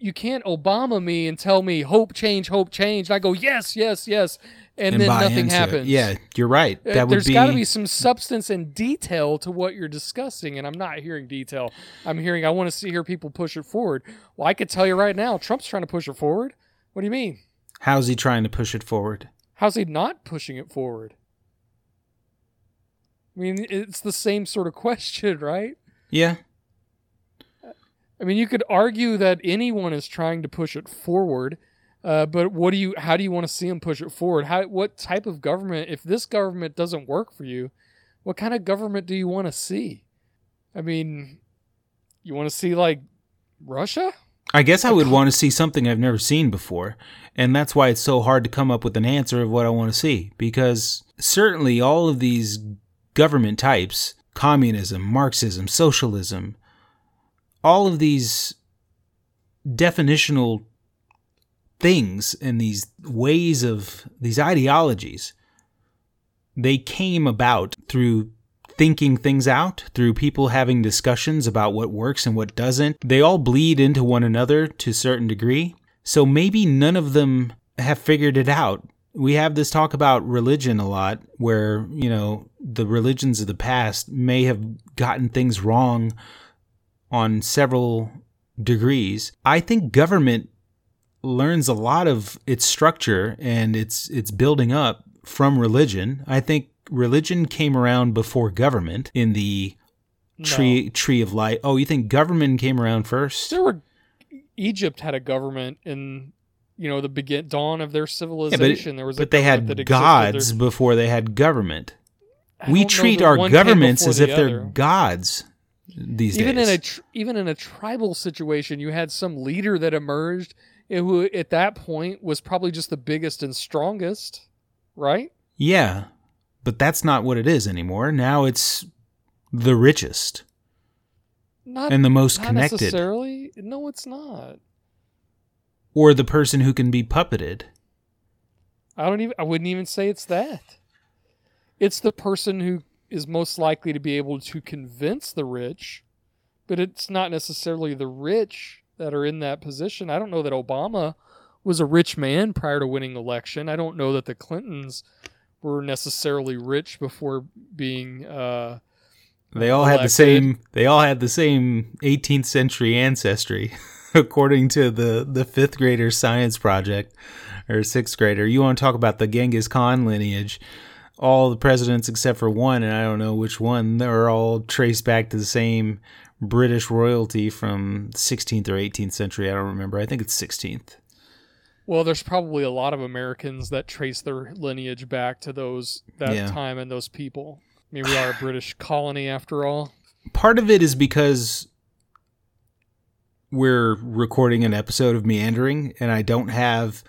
You can't Obama me and tell me hope change, hope change. And I go, yes, yes, yes. And, then nothing into it. happens. Yeah, you're right. Uh, That would There's be, got to be some substance and detail to what you're discussing, and I'm not hearing detail. I'm hearing I want to see hear people push it forward. Well, I could tell you right now, Trump's trying to push it forward. What do you mean? How's he trying to push it forward? How's he not pushing it forward? I mean, it's the same sort of question, right? Yeah. I mean, you could argue that anyone is trying to push it forward, uh, but what do you? How do you want to see them push it forward? How? What type of government? If this government doesn't work for you, what kind of government do you want to see? I mean, you want to see like Russia? I guess I would want to see something I've never seen before. And that's why it's so hard to come up with an answer of what I want to see. Because certainly all of these government types communism, Marxism, socialism all of these definitional things and these ways of these ideologies they came about through thinking things out, through people having discussions about what works and what doesn't. They all bleed into one another to a certain degree. So maybe none of them have figured it out. We have this talk about religion a lot, where, you know, the religions of the past may have gotten things wrong on several degrees. I think government learns a lot of its structure and its its building up from religion. I think religion came around before government in the tree No. tree of life. Oh, you think government came around first? There were Egypt had a government in you know the begin dawn of their Yeah, civilization. there was, a but they had gods there. before they had government. I We treat our governments as the if they're gods these even days. in a tr- even in a tribal situation, you had some leader that emerged who at that point was probably just the biggest and strongest, right? yeah, but that's not what it is anymore. Now it's the richest Not and the most not connected, necessarily. No, it's not. or the person who can be puppeted. I don't even. I wouldn't even say it's that. It's the person who is most likely to be able to convince the rich, but it's not necessarily the rich that are in that position. I don't know that Obama was a rich man prior to winning election. I don't know that the Clintons were necessarily rich before being. Uh, They all had the same. They all had the same 18th century ancestry, according to the the fifth grader science project, or sixth grader. You want to talk about the Genghis Khan lineage? All the presidents except for one, and I don't know which one, they're all traced back to the same British royalty from 16th or 18th century. I don't remember. I think it's 16th. well, there's probably a lot of Americans that trace their lineage back to those that Yeah. time and those people. I mean, we are a British colony after all. part of it is because we're recording an episode of Meandering and I don't have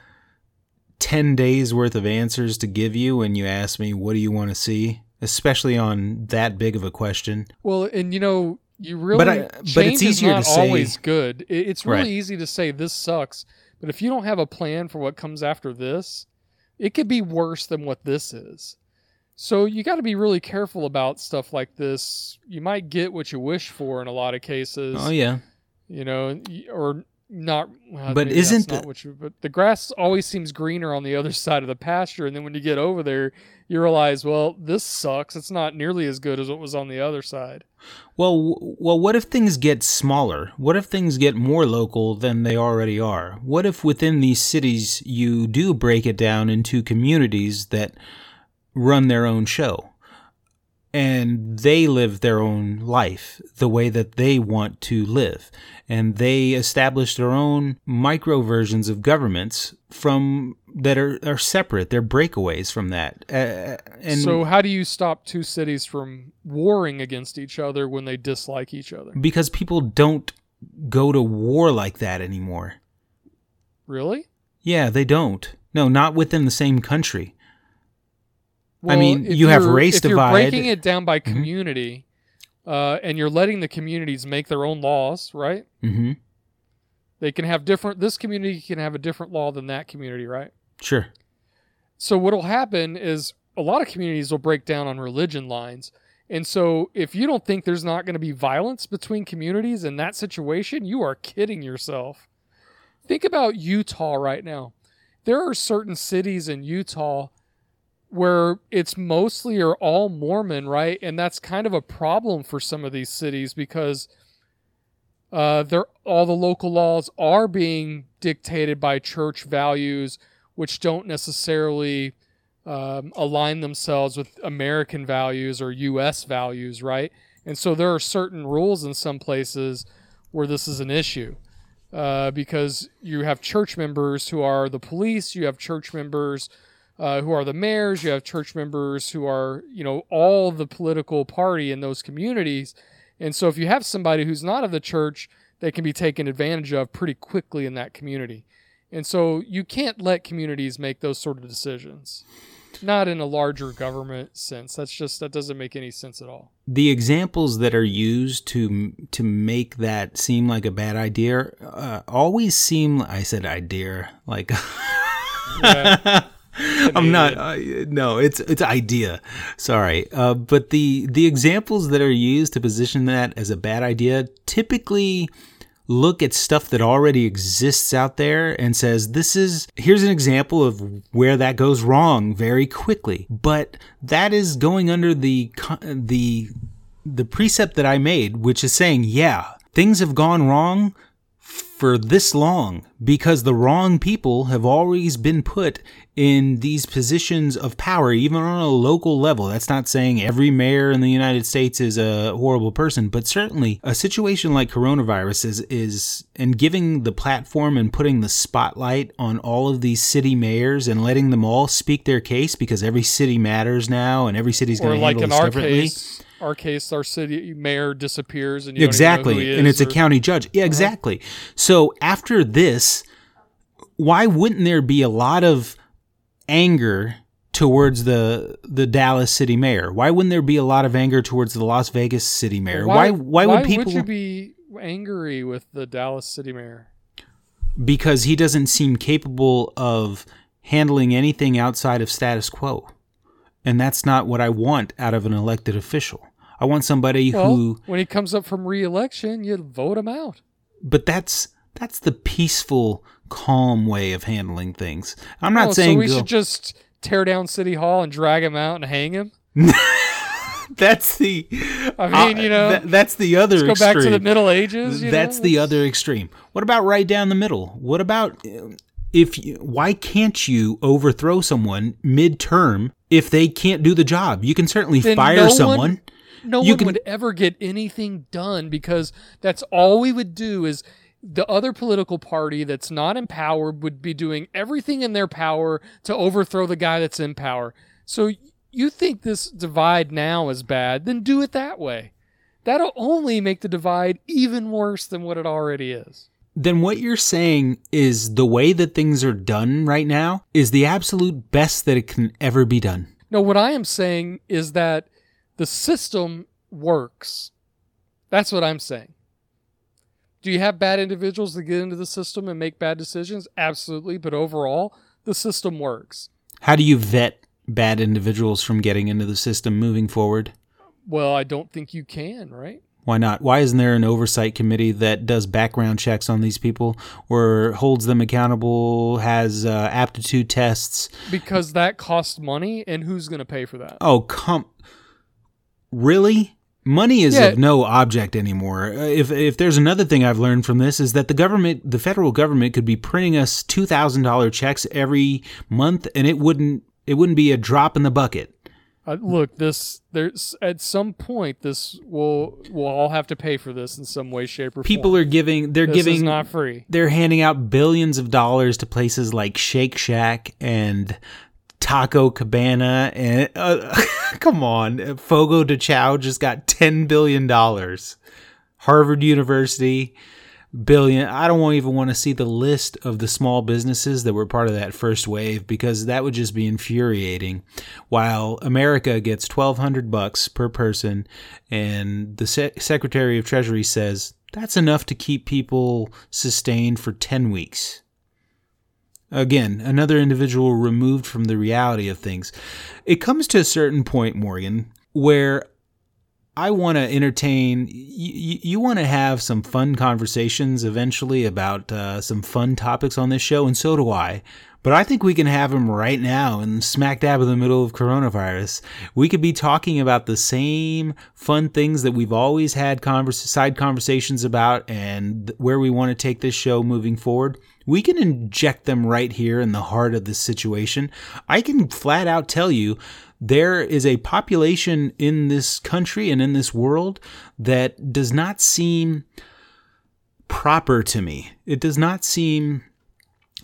10 days worth of answers to give you when you ask me, what do you want to see? Especially on that big of a question. Well, and you know, you really But I- but it's easier to say- always good. It's really Right. easy to say this sucks, but if you don't have a plan for what comes after this, it could be worse than what this is. So you got to be really careful about stuff like this. You might get what you wish for in a lot of cases. Oh, yeah. you know, or not. well, But isn't not the- what you? But the grass always seems greener on the other side of the pasture, and then when you get over there, you realize, well, this sucks. It's not nearly as good as what was on the other side. Well, w- well, what if things get smaller? What if things get more local than they already are? What if within these cities you do break it down into communities that run their own show and they live their own life the way that they want to live and they establish their own micro versions of governments from that are, are separate they're breakaways from that uh, and so how do you stop two cities from warring against each other when they dislike each other? because people don't go to war like that anymore. Really? Yeah, they don't. No, not within the same country. I mean, you have race if you're breaking it down by Mhm. community, uh, and you're letting the communities make their own laws, right? hmm They can have different. This community can have a different law than that community, right? Sure. So what'll happen is a lot of communities will break down on religion lines. And so if you don't think there's not going to be violence between communities in that situation, you are kidding yourself. Think about Utah right now. There are certain cities in Utah where it's mostly or all Mormon, right? And that's kind of a problem for some of these cities because uh, they're all the local laws are being dictated by church values, which don't necessarily um, align themselves with American values or U.S. values, right? And so there are certain rules in some places where this is an issue. Uh, because you have church members who are the police, you have church members uh, who are the mayors, you have church members who are, you know, all the political party in those communities. And so if you have somebody who's not of the church, they can be taken advantage of pretty quickly in that community. And so you can't let communities make those sort of decisions. Not in a larger government sense. That's just that doesn't make any sense at all. The examples that are used to to make that seem like a bad idea uh, always seem. I said idea like. Yeah. I'm not. Uh, no, it's it's idea. Sorry, uh, but the the examples that are used to position that as a bad idea typically look at stuff that already exists out there and says this is here's an example of where that goes wrong very quickly. But that is going under the the the precept that I made, which is saying, yeah, things have gone wrong for this long because the wrong people have always been put in these positions of power, even on a local level. That's not saying every mayor in the United States is a horrible person, but certainly a situation like coronavirus is, is and giving the platform and putting the spotlight on all of these city mayors and letting them all speak their case because every city matters now and every city's going to like handle in this our differently. case, our case, our city mayor disappears and you exactly don't even know who he and it's a county judge. Yeah uh-huh. exactly. So after this why wouldn't there be a lot of anger towards the the Dallas city mayor? Why wouldn't there be a lot of anger towards the Las Vegas city mayor? Why why, would people would you be angry with the Dallas city mayor? because he doesn't seem capable of handling anything outside of status quo. And that's not what I want out of an elected official I want somebody Well, who when he comes up from re-election, you vote him out. but that's that's the peaceful calm way of handling things i'm not Oh, saying so we go- should just tear down City Hall and drag him out and hang him. that's the I mean, uh, you know, tha- that's the other go back to the. Middle Ages. That's know? the other extreme what about right down the middle what about uh, if you, why can't you overthrow someone mid-term if they can't do the job you can certainly Then fire no one- someone No You one can- would ever get anything done because that's all we would do is the other political party that's not in power would be doing everything in their power to overthrow the guy that's in power. So you think this divide now is bad, then do it that way. That'll only make the divide even worse than what it already is. then what you're saying is the way that things are done right now is the absolute best that it can ever be done No, what I am saying is that the system works. That's what I'm saying. Do you have bad individuals that get into the system and make bad decisions? Absolutely. But overall, the system works. How do you vet bad individuals from getting into the system moving forward? Well, I don't think you can, right? Why not? Why isn't there an oversight committee that does background checks on these people or holds them accountable, has uh, aptitude tests? Because that costs money, and who's going to pay for that? Oh, come. Really? Money is Yeah. of no object anymore. Uh, If if there's another thing I've learned from this is that the government, the federal government, could be printing us two thousand dollar checks every month, and it wouldn't it wouldn't be a drop in the bucket. Uh, look, this there's at some point this will we'll all have to pay for this in some way, shape, or People form. are giving they're this giving is not free. they're handing out billions of dollars to places like Shake Shack and Taco Cabana and uh, come on, Fogo de Chao just got 10 billion dollars. Harvard University billion. I don't even want to see the list of the small businesses that were part of that first wave because that would just be infuriating. While America gets 1200 bucks per person and the Se- Secretary of Treasury says that's enough to keep people sustained for 10 weeks. Again, another individual removed from the reality of things. It comes to a certain point, Morgan, where I want to entertain. You, you want to have some fun conversations eventually about uh, some fun topics on this show, and so do I. But I think we can have them right now in smack dab in the middle of coronavirus. We could be talking about the same fun things that we've always had converse, side conversations about and where we want to take this show moving forward. We can inject them right here in the heart of this situation. I can flat out tell you there is a population in this country and in this world that does not seem proper to me. It does not seem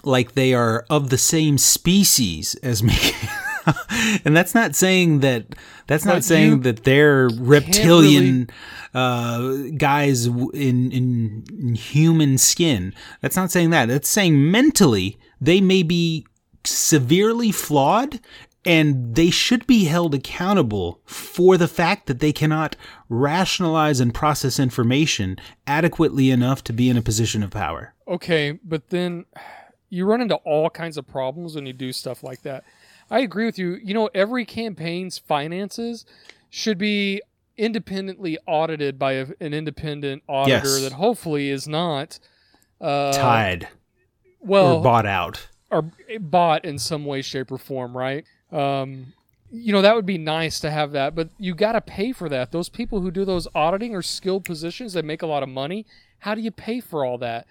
like they are of the same species as me. and that's not saying that that's not saying that they're reptilian uh, guys in, in in human skin. That's not saying that. That's saying mentally they may be severely flawed and they should be held accountable for the fact that they cannot rationalize and process information adequately enough to be in a position of power. Okay, but then you run into all kinds of problems when you do stuff like that. I agree with you. You know, every campaign's finances should be independently audited by a, an independent auditor Yes. that hopefully is not uh, Tied well or bought out. or bought in some way, shape, or form, right? Um, you know, that would be nice to have that, but you got to pay for that. Those people who do those auditing are skilled positions. They make a lot of money. How do you pay for all that?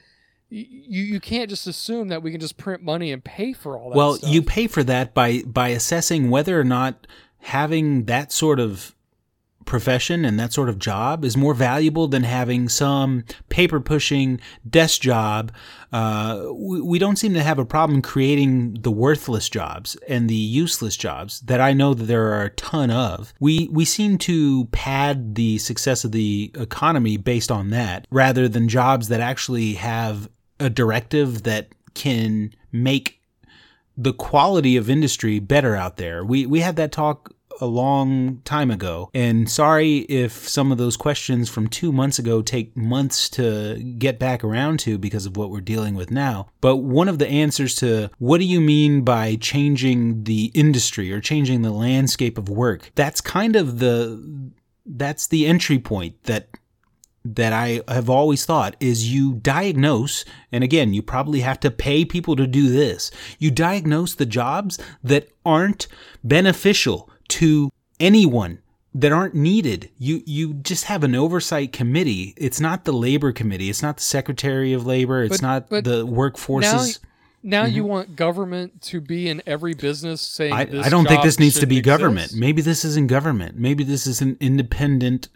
You you can't just assume that we can just print money and pay for all that. Well, stuff. you pay for that by by assessing whether or not having that sort of profession and that sort of job is more valuable than having some paper pushing desk job. Uh, we, we don't seem to have a problem creating the worthless jobs and the useless jobs that I know that there are a ton of. We we seem to pad the success of the economy based on that rather than jobs that actually have a directive that can make the quality of industry better out there. We we had that talk a long time ago. And sorry if some of those questions from 2 months ago take months to get back around to because of what we're dealing with now. But one of the answers to what do you mean by changing the industry or changing the landscape of work? That's kind of the that's the entry point that that I have always thought is you diagnose, and again, you probably have to pay people to do this. You diagnose the jobs that aren't beneficial to anyone that aren't needed. You you just have an oversight committee. It's not the labor committee. It's not the secretary of labor. It's But- not but the workforces. now you mm-hmm. want government to be in every business saying I, this I don't think this needs to be government. Maybe this isn't government. Maybe this is an independent,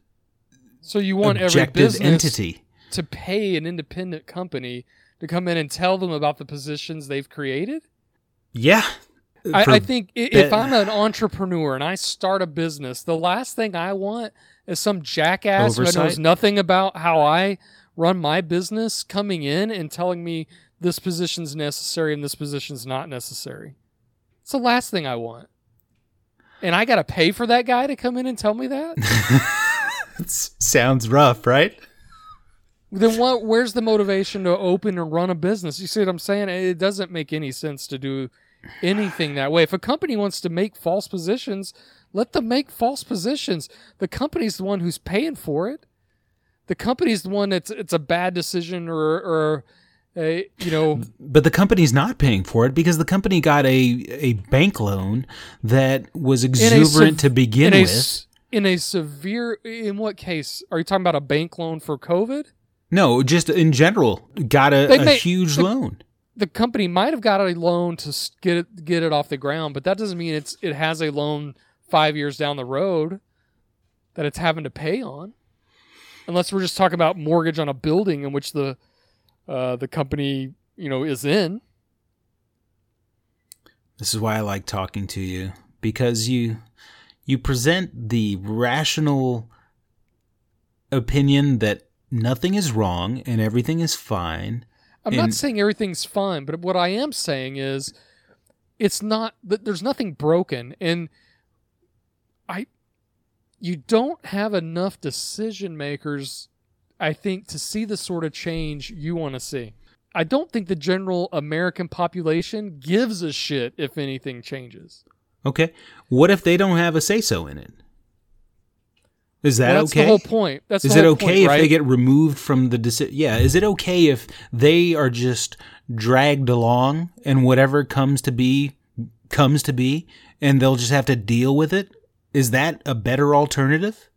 So you want every business entity. to pay an independent company to come in and tell them about the positions they've created? Yeah. I, I think if I'm an entrepreneur and I start a business, the last thing I want is some jackass who knows nothing about how I run my business coming in and telling me this position's necessary and this position's not necessary. It's the last thing I want. And I got to pay for that guy to come in and tell me that? sounds rough, right? then what where's the motivation to open and run a business? You see what I'm saying? It doesn't make any sense to do anything that way. If a company wants to make false positions, let them make false positions. The company's the one who's paying for it. The company's the one that's it's a bad decision or or a, you know But the company's not paying for it because the company got a a bank loan that was exuberant to begin with. In a severe in what case are you talking about a bank loan for COVID? no, just in general, got a, a may- huge the- loan. the company might have got a loan to get it get it off the ground, but that doesn't mean it's it has a loan five years down the road that it's having to pay on, unless we're just talking about mortgage on a building in which the uh, the company you know is in. This is why I like talking to you because you you present the rational opinion that nothing is wrong and everything is fine. I'm not saying everything's fine, but what I am saying is it's not that there's nothing broken and I you don't have enough decision makers I think to see the sort of change you want to see. I don't think the general American population gives a shit if anything changes. Okay. What if they don't have a say so in it? Is that Well, that's okay? the whole point. That's Is it okay point, if right? they get removed from the decision? Yeah. Is it okay if they are just dragged along and whatever comes to be comes to be and they'll just have to deal with it? Is that a better alternative?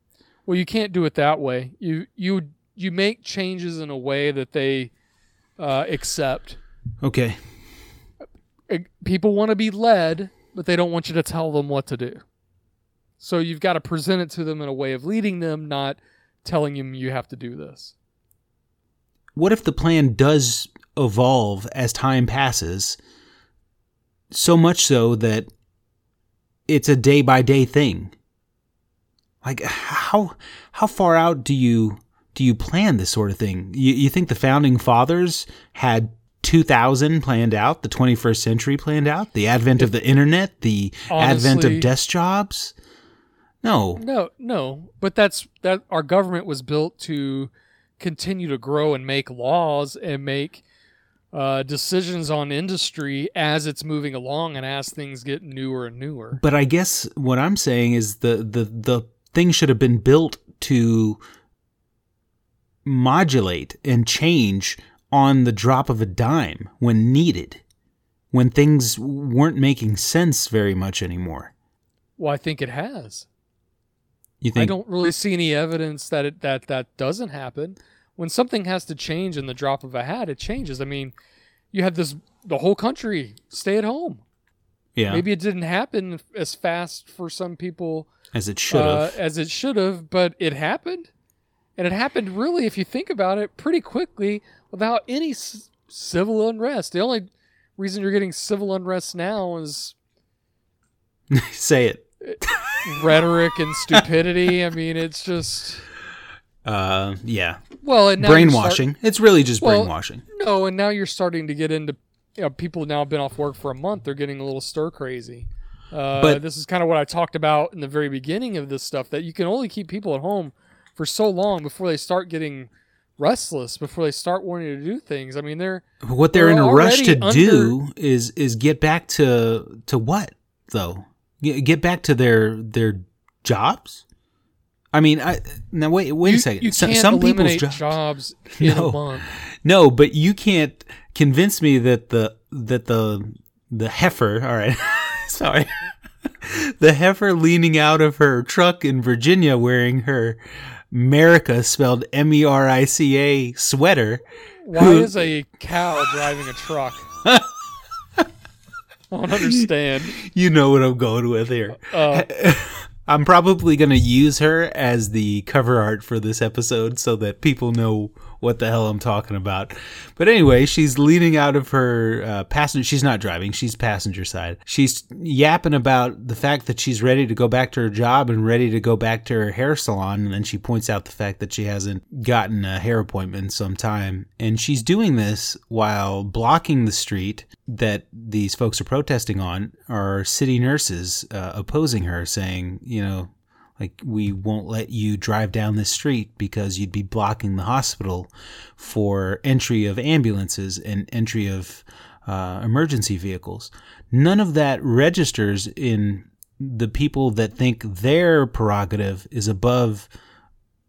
Well, you can't do it that way. You you you make changes in a way that they uh, accept. Okay. People want to be led, but they don't want you to tell them what to do. So you've got to present it to them in a way of leading them, not telling them you have to do this. what if the plan does evolve as time passes so much so that it's a day by day thing like how how far out do you do you plan this sort of thing you, you think the founding fathers had 2000 planned out the 21st century planned out the advent of the internet the advent of desk jobs no No, no, but that's that. Our government was built to continue to grow and make laws and make uh, decisions on industry as it's moving along and as things get newer and newer. But I guess what I'm saying is the the the thing should have been built to modulate and change on the drop of a dime when needed, when things weren't making sense very much anymore. Well, I think it has. You think I don't really see any evidence that it that that doesn't happen. When something has to change in the drop of a hat, it changes. I mean, you had this the whole country stay at home. yeah, Maybe it didn't happen as fast for some people as it should uh, have. as it should have, but it happened, and it happened really, if you think about it, pretty quickly without any c- civil unrest. The only reason you're getting civil unrest now is Say it. rhetoric and stupidity. I mean, it's just Uh, yeah, well, and now you're start- brainwashing. it's really just Well, brainwashing. no, and now you're starting to get into you know, people now have been off work for a month. They're getting a little stir crazy. Uh, But- this is kind of what I talked about in the very beginning of this stuff that you can only keep people at home for so long before they start getting restless, before they start wanting to do things. I mean, they're What they're We're in a rush to already do is is get back to to what though? Get, back to their their jobs. I mean, I now wait wait you, a second. You some can't some people's jobs. jobs in No. No, but you can't convince me that the that the the heifer. All right, sorry. The heifer leaning out of her truck in Virginia wearing her America spelled M E R I C A sweater Why is a cow driving a truck? I don't understand. you know what I'm going with here. Uh, I'm probably going to use her as the cover art for this episode so that people know what the hell I'm talking about. But anyway, she's leaning out of her uh, passenger. She's not driving. She's passenger side. She's yapping about the fact that she's ready to go back to her job and ready to go back to her hair salon. And then she points out the fact that she hasn't gotten a hair appointment in some time. And she's doing this while blocking the street that these folks are protesting on are city nurses uh, opposing her, saying, you know, like we won't let you drive down this street because you'd be blocking the hospital for entry of ambulances and entry of uh, emergency vehicles. None of that registers in the people that think their prerogative is above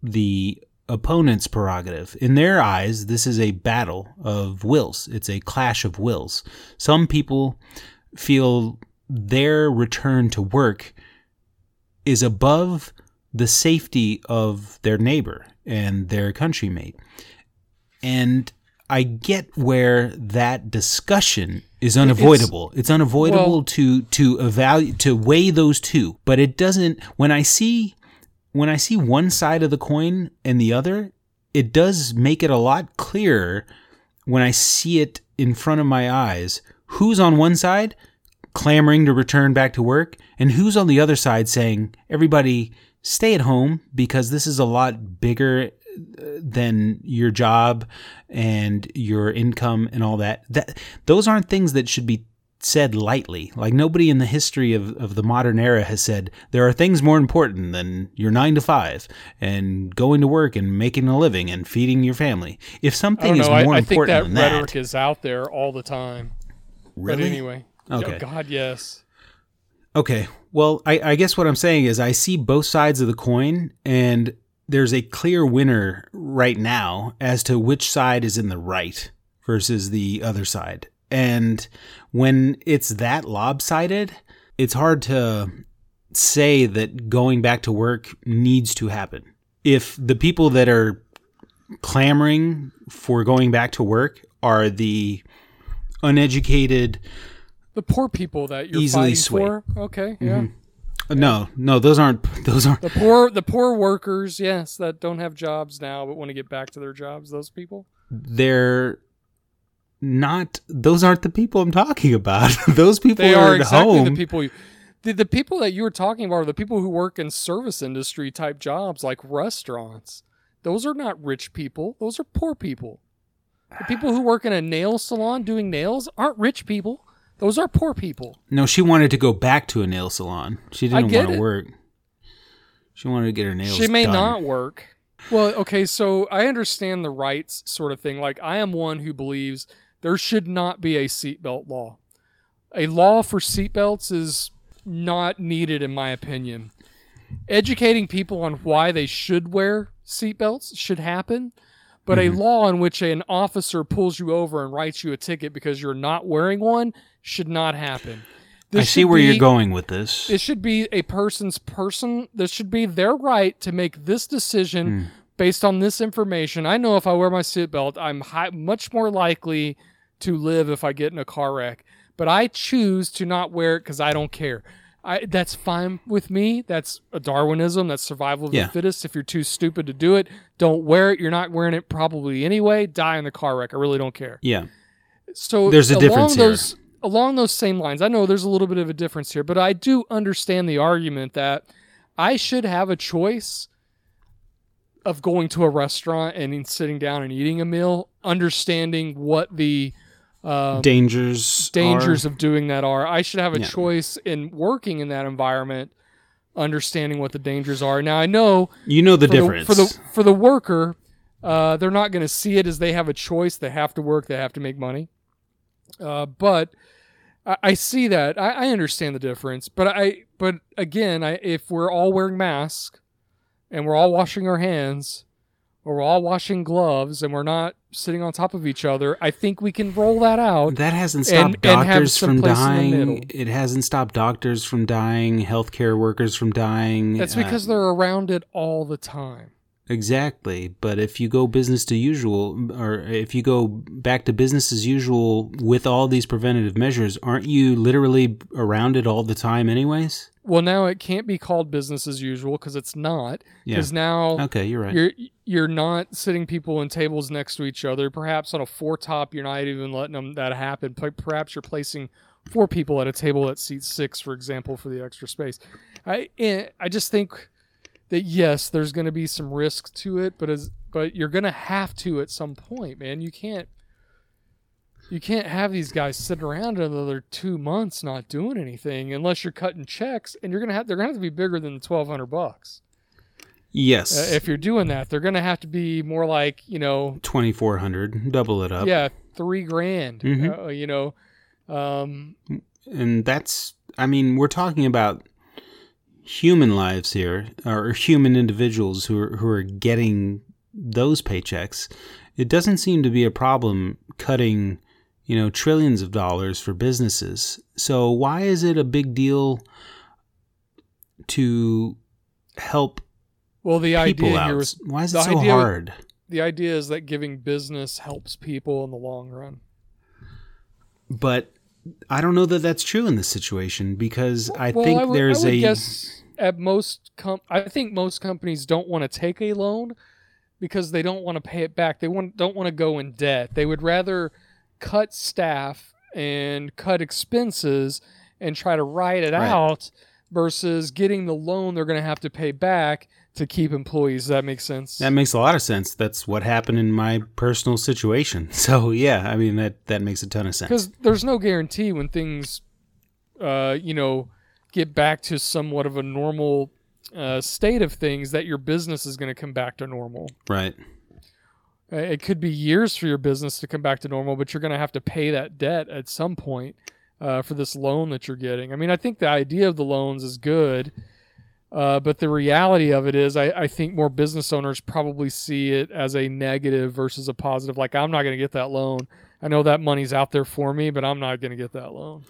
the opponent's prerogative. In their eyes, this is a battle of wills. It's a clash of wills. Some people feel their return to work is above the safety of their neighbor and their countrymate. And I get where that discussion is unavoidable. It's, unavoidable well- to to evaluate to weigh those two, but it doesn't when I see when I see one side of the coin and the other, it does make it a lot clearer when I see it in front of my eyes who's on one side clamoring to return back to work? And who's on the other side saying everybody stay at home because this is a lot bigger uh, than your job and your income and all that. That those aren't things that should be said lightly. Like nobody in the history of, of the modern era has said there are things more important than your nine to five and going to work and making a living and feeding your family. If something is more I, I think important that than rhetoric that is out there all the time. really? But anyway, Okay. Oh, God, yes. Okay. Well, I, I guess what I'm saying is I see both sides of the coin, and there's a clear winner right now as to which side is in the right versus the other side. And when it's that lopsided, it's hard to say that going back to work needs to happen. If the people that are clamoring for going back to work are the uneducated, The poor people that you're Easily fighting swayed. for. Okay, mm-hmm. yeah. no, no, those aren't those aren't The poor, the poor workers, yes, that don't have jobs now but want to get back to their jobs. Those people. they're not those aren't the people I'm talking about. those people They are, are at exactly home. the people. You, the, the people that you were talking about are the people who work in service industry type jobs like restaurants. Those are not rich people. Those are poor people. The people who work in a nail salon doing nails aren't rich people. Those are poor people. No, she wanted to go back to a nail salon. She didn't want to work. She wanted to get her nails she may done. not work. Well, okay, so I understand the rights sort of thing. Like I am one who believes there should not be a seatbelt law. A law for seatbelts is not needed in my opinion. Educating people on why they should wear seatbelts should happen, but Mhm. a law in which an officer pulls you over and writes you a ticket because you're not wearing one should not happen. I see where you're going with this. This should be a person's person. This should be their right to make this decision Hmm. based on this information. I know if I wear my seatbelt, I'm high, much more likely to live if I get in a car wreck. But I choose to not wear it because I don't care. I, that's fine with me. That's a Darwinism. That's survival of Yeah. the fittest. If you're too stupid to do it, don't wear it. You're not wearing it probably anyway. Die in the car wreck. I really don't care. yeah. So There's a difference here. along those same lines. I know there's a little bit of a difference here, but I do understand the argument that I should have a choice of going to a restaurant and sitting down and eating a meal, understanding what the um, Dangers. dangers are- of doing that are. I should have a Yeah. choice in working in that environment, understanding what the dangers are. Now I know you know the for difference. The, for the for the worker, uh, they're not going to see it as they have a choice. They have to work. They have to make money. Uh, but I, I see that. I, I understand the difference. But I but again, I, if we're all wearing masks and we're all washing our hands, or we're all washing gloves, and we're not sitting on top of each other, I think we can roll that out. that hasn't stopped and doctors some from place in the dying. It hasn't stopped doctors from dying, healthcare workers from dying. That's uh, because they're around it all the time. Exactly. But if you go business to usual, or if you go back to business as usual with all these preventative measures, aren't you literally around it all the time, anyways? Well, now it can't be called business as usual because it's not. Yeah. Because now Okay, you're right. You're you're not sitting people in tables next to each other. Perhaps on a four top, you're not even letting them that happen. Perhaps you're placing four people at a table that seats six, for example, for the extra space. I eh, I just think that yes, there's going to be some risk to it, but as but you're going to have to at some point, man. You can't you can't have these guys sitting around another two months not doing anything unless you're cutting checks, and you're gonna have they're gonna have to be bigger than the twelve hundred bucks. yes. Uh, if you're doing that, they're going to have to be more like, you know, 2400 double it up. yeah, three grand, Mhm. uh, you know. Um, and that's i mean we're talking about human lives here or human individuals who are who are getting those paychecks it doesn't seem to be a problem cutting you know trillions of dollars for businesses so why is it a big deal to help well, the people idea out here is why is it so idea- hard the idea is that giving business helps people in the long run. but i don't know that that's true in this situation because i well, think I would, there's I a guess at most com- I think most companies don't want to take a loan because they don't want to pay it back. They want don't want to go in debt. They would rather cut staff and cut expenses and try to ride it Right. out versus getting the loan they're going to have to pay back to keep employees. Does that makes sense? That makes a lot of sense. That's what happened in my personal situation. So yeah, I mean that that makes a ton of sense. because there's no guarantee when things, uh, you know, get back to somewhat of a normal uh, state of things that your business is going to come back to normal. Right. Uh, It could be years for your business to come back to normal, but you're going to have to pay that debt at some point uh, for this loan that you're getting. I mean, I think the idea of the loans is good, uh, but the reality of it is, I, I think more business owners probably see it as a negative versus a positive. Like, I'm not going to get that loan. I know that money's out there for me, but I'm not going to get that loan.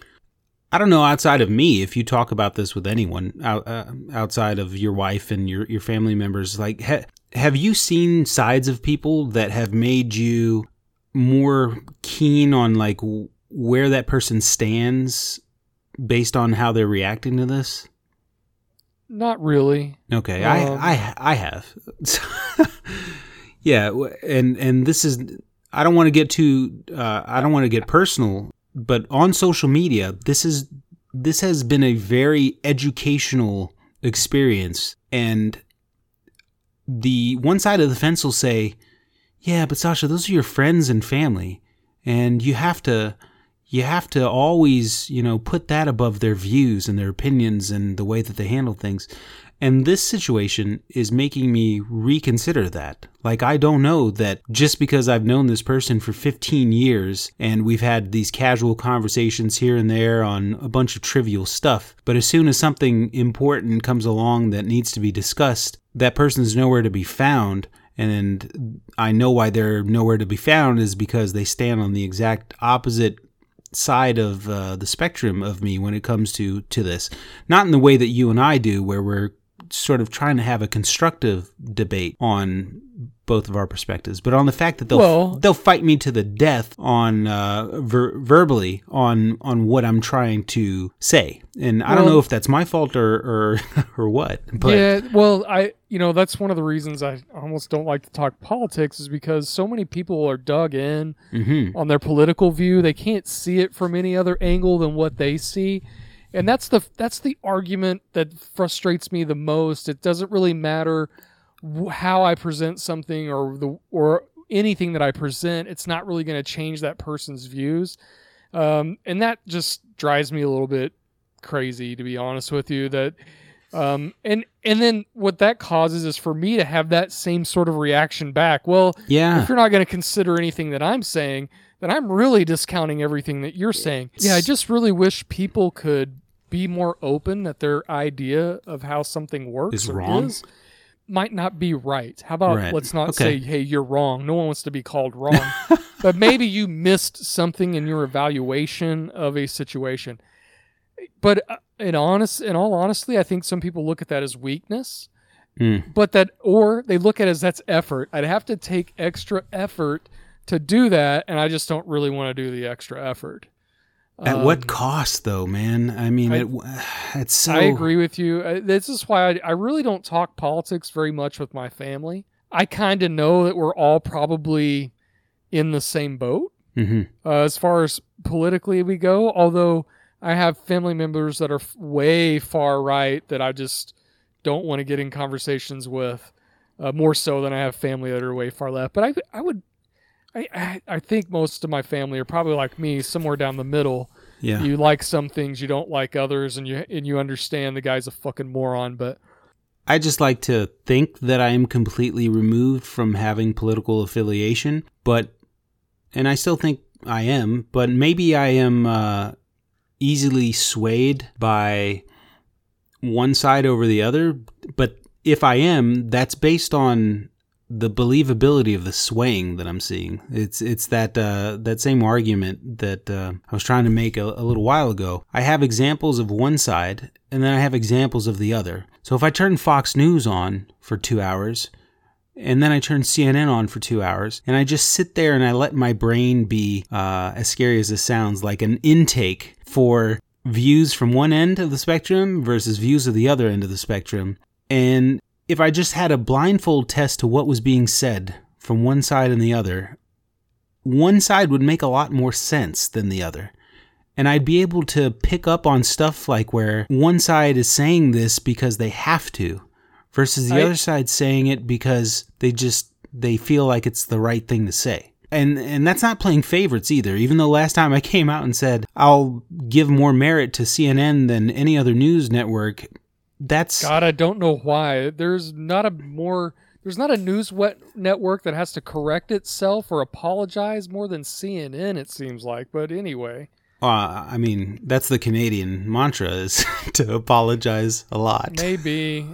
I don't know outside of me if you talk about this with anyone out, uh, outside of your wife and your your family members like ha- have you seen sides of people that have made you more keen on like where that person stands based on how they're reacting to this? Not really. Okay, Um, I I I have. yeah, and and this is I don't want to get too uh, I don't want to get personal, but on social media, this is this has been a very educational experience and the one side of the fence will say, "Yeah, but Sasha, those are your friends and family, and you have to you have to always, you know, put that above their views and their opinions and the way that they handle things." And this situation is making me reconsider that. Like, I don't know that just because I've known this person for 15 years and we've had these casual conversations here and there on a bunch of trivial stuff, but as soon as something important comes along that needs to be discussed, that person's nowhere to be found. And I know why they're nowhere to be found is because they stand on the exact opposite side of uh, the spectrum of me when it comes to to this. Not in the way that you and I do, where we're sort of trying to have a constructive debate on both of our perspectives, but on the fact that they'll Well- they'll fight me to the death on uh, ver- verbally on on what I'm trying to say, and I don't know if that's my fault or or, or what. But yeah, well, I you know that's one of the reasons I almost don't like to talk politics is because so many people are dug in Mhm. on their political view. They can't see it from any other angle than what they see. And that's the that's the argument that frustrates me the most. It doesn't really matter how I present something or the or anything that I present. It's not really going to change that person's views, um, and that just drives me a little bit crazy, to be honest with you. That um, and and then what that causes is for me to have that same sort of reaction back. Well, yeah, if you're not going to consider anything that I'm saying, then I'm really discounting everything that you're saying. Yeah, I just really wish people could be more open that their idea of how something works Is or wrong? is might not be right. How about Right. let's not Okay. say, "Hey, you're wrong." No one wants to be called wrong, but maybe you missed something in your evaluation of a situation. But uh, in honest, in all honesty, I think some people look at that as weakness Mm. but that or they look at it as that's effort i'd have to take extra effort to do that and i just don't really want to do the extra effort At Um, what cost, though, man? I mean, I- it, it's so. i agree with you Uh, this is why I, I really don't talk politics very much with my family i kind of know that we're all probably in the same boat hmm uh, as far as politically we go although i have family members that are f- way far right that i just don't want to get in conversations with uh, more so than i have family that are way far left but i, I would I, I, I think most of my family are probably like me somewhere down the middle Yeah. you like some things you don't like others and you and you understand the guy's a fucking moron but I just like to think that I am completely removed from having political affiliation, but, and I still think I am, but maybe I am uh, easily swayed by one side over the other. But if I am, that's based on the believability of the swaying that I'm seeing. It's it's that uh, that same argument that uh, I was trying to make a, a little while ago. I have examples of one side, and then I have examples of the other. So if I turn Fox News on for two hours, and then I turn CNN on for two hours, and I just sit there and I let my brain be, uh, as scary as this sounds, like an intake for views from one end of the spectrum versus views of the other end of the spectrum. And if I just had a blindfold test to what was being said from one side and the other, one side would make a lot more sense than the other. And I'd be able to pick up on stuff like where one side is saying this because they have to, versus the I- other side saying it because they just they feel like it's the right thing to say. And and that's not playing favorites either. Even though last time I came out and said I'll give more merit to CNN than any other news network, that's god i don't know why. There's not a more there's not a news wet network that has to correct itself or apologize more than cnn it seems like but anyway. Uh, I mean that's the Canadian mantra is to apologize a lot. maybe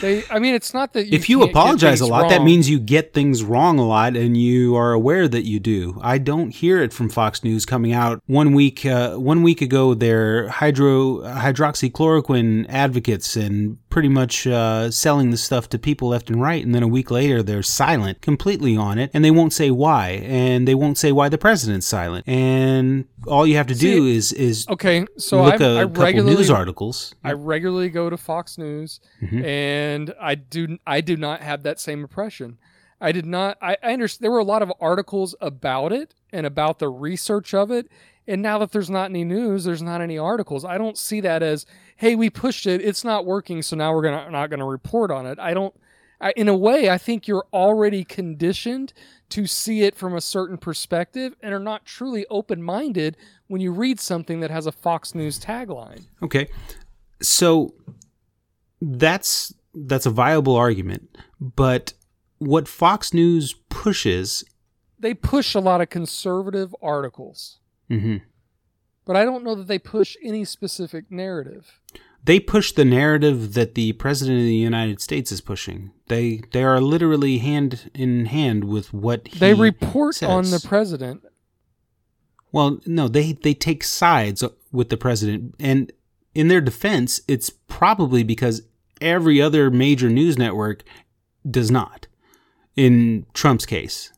they i mean it's not that you if you apologize a lot, that means you get things wrong a lot, and you are aware that you do. I don't hear it from Fox News coming out one week. Uh, one week ago, they're hydro hydroxychloroquine advocates and pretty much uh, selling the stuff to people left and right. And then a week later, they're silent completely on it, and they won't say why, and they won't say why the president's silent. And all you have to do is is okay so look I, a I couple news articles. I regularly go to Fox News, Mhm. and I do I do not have that same impression. I did not. I, I understand there were a lot of articles about it and about the research of it. And now that there's not any news, there's not any articles. I don't see that as, hey, we pushed it, it's not working, so now we're gonna not gonna report on it. I don't. I, in a way, I think you're already conditioned to see it from a certain perspective and are not truly open minded when you read something that has a Fox News tagline. Okay. So that's that's a viable argument, but what Fox News pushes They push a lot of conservative articles, mhm, but I don't know that they push any specific narrative. they push the narrative that the president of the United States is pushing. They they are literally hand in hand with what he They report on the president. Well, no, they they take sides with the president, and in their defense, it's probably because every other major news network does not. In Trump's case,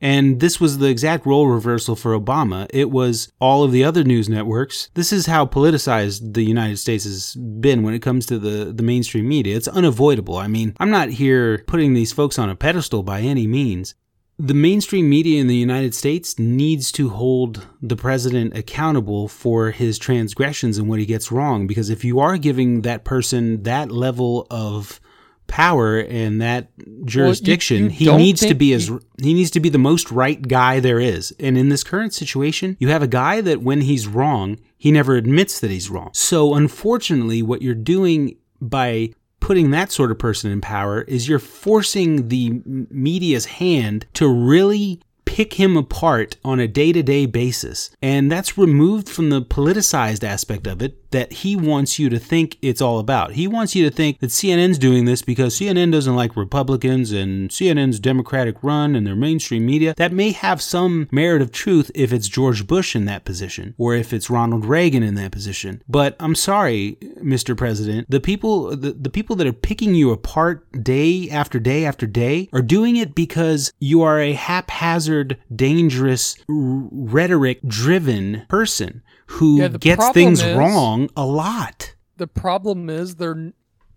and this was the exact role reversal for Obama. It was all of the other news networks. This is how politicized the United States has been when it comes to the, the mainstream media. It's unavoidable. I mean, I'm not here putting these folks on a pedestal by any means. The mainstream media in the United States needs to hold the president accountable for his transgressions and what he gets wrong. Because if you are giving that person that level of power in that jurisdiction, you he needs to be as you- he needs to be the most right guy there is. And in this current situation, you have a guy that when he's wrong, he never admits that he's wrong. So unfortunately, what you're doing by putting that sort of person in power is you're forcing the media's hand to really pick him apart on a day-to-day basis. And that's removed from the politicized aspect of it that he wants you to think it's all about. He wants you to think that CNN's doing this because CNN doesn't like Republicans and CNN's Democratic run and their mainstream media. That may have some merit of truth if it's George Bush in that position or if it's Ronald Reagan in that position. But I'm sorry, Mr. President, the people the, the people that are picking you apart day after day after day are doing it because you are a haphazard, dangerous, rhetoric driven person who Yeah, gets things is- wrong a lot. The problem is they're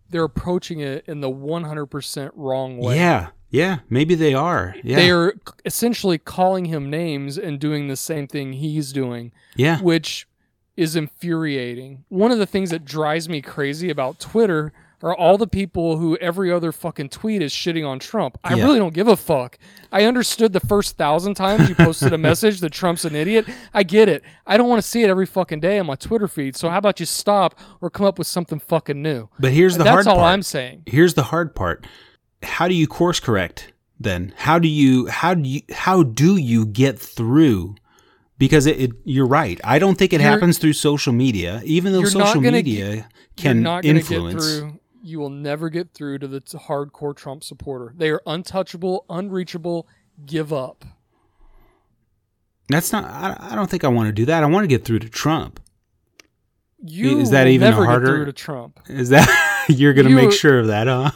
they're approaching it in the 100% wrong way. Yeah. Yeah, maybe they are. Yeah. They are essentially calling him names and doing the same thing he's doing, yeah. which is infuriating. One of the things that drives me crazy about Twitter are all the people who every other fucking tweet is shitting on Trump. I Yeah. really don't give a fuck. I understood the first thousand times you posted a message that Trump's an idiot. I get it. I don't want to see it every fucking day on my Twitter feed. So how about you stop or come up with something fucking new? But here's the hard. That's hard all. I'm saying. here's the hard part how do you course correct then how do you how do you how do you get through because it, it you're right i don't think it You're- happens through social media even though social media You're can get influence through. You will never get through to the hardcore Trump supporter. They are untouchable, unreachable. Give up. that's not I, I don't think i want to do that i want to get through to trump You Is that even harder- get through to Trump. is that you're gonna You- make sure of that huh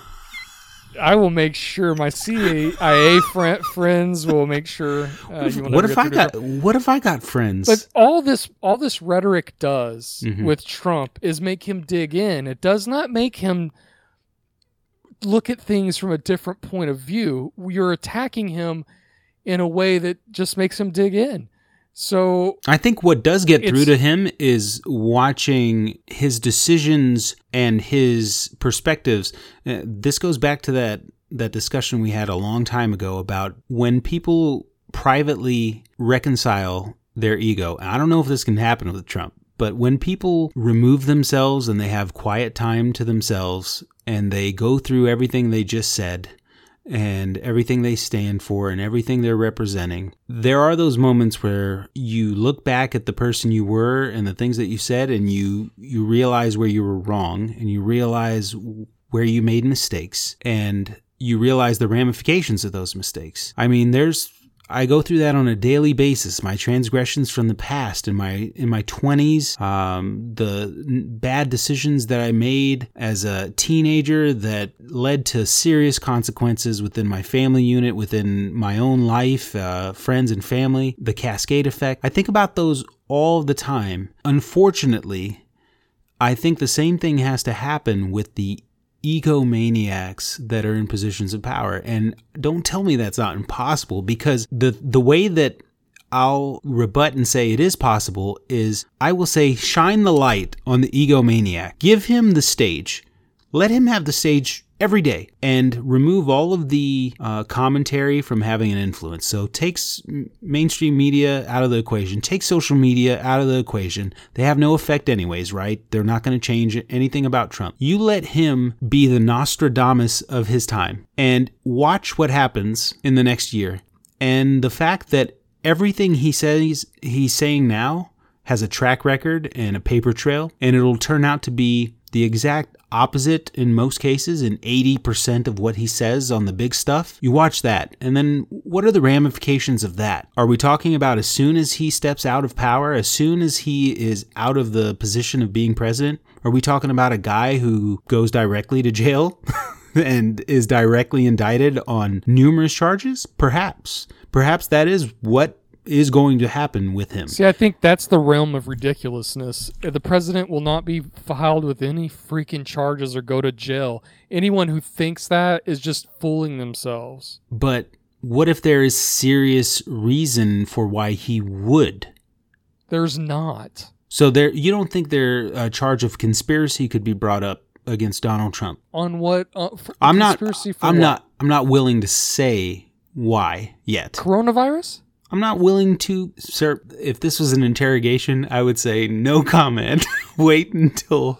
I will make sure my CIA friend, friends will make sure. Uh, what if i got Trump. what if i got friends But all this, all this rhetoric does Mhm. with Trump is make him dig in. It does not make him look at things from a different point of view. You're attacking him in a way that just makes him dig in. So I think what does get through to him is watching his decisions and his perspectives. Uh, this goes back to that that discussion we had a long time ago about when people privately reconcile their ego. I don't know if this can happen with Trump, but when people remove themselves and they have quiet time to themselves and they go through everything they just said and everything they stand for and everything they're representing. There are those moments where you look back at the person you were and the things that you said and you you realize where you were wrong and you realize where you made mistakes and you realize the ramifications of those mistakes. I mean, there's I go through that on a daily basis. My transgressions from the past in my in my twenties, um, the bad decisions that I made as a teenager that led to serious consequences within my family unit, within my own life, uh, friends and family. The cascade effect. I think about those all the time. Unfortunately, I think the same thing has to happen with the egomaniacs that are in positions of power. And don't tell me that's not impossible because the the way that I'll rebut and say it is possible is I will say shine the light on the egomaniac. Give him the stage. Let him have the stage every day and remove all of the uh, commentary from having an influence. So takes mainstream media out of the equation, take social media out of the equation. They have no effect anyways, right? They're not going to change anything about Trump. You let him be the Nostradamus of his time and watch what happens in the next year. And the fact that everything he says he's saying now has a track record and a paper trail and it'll turn out to be the exact opposite in most cases in 80% of what he says on the big stuff. You watch that, and then what are the ramifications of that? Are we talking about as soon as he steps out of power, as soon as he is out of the position of being president? Are we talking about a guy who goes directly to jail? and is directly indicted on numerous charges? Perhaps. Perhaps that is what is going to happen with him. See, I think that's the realm of ridiculousness. The president will not be filed with any freaking charges or go to jail. Anyone who thinks that is just fooling themselves. But what if there is serious reason for why he would? There's not. So there, you don't think there a charge of conspiracy could be brought up against Donald Trump? On what? Uh, I'm not. I'm what? not. I'm not willing to say why yet. Coronavirus. I'm not willing to, sir. If this was an interrogation, I would say no comment. wait until,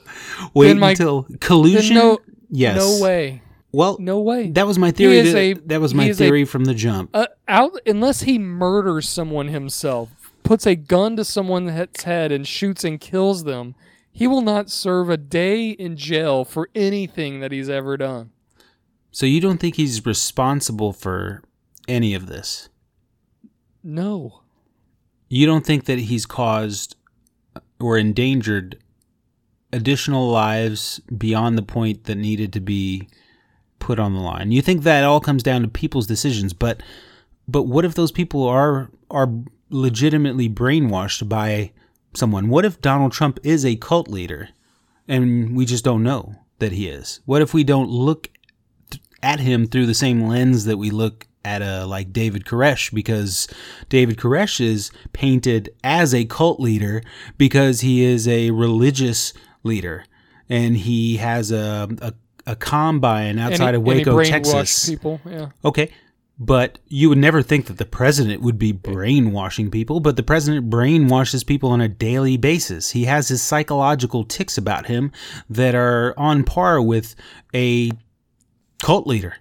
wait my, until collusion. No, yes. No way. Well, no way. That was my theory. That, a, that was my theory a, from the jump. Uh, out unless he murders someone himself, puts a gun to someone's head and shoots and kills them, he will not serve a day in jail for anything that he's ever done. So you don't think he's responsible for any of this? No. You don't think that he's caused uh, or endangered additional lives beyond the point that needed to be put on the line. You think that all comes down to people's decisions, but but what if those people are are legitimately brainwashed by someone? What if Donald Trump is a cult leader and we just don't know that he is? What if we don't look at him through the same lens that we look at a like David Koresh because David Koresh is painted as a cult leader because he is a religious leader and he has a a, a combine outside of Waco, Texas. People, yeah. Okay. But you would never think that the president would be brainwashing people, but the president brainwashes people on a daily basis. He has his psychological tics about him that are on par with a cult leader.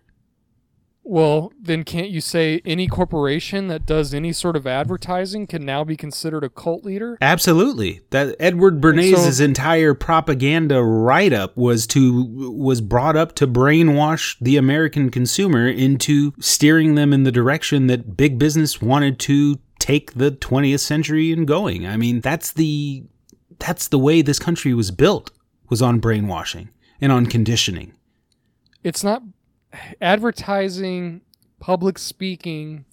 Well, then can't you say any corporation that does any sort of advertising can now be considered a cult leader? Absolutely. That Edward Bernays' so, entire propaganda write-up was to was brought up to brainwash the American consumer into steering them in the direction that big business wanted to take the 20th century and going. I mean, that's the that's the way this country was built was on brainwashing and on conditioning. It's not advertising, public speaking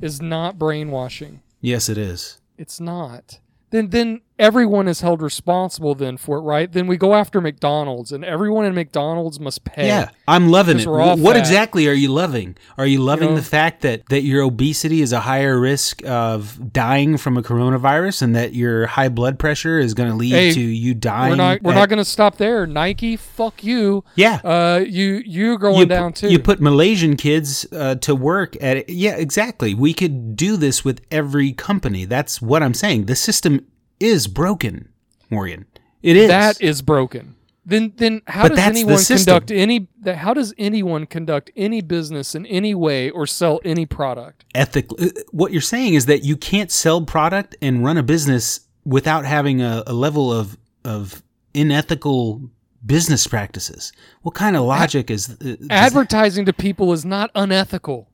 is not brainwashing. Yes, it is. It's not. Then then everyone is held responsible then for it, right? Then we go after McDonald's, and everyone in McDonald's must pay. Yeah, I'm loving it. What fat. exactly are you loving? Are you loving you know, the fact that that your obesity is a higher risk of dying from a coronavirus, and that your high blood pressure is going to lead hey, to you dying? We're not. We're at, not going to stop there. Nike, fuck you. Yeah. Uh, you you're going you down too. You put Malaysian kids uh, to work at. Yeah, exactly. We could do this with every company. That's what I'm saying. The system is broken, Morgan. It is. That is broken. Then then how but does anyone conduct any how does anyone conduct any business in any way or sell any product? Ethically uh, what you're saying is that you can't sell product and run a business without having a, a level of of unethical business practices. What kind of logic is uh, advertising that? to people is not unethical.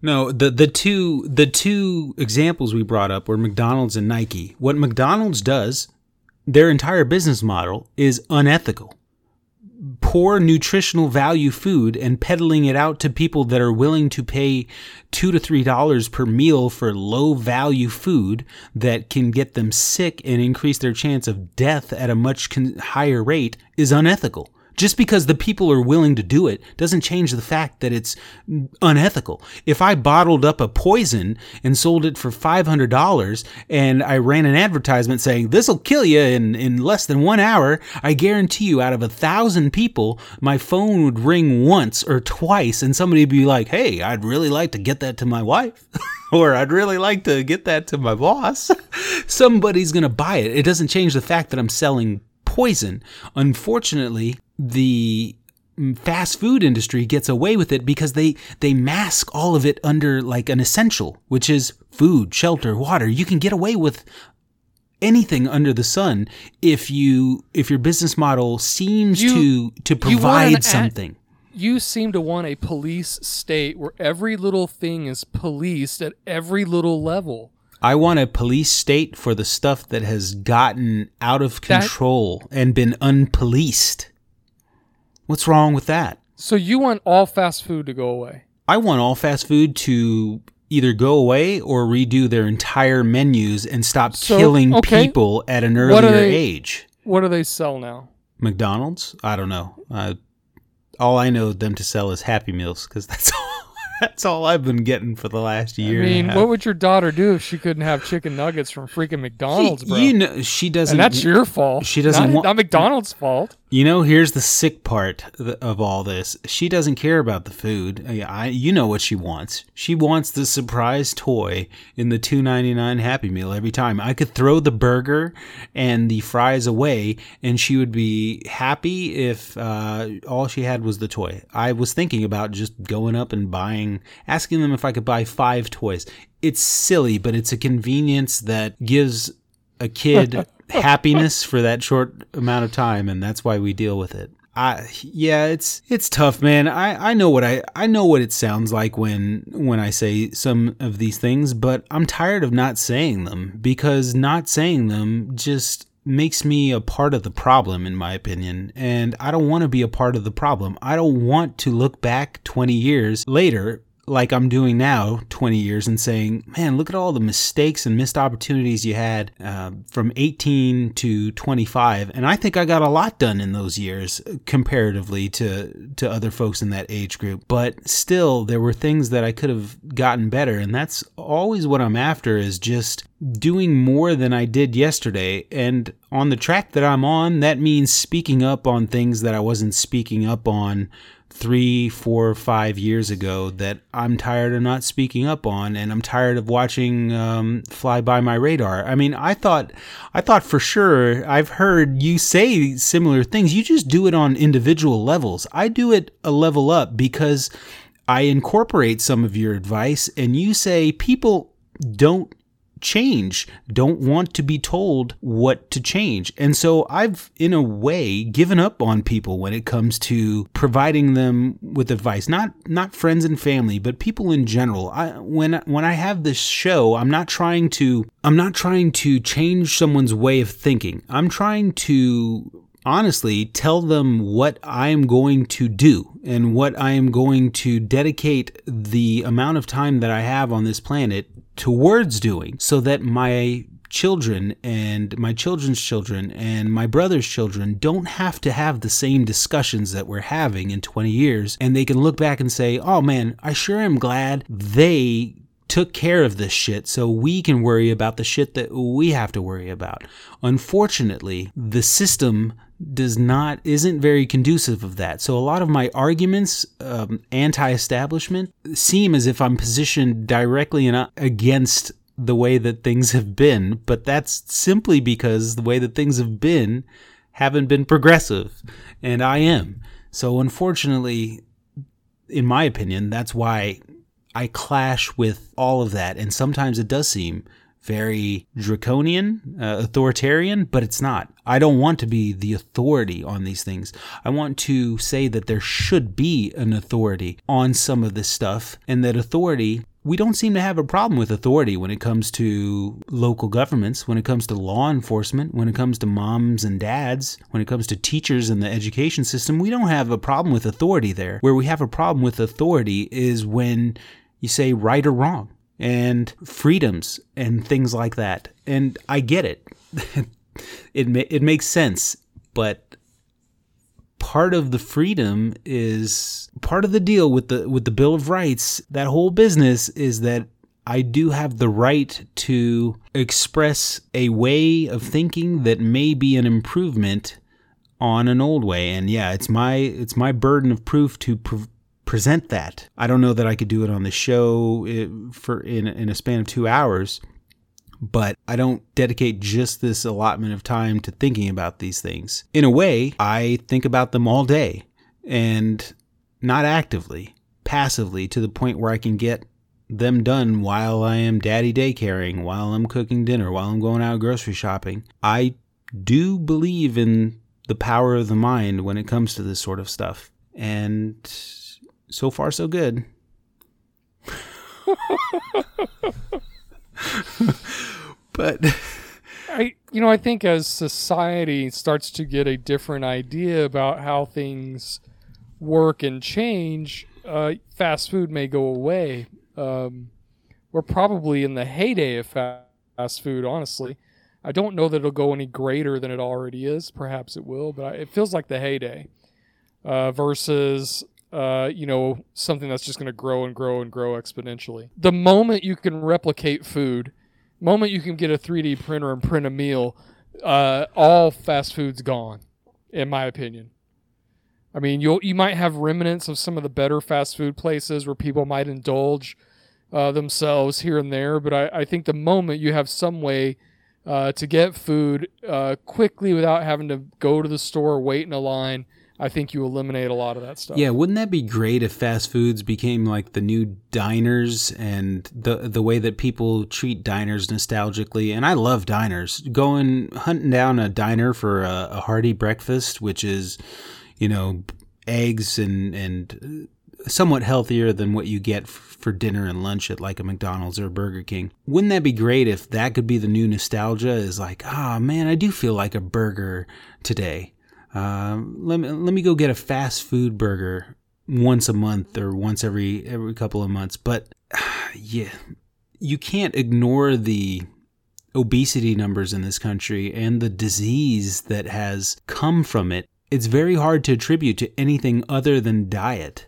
No, the the two the two examples we brought up were McDonald's and Nike. What McDonald's does, their entire business model is unethical. Poor nutritional value food and peddling it out to people that are willing to pay two to three dollars per meal for low value food that can get them sick and increase their chance of death at a much con- higher rate is unethical Just because the people are willing to do it doesn't change the fact that it's unethical. If I bottled up a poison and sold it for $500 and I ran an advertisement saying, this will kill you in, in less than one hour, I guarantee you out of a thousand people, my phone would ring once or twice and somebody would be like, hey, I'd really like to get that to my wife. or I'd really like to get that to my boss. Somebody's going to buy it. It doesn't change the fact that I'm selling poison. Unfortunately, the fast food industry gets away with it because they they mask all of it under like an essential, which is food, shelter, water. You can get away with anything under the sun if you if your business model seems You- to to you provide ad- something. You seem to want a police state where every little thing is policed at every little level. I want a police state for the stuff that has gotten out of That- control and been unpoliced. What's wrong with that? So you want all fast food to go away. I want all fast food to either go away or redo their entire menus and stop So, killing okay. people at an earlier they- age. What do they sell now? McDonald's? I don't know. Uh, all I know them to sell is Happy Meals because that's all. That's all I've been getting for the last year. I mean, what would your daughter do if she couldn't have chicken nuggets from freaking McDonald's, bro? you know, she doesn't. and that's your fault. she doesn't not, want- not McDonald's fault. You know, here's the sick part of all this. She doesn't care about the food. I, I- you know what she wants. She wants the surprise toy in the two ninety nine Happy Meal every time. I could throw the burger and the fries away, and she would be happy if uh, all she had was the toy. I was thinking about just going up and buying, asking them if I could buy five toys. It's silly, but it's a convenience that gives a kid happiness for that short amount of time and that's why we deal with it. I yeah it's it's tough man. I I know what I I know what it sounds like when when I say some of these things but I'm tired of not saying them because not saying them just makes me a part of the problem in my opinion. And I don't want to be a part of the problem. I don't want to look back 20 years later like I'm doing now, 20 years, and saying, man, look at all the mistakes and missed opportunities you had uh, from 18 to 25. And I think I got a lot done in those years comparatively to, to other folks in that age group. But still, there were things that I could have gotten better. And that's always what I'm after is just doing more than I did yesterday. And on the track that I'm on, that means speaking up on things that I wasn't speaking up on three, four, five years ago that I'm tired of not speaking up on, and I'm tired of watching um, fly by my radar. I mean, I thought, I thought for sure I've heard you say similar things. You just do it on individual levels. I do it a level up because I incorporate some of your advice, and you say people don't change, don't want to be told what to change. And so I've, in a way, given up on people when it comes to providing them with advice. Not not friends and family, but people in general. I, when when I have this show, I'm not trying to I'm not trying to change someone's way of thinking. I'm trying to honestly tell them what I am going to do and what I am going to dedicate the amount of time that I have on this planet towards doing so that my children and my children's children and my brother's children don't have to have the same discussions that we're having in 20 years and they can look back and say, "Oh man, I sure am glad they took care of this shit so we can worry about the shit that we have to worry about. Unfortunately, the system does not isn't very conducive of that. So a lot of my arguments um, anti-establishment seem as if I'm positioned directly and against the way that things have been, but that's simply because the way that things have been haven't been progressive, and I am. So unfortunately, in my opinion, that's why I clash with all of that. And sometimes it does seem very draconian, uh, authoritarian, but it's not. I don't want to be the authority on these things. I want to say that there should be an authority on some of this stuff, and that authority. We don't seem to have a problem with authority when it comes to local governments, when it comes to law enforcement, when it comes to moms and dads, when it comes to teachers and the education system. We don't have a problem with authority there. Where we have a problem with authority is when you say right or wrong and freedoms and things like that. And I get it. it ma- it makes sense, but part of the freedom is part of the deal with the with the Bill of Rights. That whole business is that I do have the right to express a way of thinking that may be an improvement on an old way. And yeah, it's my it's my burden of proof to pre- present that. I don't know that I could do it on the show eh, for in in a span of 2 hours, but I don't dedicate just this allotment of time to thinking about these things. In a way, I think about them all day and not actively, passively to the point where I can get them done while I am daddy daycaring, while I'm cooking dinner, while I'm going out grocery shopping. I do believe in the power of the mind when it comes to this sort of stuff. And so far, so good. but I you know, I think as society starts to get a different idea about how things work and change, uh, fast food may go away. Um, we're probably in the heyday of fast food, honestly. I don't know that it'll go any greater than it already is. Perhaps it will, but it feels like the heyday uh, versus uh, you know something that's just going to grow and grow and grow exponentially. The moment you can replicate food, moment you can get a 3D printer and print a meal, uh, all fast food's gone, in my opinion. I mean, you you might have remnants of some of the better fast food places where people might indulge uh, themselves here and there, but I, I think the moment you have some way uh, to get food uh, quickly without having to go to the store, wait in a line, I think you eliminate a lot of that stuff. Yeah, wouldn't that be great if fast foods became like the new diners and the the way that people treat diners nostalgically? And I love diners. Going hunting down a diner for a, a hearty breakfast, which is, you know, eggs and and somewhat healthier than what you get for dinner and lunch at like a McDonald's or Burger King. Wouldn't that be great if that could be the new nostalgia? Is like, ah, oh, man, I do feel like a burger today. Uh, let me let me go get a fast food burger once a month or once every every couple of months. But yeah, you can't ignore the obesity numbers in this country and the disease that has come from it. It's very hard to attribute to anything other than diet.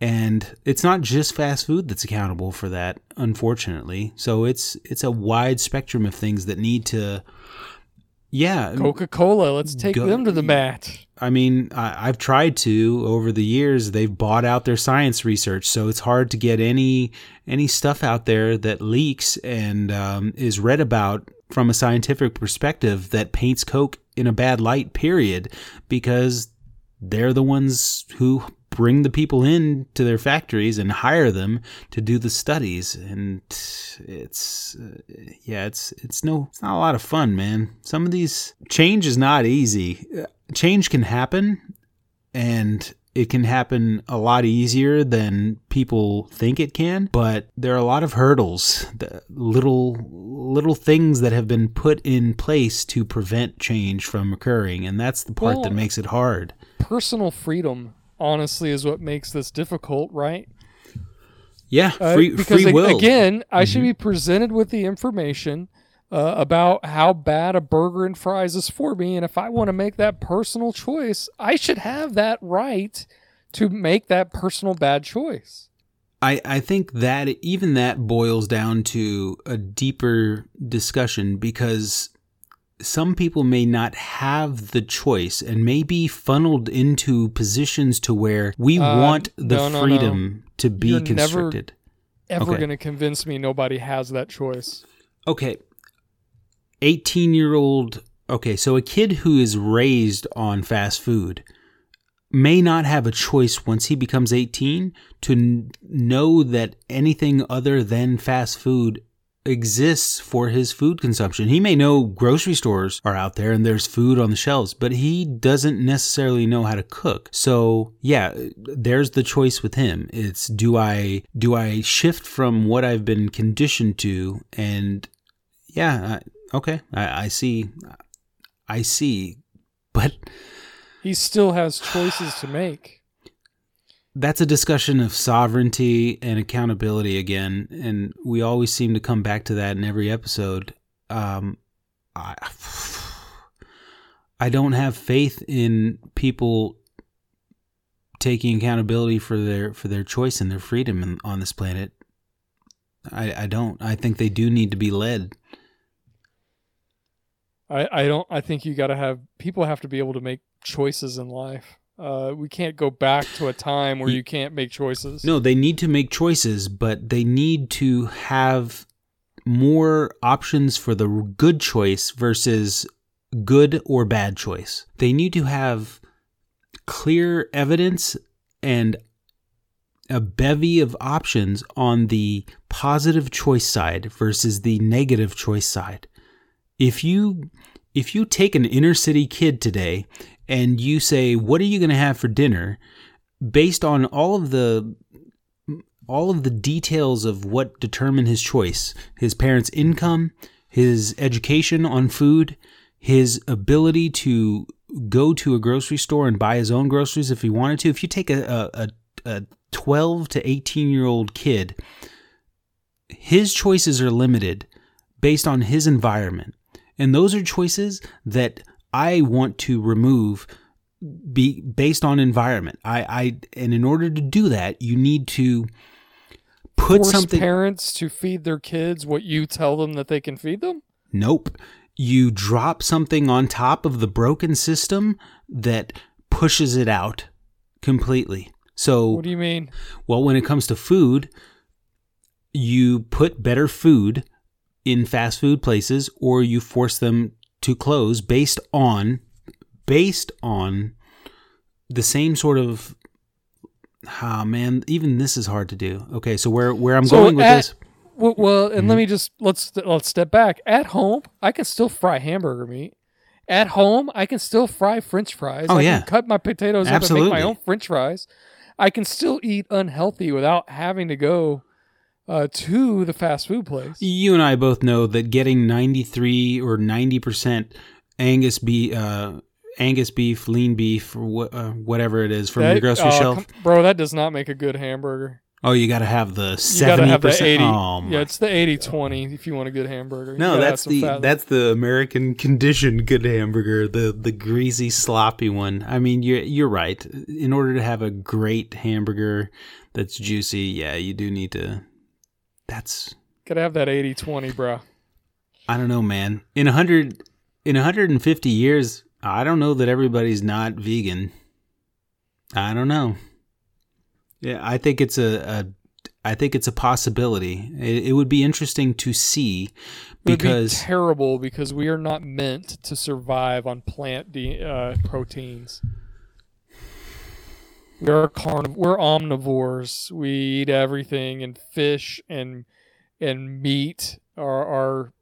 And it's not just fast food that's accountable for that, unfortunately. So it's it's a wide spectrum of things that need to yeah. Coca Cola, let's take go, them to the mat. I mean, I, have tried to over the years. They've bought out their science research, so it's hard to get any any stuff out there that leaks and um, is read about from a scientific perspective that paints Coke in a bad light. Period, because they're the ones who bring the people in to their factories and hire them to do the studies. And it's uh, yeah it's it's no it's not a lot of fun man. Some of these change is not easy. Change can happen and it can happen a lot easier than people think it can but there are a lot of hurdles little little things that have been put in place to prevent change from occurring. And that's the part well, that makes it hard. personal freedom honestly is what makes this difficult, right? Yeah, free, uh, because free will. again, mm-hmm. I should mm-hmm. be presented with the information uh, about how bad a burger and fries is for me, and if I want to make that personal choice, I should have that right to make that personal bad choice. I, I think that even that boils down to a deeper discussion because some people may not have the choice and may be funneled into positions to where we uh, want the no, no, freedom no. to be You're constricted. Never, ever okay. going to convince me nobody has that choice. Okay. 18 year old. Okay, so a kid who is raised on fast food may not have a choice once he becomes 18 to n- know that anything other than fast food exists for his food consumption. He may know grocery stores are out there and there's food on the shelves, but he doesn't necessarily know how to cook. So, yeah, there's the choice with him. It's do I do I shift from what I've been conditioned to and yeah, I, okay, I, I see I see. But he still has choices to make that's a discussion of sovereignty and accountability again, and we always seem to come back to that in every episode. Um, I, I don't have faith in people taking accountability for their for their choice and their freedom in, on this planet. I I don't. I think they do need to be led. I, I don't I think you gotta have people have to be able to make choices in life. Uh, we can't go back to a time where you can't make choices. No, they need to make choices, but they need to have more options for the good choice versus good or bad choice. They need to have clear evidence and a bevy of options on the positive choice side versus the negative choice side. If you if you take an inner city kid today and you say, "What are you going to have for dinner?" based on all of the all of the details of what determine his choice, his parents' income, his education on food, his ability to go to a grocery store and buy his own groceries if he wanted to. If you take a, a, a 12 to 18 year old kid, his choices are limited based on his environment. And those are choices that I want to remove be based on environment. I, I and in order to do that, you need to put Force something parents to feed their kids what you tell them that they can feed them. Nope. You drop something on top of the broken system that pushes it out completely. So What do you mean? Well, when it comes to food, you put better food in fast food places or you force them to close based on based on the same sort of ah man, even this is hard to do. Okay, so where where I'm So going with at- this Well, well and Mm-hmm. let me just let's let's step back. At home, I can still fry hamburger meat. At home, I can still fry French fries. Oh, I yeah. can cut my potatoes up and make my own French fries. I can still eat unhealthy without having to go uh, to the fast food place. You and I both know that getting 93 or 90% Angus beef, uh, Angus beef, lean beef, or wha- uh, whatever it is from your grocery uh, shelf. com- bro. That does not make a good hamburger. Oh, you got to have the 70%. have the eighty. Oh, yeah, it's the 80-20 if you want a good hamburger. No, that's the fat. that's the American conditioned good hamburger, the the greasy sloppy one. I mean, you're you're right. In order to have a great hamburger that's juicy, yeah, you do need to. That's gotta have that 80-20, bro. I don't know, man. In a hundred in 150 years, I don't know that everybody's not vegan. I don't know. Yeah, I think it's a, a I think it's a possibility. It, it would be interesting to see It would because be terrible because we are not meant to survive on plant de- uh, proteins. We're carniv- we're omnivores. We eat everything, and fish and and meat are are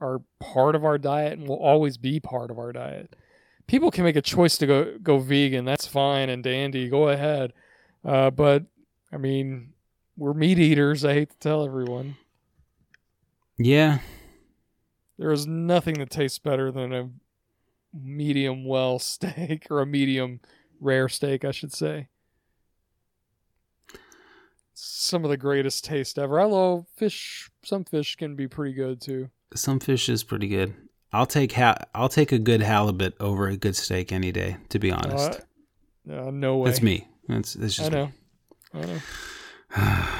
are part of our diet and will always be part of our diet. People can make a choice to go go vegan. That's fine and dandy. Go ahead, uh, but I mean, we're meat eaters. I hate to tell everyone. yeah, There is nothing that tastes better than a medium well steak or a medium rare steak, I should say. Some of the greatest taste ever. I love fish. Some fish can be pretty good too. some fish is pretty good. I'll take ha- I'll take a good halibut over a good steak any day. To be honest, Uh, uh, no way. that's me. That's that's I just know. I know.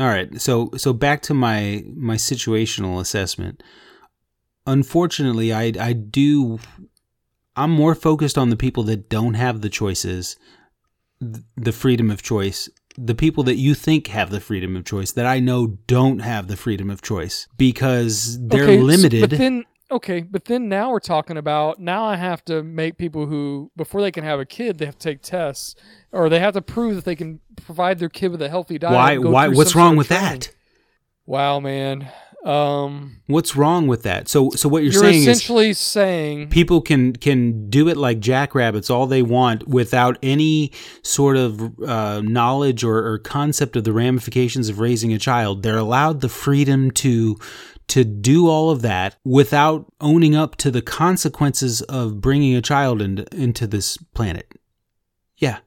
All right. So so back to my my situational assessment. Unfortunately, I I do I'm more focused on the people that don't have the choices, the freedom of choice. The people that you think have the freedom of choice that I know don't have the freedom of choice because they're Okay, limited. But then, okay, but then now we're talking about now I have to make people who before they can have a kid they have to take tests or they have to prove that they can provide their kid with a healthy diet. why why what's wrong with training. that? Wow, man. Um, What's wrong with that? So so what you're, you're, saying is essentially saying people can can do it like jackrabbits all they want without any sort of uh, knowledge or, or concept of the ramifications of raising a child. They're allowed the freedom to to do all of that without owning up to the consequences of bringing a child into into this planet. Yeah.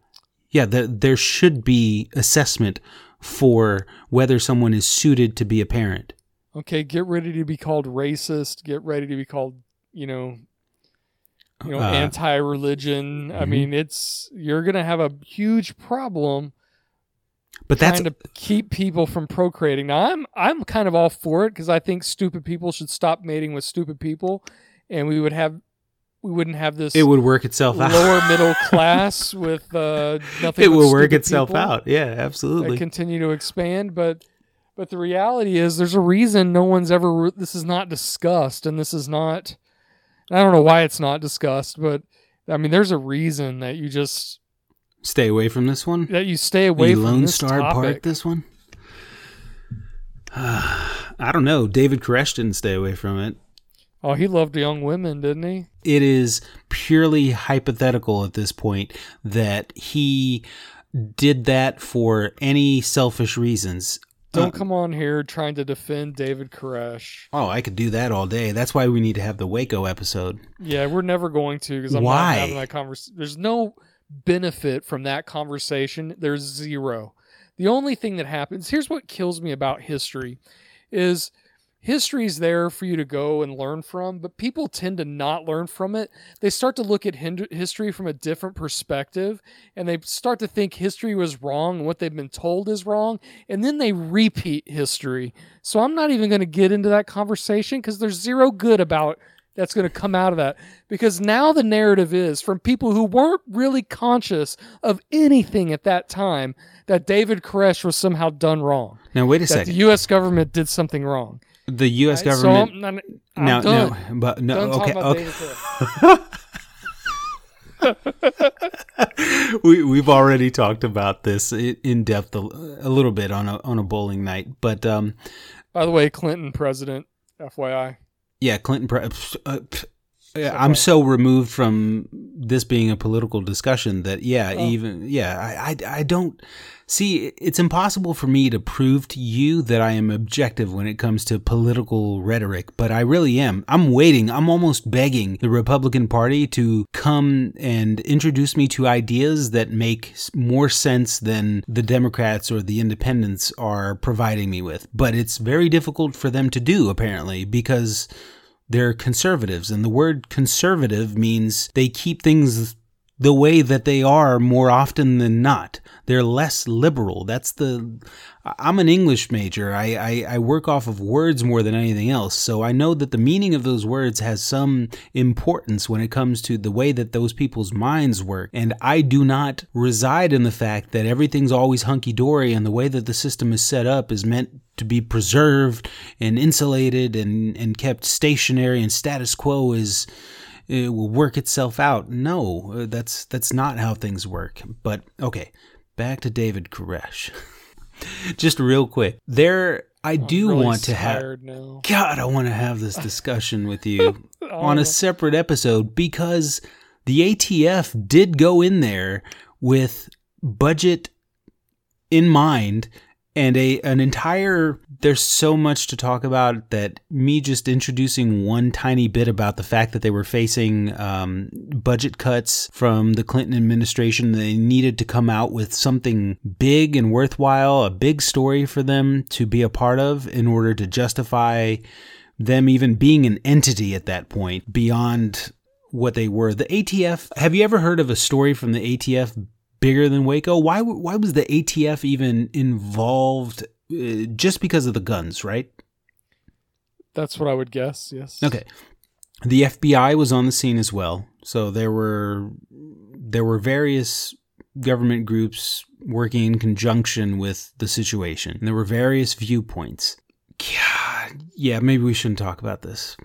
Yeah the, there should be assessment for whether someone is suited to be a parent okay, get ready to be called racist. Get ready to be called, you know, you know, Uh, anti-religion. I mhm. mean, it's you're gonna have a huge problem but that's to keep people from procreating. Now, I'm I'm kind of all for it because I think stupid people should stop mating with stupid people, and we would have we wouldn't have this it would work itself out. lower middle class with uh, nothing. it will work itself out. Yeah, absolutely. continue to expand, but but the reality is, there's a reason no one's ever. This is not discussed, and this is not. I don't know why it's not discussed, but I mean, there's a reason that you just Stay away from this one. that you stay away you from Lone this Star topic. Park this one? I don't know. David Koresh didn't stay away from it. Oh, he loved young women, didn't he? It is purely hypothetical at this point that he did that for any selfish reasons. Don't Uh, come on here trying to defend David Koresh. Oh, I could do that all day. That's why we need to have the Waco episode. Yeah, we're never going to because I'm Why? not having that conversation. There's no benefit from that conversation. There's zero. The only thing that happens here's what kills me about history is history's there for you to go and learn from, but people tend to not learn from it. They start to look at history from a different perspective and they start to think history was wrong and what they've been told is wrong, and then they repeat history. So I'm not even going to get into that conversation because there's zero good about that's going to come out of that because now the narrative is from people who weren't really conscious of anything at that time that David Koresh was somehow done wrong. Now, wait a That second. the U.S. government did something wrong. The U.S. Right? So government. I'm, not- I'm no, done. no, but no. done okay, okay. We we've already talked about this in depth a, a little bit on a on a bowling night, but um, By the way, Clinton president, FYI. yeah, Clinton. Pre- uh, yeah, okay. I'm so removed from this being a political discussion that yeah, Oh. even yeah, I, I I don't see. It's impossible for me to prove to you that I am objective when it comes to political rhetoric, but I really am. I'm waiting. I'm almost begging the Republican Party to come and introduce me to ideas that make more sense than the Democrats or the Independents are providing me with. But it's very difficult for them to do apparently because they're conservatives. And the word conservative means they keep things the way that they are more often than not. They're less liberal. That's the i'm an english major. I, I i work off of words more than anything else. So i know that the meaning of those words has some importance when it comes to the way that those people's minds work. And i do not reside in the fact that everything's always hunky-dory and the way that the system is set up is meant to be preserved and insulated and, and kept stationary and status quo is it will work itself out. No, uh, that's that's not how things work. But okay, back to David Koresh. Just real quick, there I do I'm really want to have. now. God, I want to have this discussion with you on Oh. a separate episode because the ATF did go in there with budget in mind and a an entire there's so much to talk about that me just introducing one tiny bit about the fact that they were facing um, budget cuts from the Clinton administration they needed to come out with something big and worthwhile a big story for them to be a part of in order to justify them even being an entity at that point beyond what they were. The ATF, have you ever heard of a story from the ATF bigger than Waco? Why why was the ATF even involved uh, just because of the guns, right? That's what I would guess. Yes. Okay. The FBI was on the scene as well. So there were there were various government groups working in conjunction with the situation. And there were various viewpoints. God, yeah, maybe we shouldn't talk about this.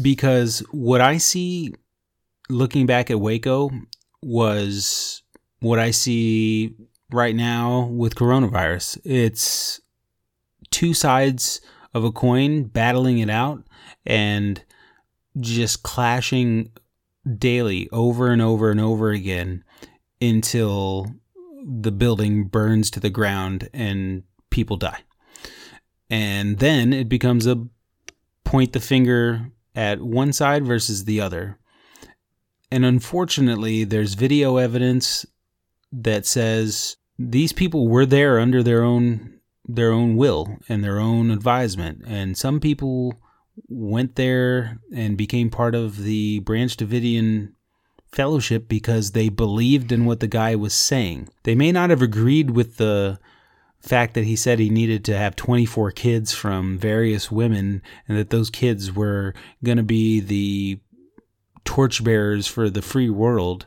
Because what I see looking back at Waco was what I see right now with coronavirus. It's two sides of a coin battling it out and just clashing daily over and over and over again until the building burns to the ground and people die. And then it becomes a point the finger at one side versus the other. And unfortunately, there's video evidence that says these people were there under their own their own will and their own advisement and some people went there and became part of the Branch Davidian fellowship because they believed in what the guy was saying. They may not have agreed with the fact that he said he needed to have 24 kids from various women and that those kids were going to be the torchbearers for the free world,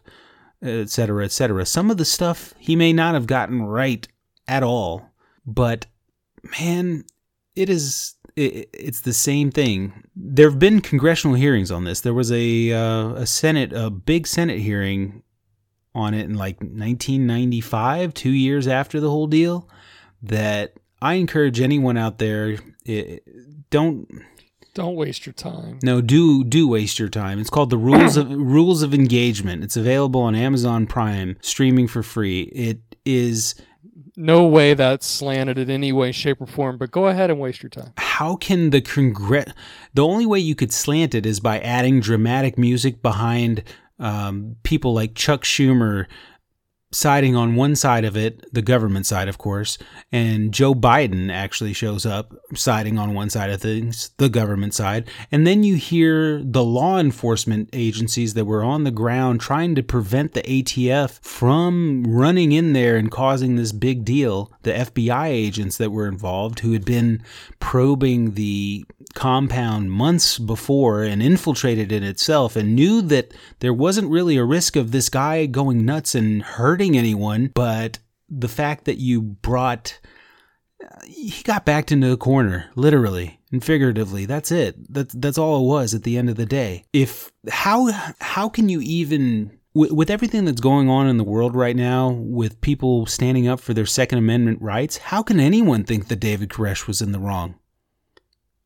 etc., etc. Some of the stuff he may not have gotten right at all, but man, it is it, it's the same thing. There have been congressional hearings on this. There was a uh, a Senate, a big Senate hearing on it in like 1995, two years after the whole deal. That I encourage anyone out there, it, don't don't waste your time. No, do do waste your time. It's called the rules of rules of engagement. It's available on Amazon Prime, streaming for free. It is no way that's slanted in any way, shape, or form. But go ahead and waste your time. How can the congre? The only way you could slant it is by adding dramatic music behind um, people like Chuck Schumer siding on one side of it, the government side, of course, and Joe Biden actually shows up siding on one side of things, the government side. And then you hear the law enforcement agencies that were on the ground trying to prevent the ATF from running in there and causing this big deal. The FBI agents that were involved, who had been probing the compound months before and infiltrated it itself and knew that there wasn't really a risk of this guy going nuts and hurting anyone, but the fact that you brought he got backed into a corner, literally and figuratively. That's it. That's that's all it was at the end of the day. If how how can you even with, with everything that's going on in the world right now, with people standing up for their Second Amendment rights, how can anyone think that David Koresh was in the wrong?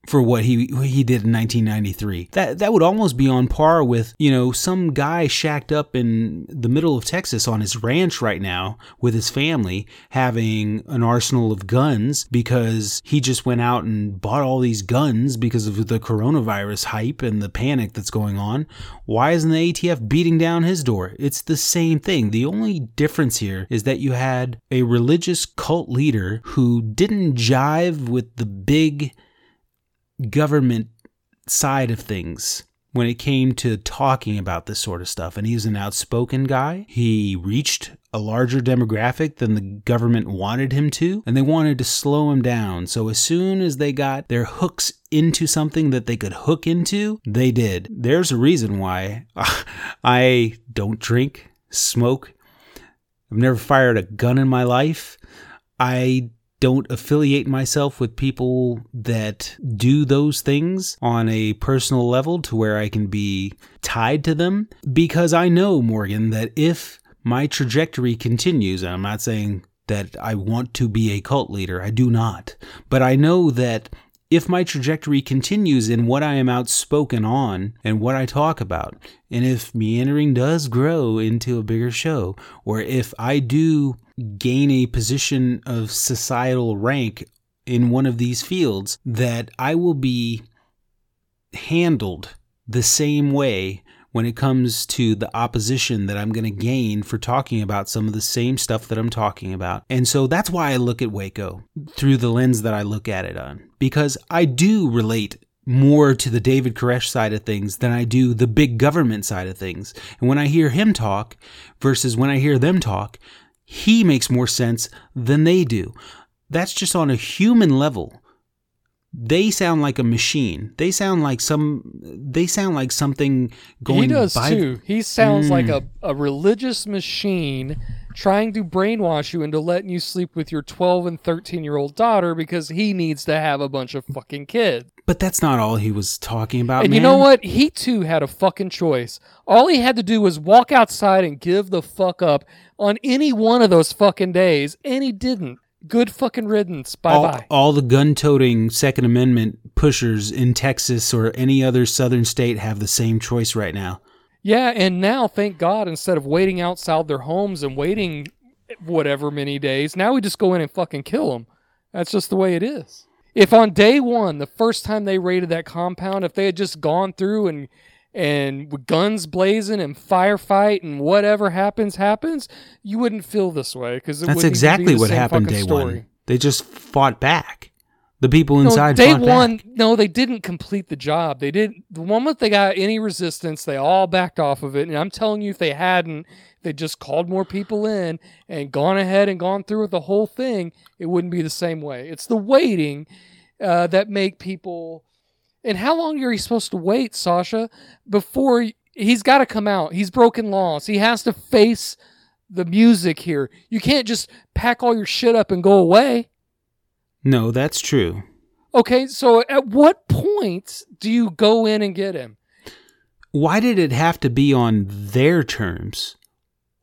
For what he he did in 1993. That that would almost be on par with you know some guy shacked up in the middle of Texas on his ranch right now with his family having an arsenal of guns because he just went out and bought all these guns because of the coronavirus hype and the panic that's going on. Why isn't the ATF beating down his door? It's the same thing. The only difference here is that you had a religious cult leader who didn't jive with the big government side of things when it came to talking about this sort of stuff. And he's an outspoken guy. He reached a larger demographic than the government wanted him to, and they wanted to slow him down. So as soon as they got their hooks into something that they could hook into, they did. There's a reason why I don't drink, smoke. I've never fired a gun in my life. I don't affiliate myself with people that do those things on a personal level to where I can be tied to them. Because I know, Morgan, that if my trajectory continues, and I'm not saying that I want to be a cult leader, I do not, but I know that if my trajectory continues in what I am outspoken on and what I talk about, and if meandering does grow into a bigger show, or if I do gain a position of societal rank in one of these fields, that I will be handled the same way when it comes to the opposition that I'm going to gain for talking about some of the same stuff that I'm talking about. And so that's why I look at Waco through the lens that I look at it on, because I do relate more to the David Koresh side of things than I do the big government side of things. And when I hear him talk versus when I hear them talk, he makes more sense than they do. That's just on a human level they sound like a machine. They sound like some. They sound like something going. He does by too. He sounds mm. like a, Hmm. a religious machine trying to brainwash you into letting you sleep with your 12 and 13 year old daughter because he needs to have a bunch of fucking kids. But that's not all he was talking about. And you know what? He too had a fucking choice. All he had to do was walk outside and give the fuck up on any one of those fucking days, and he didn't. Good fucking riddance. Bye all, bye. all the gun-toting Second Amendment pushers in Texas or any other southern state have the same choice right now. Yeah, and now, thank God, instead of waiting outside their homes and waiting whatever many days, now we just go in and fucking kill them. That's just the way it is. If on day one, the first time they raided that compound, if they had just gone through and and with guns blazing and firefight and whatever happens happens, you wouldn't feel this way because That's exactly what happened day one. They just fought back. The people inside no, day fought one, back. no, they didn't complete the job. They didn't. the moment they got any resistance, they all backed off of it. And I'm telling you, if they hadn't, they just called more people in and gone ahead and gone through with the whole thing, it wouldn't be the same way. It's the waiting uh, that make people. And how long are you supposed to wait, Sasha, before he's got to come out? He's broken laws. He has to face the music here. You can't just pack all your shit up and go away. No, that's true. Okay, so at what point do you go in and get him? Why did it have to be on their terms?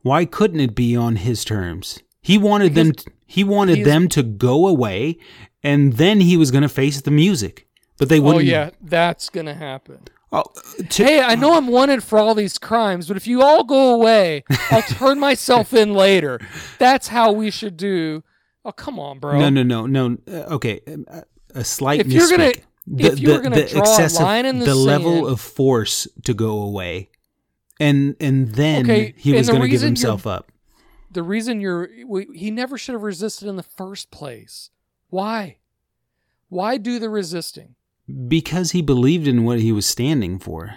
Why couldn't it be on his terms? He wanted them Because he wanted he's- them to go away and then he was going to face the music. But they Oh wouldn't Oh yeah, that's gonna happen. Oh, to- Hey, I know I'm wanted for all these crimes, but if you all go away, I'll turn myself in later. That's how we should do. Oh come on, bro. No, no, no, no. Uh, okay, um, uh, a slight If you're gonna- misspeak. The, if you were the- gonna the draw a excessive, line in the the level of force to go away, and and then Okay, he was going to give himself up. The reason you're we, he never should have resisted in the first place. Why? Why do the resisting? because he believed in what he was standing for,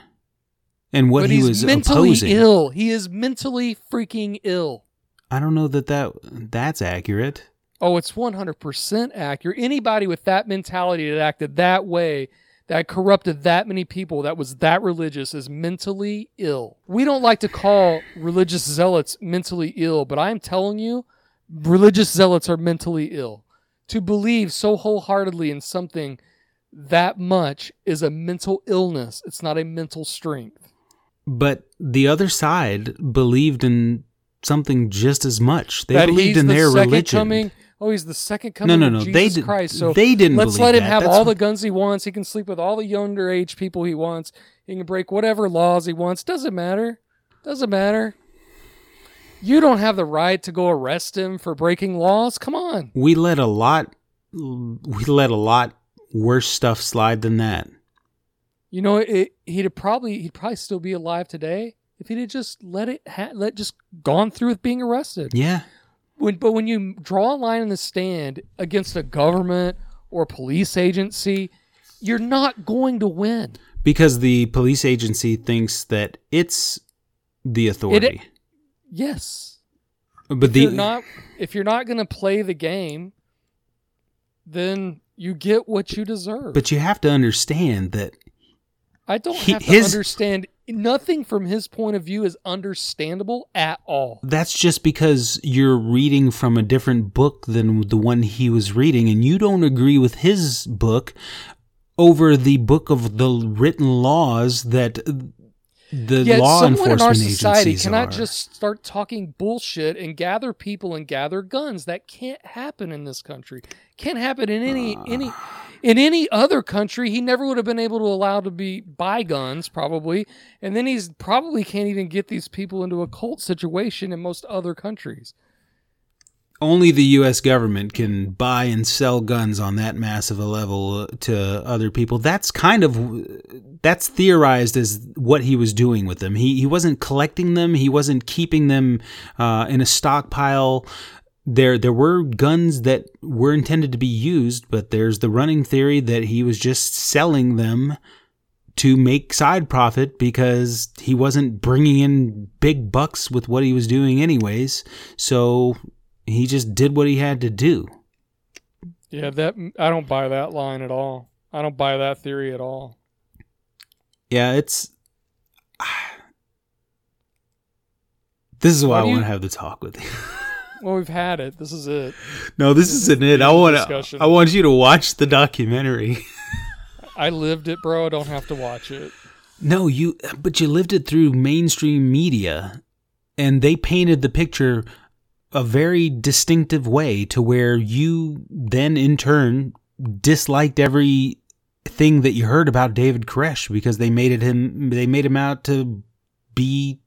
and what but he was mentally opposing. ill. He is mentally freaking ill. I don't know that that that's accurate. Oh, it's 100% accurate. Anybody with that mentality that acted that way, that corrupted that many people, that was that religious, is mentally ill. We don't like to call religious zealots mentally ill, but I'm telling you, religious zealots are mentally ill. To believe so wholeheartedly in something that much is a mental illness, it's not a mental strength. But the other side believed in something just as much. They that believed in the their second religion. coming. Oh, he's the second coming no, of no. Jesus They did- Christ. So they didn't Let's let him that. have That's all what- the guns he wants. He can sleep with all the younger age people he wants. He can break whatever laws he wants. Doesn't matter. Doesn't matter. You don't have the right to go arrest him for breaking laws. Come on. we let a lot we let a lot worse stuff slide than that. You know, it, he'd probably he'd probably still be alive today if he'd have just let it ha- let just gone through with being arrested. Yeah. When, but when you draw a line in the stand against a government or a police agency, you're not going to win. Because the police agency thinks that it's the authority. Yes. but if the you're not if you're not going to play the game, then you get what you deserve. but you have to understand that I don't he- have to his- understand nothing from his point of view is understandable at all. that's just because you're reading from a different book than the one he was reading and you don't agree with his book over the book of the written laws that the Yet law someone in our society cannot are. just start talking bullshit and gather people and gather guns. That can't happen in this country. Can't happen in any any ah. In any other country. He never would have been able to allow to be buy guns probably, and then he's probably can't even get these people into a cult situation in most other countries. only the U.S. government can buy and sell guns on that massive a level uh, to other people. That's kind of that's theorized as what he was doing with them. He he wasn't collecting them. He wasn't keeping them uh, in a stockpile. There there were guns that were intended to be used, but there's the running theory that he was just selling them to make side profit because he wasn't bringing in big bucks with what he was doing anyways. So he just did what he had to do. Yeah, that I don't buy that line at all. I don't buy that theory at all. Yeah, it's. This is why I you- want to have the talk with you. Well, we've had it. This is it. no, this This is isn't it. I want to. I want you to watch the documentary. I lived it, bro. I don't have to watch it. No, you. But you lived it through mainstream media, and they painted the picture a very distinctive way to where you then, in turn, disliked every thing that you heard about David Koresh because they made it him. They made him out to be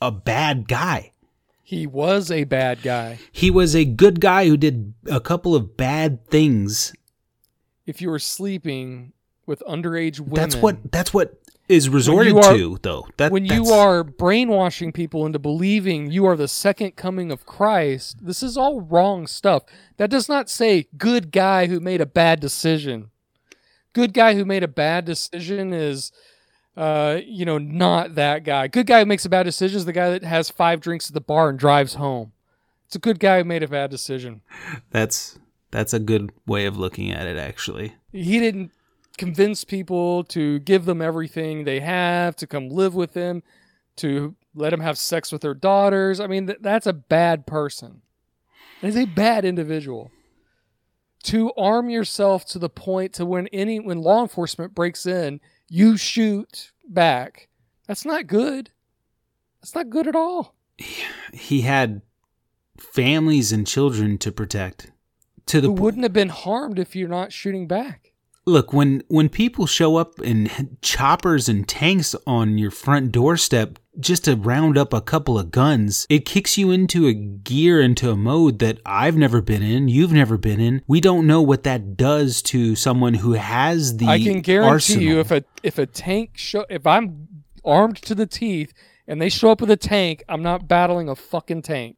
a bad guy. He was a bad guy. He was a good guy who did a couple of bad things. If you were sleeping with underage women, That's what. That's what. is resorted are- to though. That when you are brainwashing people into believing you are the second coming of Christ, this is all wrong stuff. That does not say good guy who made a bad decision. Good guy who made a bad decision is, uh, you know, not that guy. Good guy who makes a bad decision is the guy that has five drinks at the bar and drives home. It's a good guy who made a bad decision. that's that's a good way of looking at it actually. He didn't convince people to give them everything they have, to come live with him, to let them have sex with their daughters. I mean, th- that's a bad person. He's a bad individual. To arm yourself to the point to when any when law enforcement breaks in, you shoot back. That's not good. That's not good at all. He had families and children to protect. To the Who po- wouldn't have been harmed if you're not shooting back? Look, when when people show up in choppers and tanks on your front doorstep just to round up a couple of guns, it kicks you into a gear into a mode that I've never been in, you've never been in. We don't know what that does to someone who has the I can guarantee arsenal. you if a if a tank show if I'm armed to the teeth and they show up with a tank, I'm not battling a fucking tank.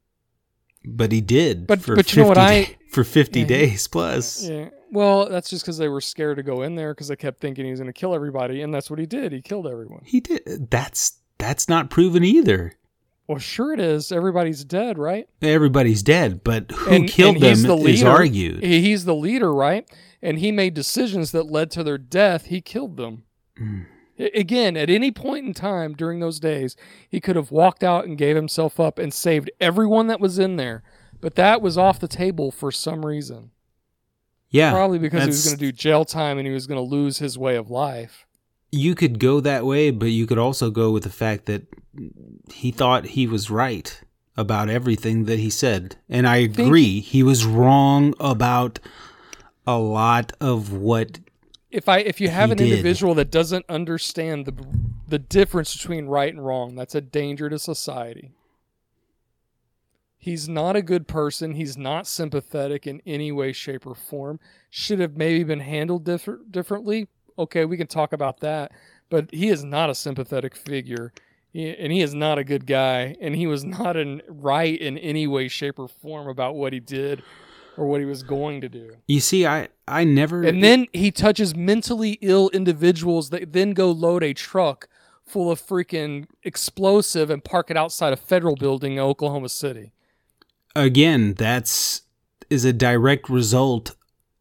but he did But- for but you know what 50 I- for 50 Yeah, days plus. Yeah. Well, that's just because they were scared to go in there because they kept thinking he was going to kill everybody, and that's what he did. He killed everyone. He did that's that's not proven either. Well, sure it is. Everybody's dead, right? Everybody's dead, but who And- killed and he's them the is argued. He's the leader, right? And he made decisions that led to their death. He killed them. Mm. Again, at any point in time during those days, he could have walked out and gave himself up and saved everyone that was in there. But that was off the table for some reason. Yeah, Probably because he was going to do jail time and he was going to lose his way of life. you could go that way, but you could also go with the fact that he thought he was right about everything that he said. And I agree, he was wrong about a lot of what if I if you have an did. individual that doesn't understand the the difference between right and wrong, that's a danger to society. He's not a good person. He's not sympathetic in any way, shape, or form. Should have maybe been handled differ- differently. Okay, we can talk about that. But he is not a sympathetic figure, He- and he is not a good guy. And he was not in right in any way, shape, or form about what he did or what he was going to do. you see I I never And then he touches mentally ill individuals that then go load a truck full of freaking explosive and park it outside a federal building in Oklahoma City. Again, that's is a direct result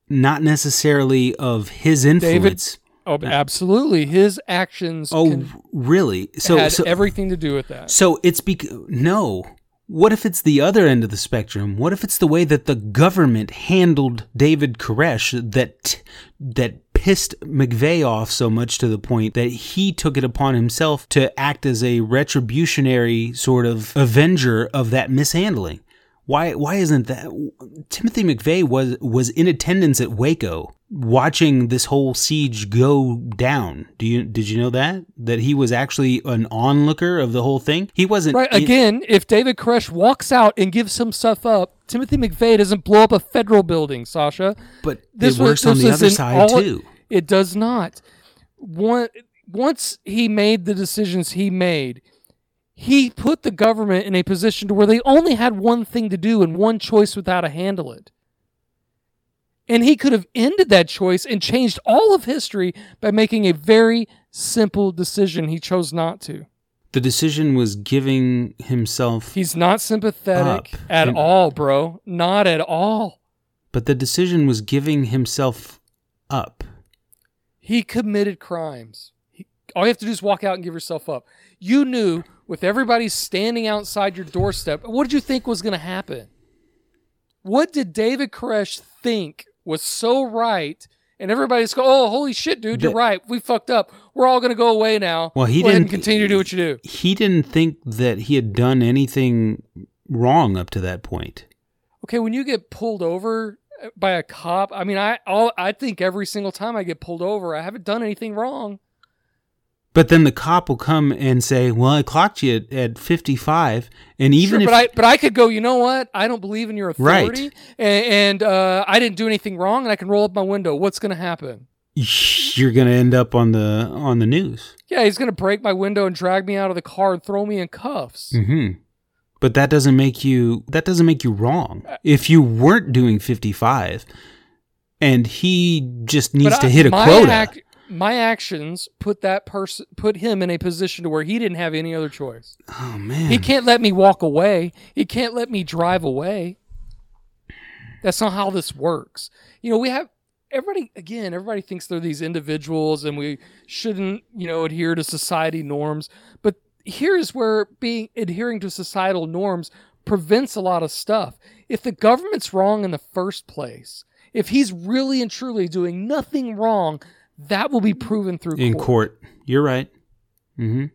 not necessarily of his influence. Oh, absolutely. His actions oh, really? So had so everything to do with that. So it's bec- no. What if it's the other end of the spectrum? What if it's the way that the government handled David Koresh that that pissed McVeigh off so much to the point that he took it upon himself to act as a retributionary sort of avenger of that mishandling? Why why isn't that Timothy McVeigh was was in attendance at Waco watching this whole siege go down. Do you did you know that that he was actually an onlooker of the whole thing? He wasn't Right. in- Again, if David Koresh walks out and gives some stuff up, Timothy McVeigh doesn't blow up a federal building, Sasha. but this it was- works on this the other side too. It does not. One, once he made the decisions he made, he put the government in a position to where they only had one thing to do and one choice with how to handle it. And he could have ended that choice and changed all of history by making a very simple decision. He chose not to. The decision was giving himself He's not sympathetic at And- all, bro. Not at all. but the decision was giving himself up. He committed crimes. He, all you have to do is walk out and give yourself up. You knew with everybody standing outside your doorstep, what did you think was going to happen? What did David Koresh think was so right? And everybody's go, oh, holy shit, dude, you're right. We fucked up. We're all going to go away now. Well, he go didn't- continue to do what you do. He didn't think that he had done anything wrong up to that point. Okay, when you get pulled over uh, by a cop, I mean, I all, I think every single time I get pulled over, I haven't done anything wrong. But then the cop will come and say, "Well, I clocked you at, at 55." And even sure, if but I but I could go. You know what? I don't believe in your Right. authority, and, and uh, I didn't do anything wrong, and I can roll up my window. What's going to happen? you're going to end up on the on the news. Yeah, he's gonna break my window and drag me out of the car and throw me in cuffs. Mhm. But that doesn't make you that doesn't make you wrong. If you weren't doing 55 and he just needs But to I- hit a quota. ac- my actions put that person put him in a position to where he didn't have any other choice. oh man. He can't let me walk away. He can't let me drive away. That's not how this works. You know, we have everybody again, everybody thinks they're these individuals and we shouldn't, you know, adhere to society norms. But here's where being adhering to societal norms prevents a lot of stuff. If the government's wrong in the first place, if he's really and truly doing nothing wrong, that will be proven through in court. court. You're right. Mhm.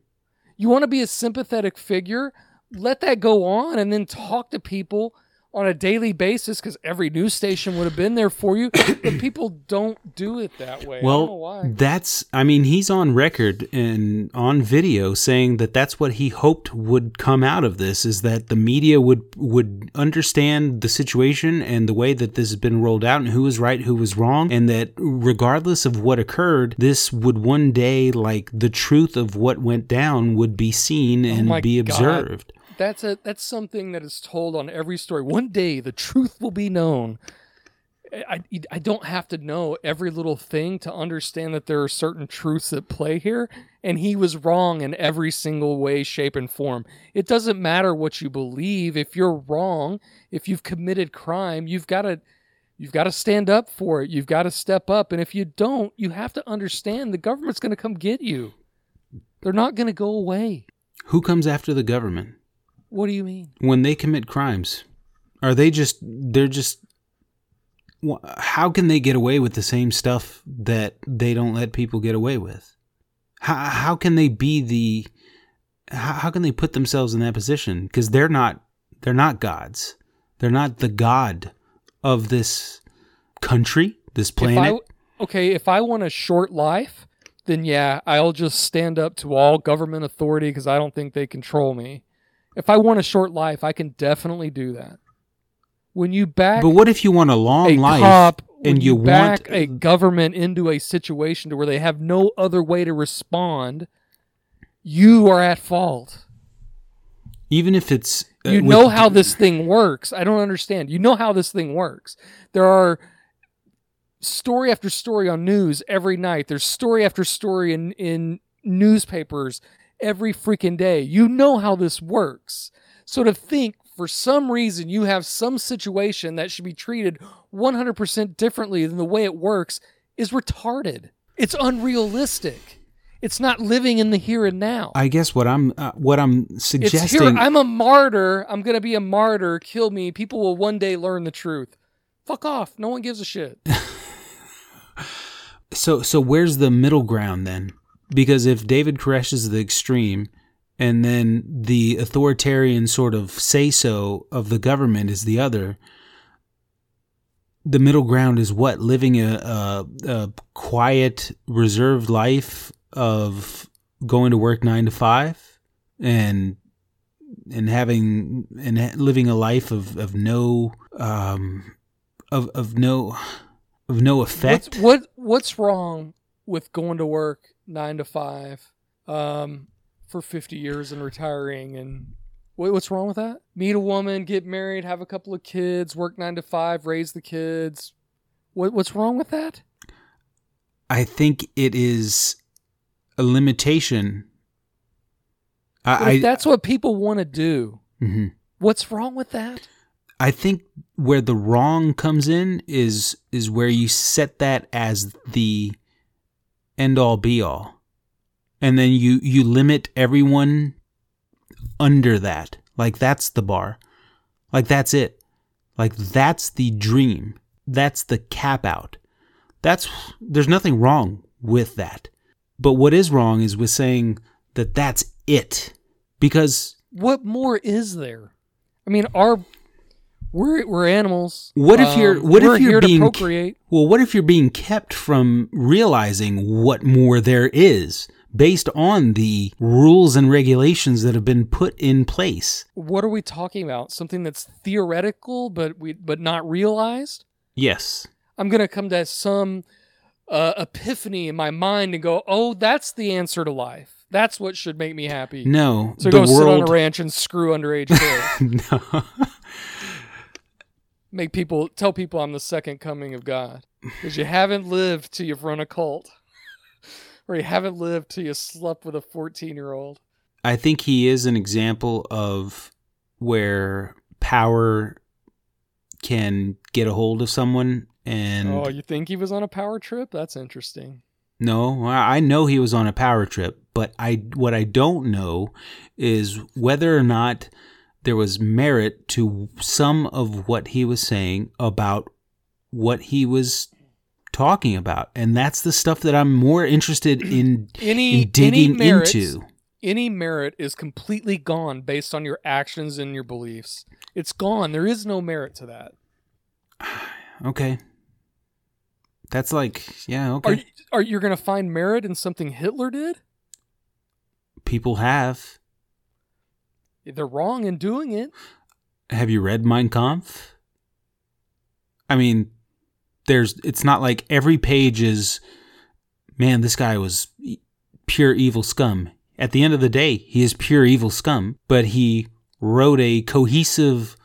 You want to be a sympathetic figure? Let that go on and then talk to people on a daily basis because every news station would have been there for you. but people don't do it that way. I don't know Well, why. that's I mean he's on record and on video saying that that's what he hoped would come out of this is that the media would would understand the situation and the way that this has been rolled out and who was right, who was wrong and that regardless of what occurred, this would one day like the truth of what went down would be seen oh and Oh be God. observed. That's a that's something that is told on every story. One day the truth will be known. I, I don't have to know every little thing to understand that there are certain truths at play here, and he was wrong in every single way, shape, and form. It doesn't matter what you believe. If you're wrong, if you've committed crime, you've got to you've got to stand up for it. You've got to step up, and if you don't, you have to understand the government's going to come get you. They're not going to go away. Who comes after the government? What do you mean? when they commit crimes are they just they're just how can they get away with the same stuff that they don't let people get away with how, how can they be the how, how can they put themselves in that position because they're not they're not gods they're not the god of this country this planet If I, okay, if I want a short life, then yeah, I'll just stand up to all government authority because I don't think they control me. If I want a short life, I can definitely do that. When you back but what if you want a long a life cop, and when you, back want a government into a situation to where they have no other way to respond, you are at fault. even if it's uh, You with- know how this thing works. I don't understand. You know how this thing works. There are story after story on news every night. There's story after story in in newspapers every freaking day. You know how this works. So to think for some reason you have some situation that should be treated 100% differently than the way it works is retarded. It's unrealistic. It's not living in the here and now. I guess what I'm uh, what I'm suggesting here. I'm a martyr. I'm gonna be a martyr. Kill me. People will one day learn the truth. Fuck off. No one gives a shit. So so where's the middle ground then? Because if David Koresh is the extreme and then the authoritarian sort of say so of the government is the other, the middle ground is what? Living a, a, a quiet, reserved life of going to work nine to five and and having and living a life of, of no um of of no of no effect. What's, what What's wrong with going to work nine to five um, for fifty years and retiring? And what, what's wrong with that? Meet a woman, get married, have a couple of kids, work nine to five, raise the kids. What, what's wrong with that? I think it is a limitation. I that's what people want to do, I, mhm. what's wrong with that? I think where the wrong comes in is is where you set that as the end all be all, and then you you limit everyone under that. Like that's the bar. Like that's it. Like that's the dream. That's the cap out. That's there's nothing wrong with that. But what is wrong is with saying that that's it. Because What more is there? I mean, our we're we're animals. What if you're- um, what if you're being- procreate? Well, what if you're being kept from realizing what more there is based on the rules and regulations that have been put in place? What are we talking about? Something that's theoretical, but we but not realized. Yes. I'm gonna come to some uh, epiphany in my mind and go, "Oh, that's the answer to life. That's what should make me happy." No, So the go sit on a ranch and screw underage kids. no. Make people tell people I'm the second coming of God because you haven't lived till you've run a cult, or you haven't lived till you slept with a 14 year old. I think he is an example of where power can get a hold of someone and Oh, you think he was on a power trip? That's interesting. No, I I know he was on a power trip, but I what I don't know is whether or not there was merit to some of what he was saying about what he was talking about, and that's the stuff that I'm more interested in Any in digging any merit, into. any merit is completely gone based on your actions and your beliefs. It's gone. There is no merit to that. Okay, that's like yeah, okay. you, are you going to find merit in something Hitler did? People have. They're wrong in doing it. Have you read Mein Kampf? I mean, there's. It's not like every page is. Man, this guy was pure evil scum. At the end of the day, he is pure evil scum. But he wrote a cohesive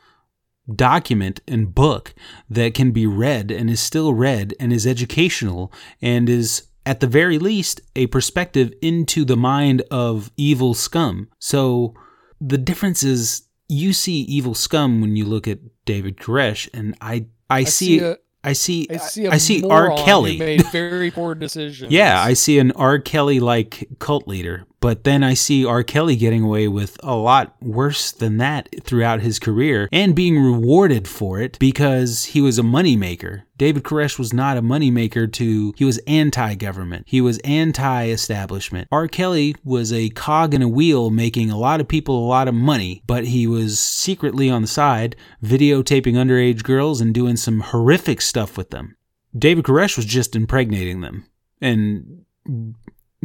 document and book that can be read and is still read and is educational and is at the very least a perspective into the mind of evil scum. So the difference is you see evil scum when you look at David Koresh and I I, see, a, I see I see I see R. Kelly. made very poor decisions. Yeah, I see an R. Kelly like cult leader, but then I see R. Kelly getting away with a lot worse than that throughout his career and being rewarded for it because he was a moneymaker. David Koresh was not a moneymaker to, he was anti government. He was anti establishment. R. Kelly was a cog in a wheel making a lot of people a lot of money, but he was secretly on the side videotaping underage girls and doing some horrific stuff with them. David Koresh was just impregnating them and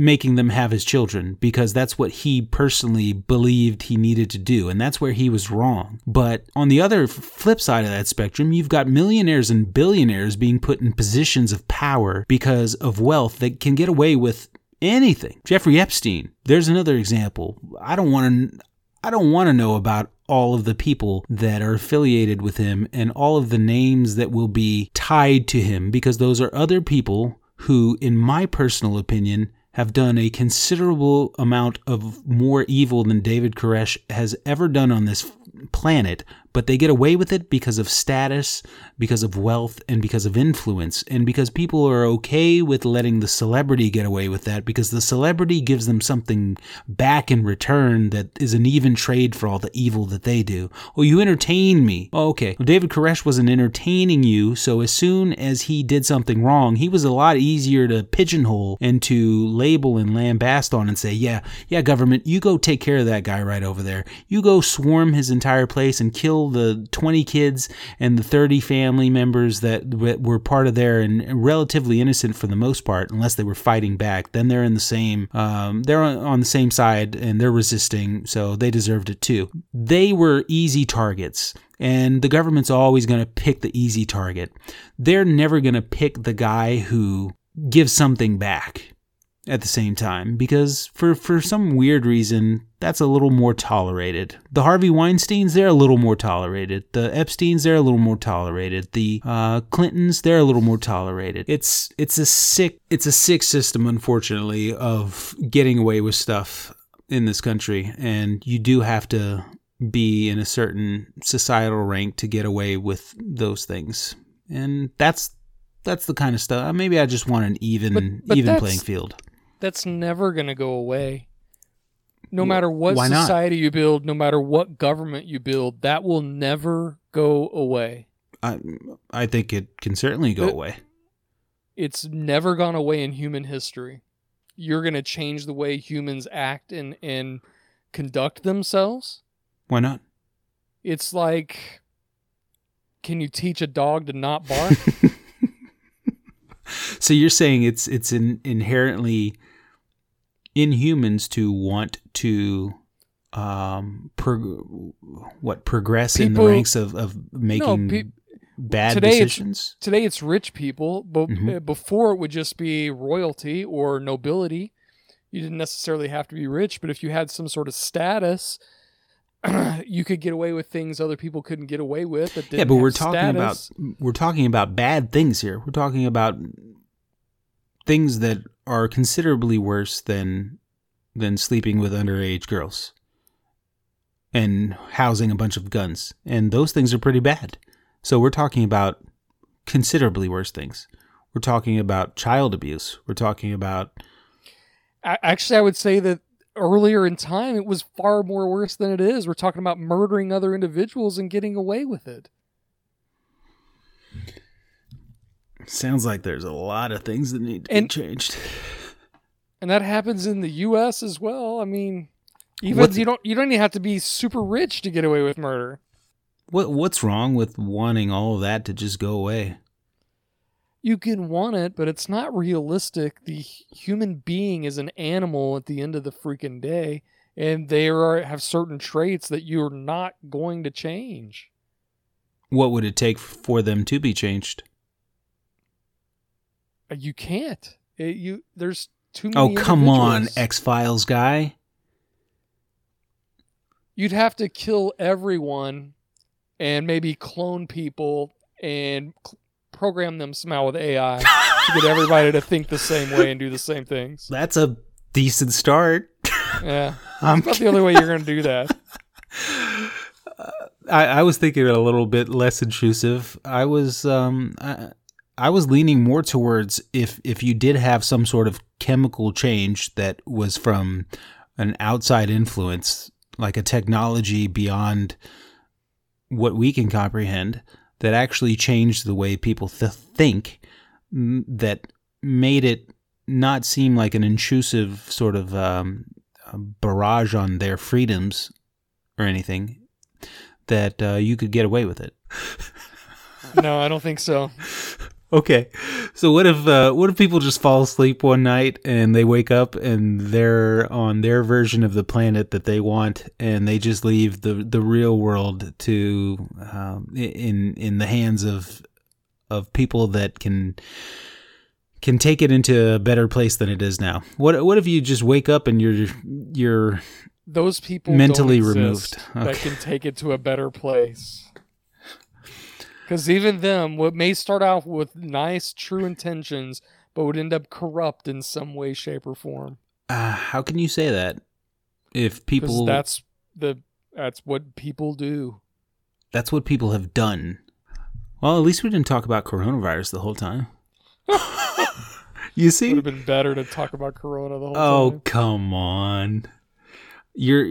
making them have his children because that's what he personally believed he needed to do and that's where he was wrong. But on the other flip side of that spectrum you've got millionaires and billionaires being put in positions of power because of wealth that can get away with anything. Jeffrey epstein there's another example. I don't want to i don't want to know about all of the people that are affiliated with him and all of the names that will be tied to him because those are other people who in my personal opinion have done a considerable amount of more evil than David Koresh has ever done on this planet, but they get away with it because of status, because of wealth, and because of influence, and because people are okay with letting the celebrity get away with that because the celebrity gives them something back in return that is an even trade for all the evil that they do. Oh, you entertain me. Oh, okay. Well, David Koresh wasn't entertaining you, so as soon as he did something wrong, he was a lot easier to pigeonhole and to label and lambast on and say, yeah, yeah, government, you go take care of that guy right over there. You go swarm his entire place and kill the 20 kids and the 30 family members that were part of there and relatively innocent for the most part, unless they were fighting back. Then they're in the same, um, they're on, on the same side and they're resisting, so they deserved it too. They were easy targets and the government's always going to pick the easy target. They're never going to pick the guy who gives something back at the same time because for for some weird reason that's a little more tolerated. The Harvey Weinsteins they're a little more tolerated. The Epstein's they're a little more tolerated. The uh, Clintons they're a little more tolerated. It's it's a sick it's a sick system unfortunately of getting away with stuff in this country and you do have to be in a certain societal rank to get away with those things. And that's that's the kind of stuff. Maybe I just want an even But- but even playing field. That's never going to go away. No matter what why not? society you build, no matter what government you build, that will never go away. I I think it can certainly go away. It's never gone away in human history. You're going to change the way humans act and, and conduct themselves. Why not? It's like, can you teach a dog to not bark? so you're saying it's it's in, inherently in humans to want to um prog- what progress in the ranks of of making pe- bad Today it's- today it's rich people, but Mhm. uh, before it would just be royalty or nobility. You didn't necessarily have to be rich, but if you had some sort of status, you could get away with things other people couldn't get away with. That Yeah, but we're talking status. about we're talking about bad things here. We're talking about things that are considerably worse than than sleeping with underage girls and housing a bunch of guns. And those things are pretty bad. So we're talking about considerably worse things. We're talking about child abuse. We're talking about Actually, I would say that earlier in time, it was far more worse than it is. We're talking about murdering other individuals and getting away with it. Sounds like there's a lot of things that need to And- be changed. and that happens in the U.S. as well. I mean, even What's- you don't you don't even have to be super rich to get away with murder. What what's wrong with wanting all of that to just go away? You can want it, but it's not realistic. The human being is an animal at the end of the freaking day, and they are have certain traits that you're not going to change. What would it take for them to be changed? Uh, You can't. It- you there's too many. Oh, come on. X Files guy. You'd have to kill everyone, and maybe clone people and cl- program them somehow with AI to get everybody to think the same way and do the same things. That's a decent start. Yeah, I'm, not the only way you're going to do that. I, I was thinking a little bit less intrusive. I was um I, I was leaning more towards if if you did have some sort of chemical change that was from an outside influence, like a technology beyond what we can comprehend, that actually changed the way people th- think, that made it not seem like an intrusive sort of um, barrage on their freedoms or anything, that uh, you could get away with it. No, I don't think so. Okay, so what if uh, what if people just fall asleep one night and they wake up and they're on their version of the planet that they want, and they just leave the the real world to um, in in the hands of of people that can can take it into a better place than it is now. What what if you just wake up and you're you're Those people Mentally removed. exist that can take it to a better place. Because even them, what may start out with nice, true intentions, but would end up corrupt in some way, shape, or form. uh, how can you say that if people that's the that's what people do. That's what people have done. Well, at least we didn't talk about coronavirus the whole time. you see, Would have been better to talk about Corona the whole Oh, time. Oh come on. You're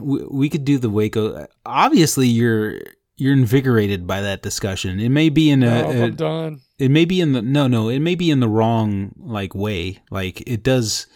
we, we could do the Waco. Obviously, you're you're invigorated by that discussion. It may be in a, Oh, a I'm done. it may be in the no no it may be in the wrong like way like it does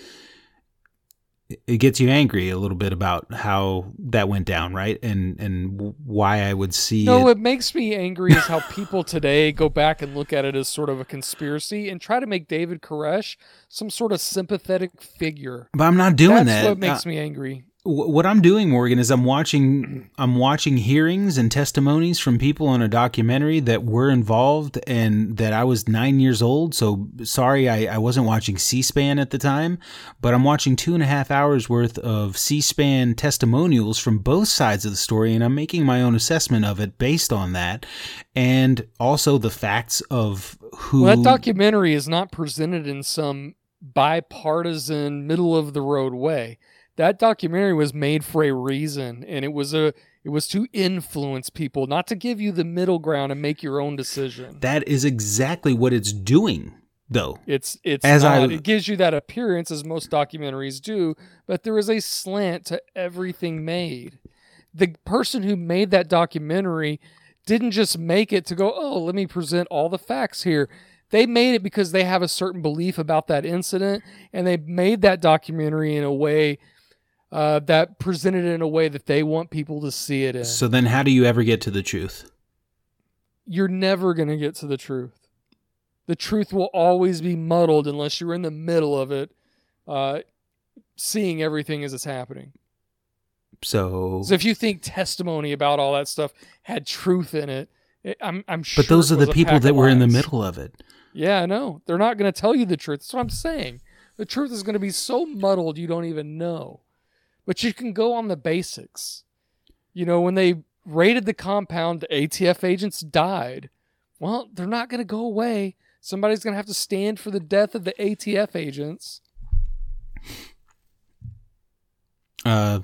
it gets you angry a little bit about how that went down right and and why i would see No, it what makes me angry is how people today go back and look at it as sort of a conspiracy and try to make David Koresh some sort of sympathetic figure. but i'm not doing That's that That's what makes Uh, me angry. Wh- what i'm doing morgan is i'm watching i'm watching hearings and testimonies from people on a documentary that were involved and that i was nine years old so sorry i, I wasn't watching c-span at the time but i'm watching two and a half hours worth of c-span testimonials from both sides of the story and i'm making my own assessment of it based on that and also the facts of who Well, that documentary is not presented in some bipartisan, middle of the road way. That documentary was made for a reason, and it was a it was to influence people, not to give you the middle ground and make your own decision. that is exactly what it's doing though It's it's As not, I- it gives you that appearance as most documentaries do, but there is a slant to everything made. The person who made that documentary didn't just make it to go, "Oh, let me present all the facts here." They made it because they have a certain belief about that incident, and they made that documentary in a way uh, that presented in a way that they want people to see it in. so then how do you ever get to the truth You're never going to get to the truth. The truth will always be muddled unless you're in the middle of it, uh, seeing everything as it's happening. so So if you think testimony about all that stuff had truth in it, It, I'm I'm sure. But those are the people that were in the middle of it. Yeah, I know. They're not going to tell you the truth. That's what I'm saying. The truth is going to be so muddled you don't even know. But you can go on the basics. You know, when they raided the compound, the ATF agents died. Well, they're not going to go away. Somebody's going to have to stand for the death of the ATF agents. Uh,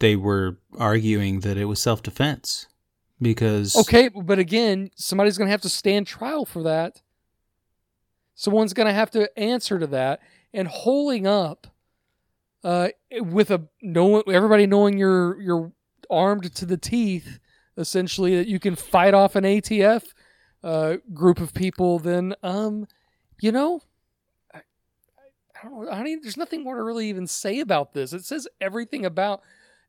they were arguing that it was self defense because Okay, but again, somebody's going to have to stand trial for that. Someone's going to have to answer to that. And holding up uh, with a no everybody knowing you're you're armed to the teeth, essentially that you can fight off an ATF uh, group of people, then um, you know, I, I don't know. I mean, there's nothing more to really even say about this. It says everything about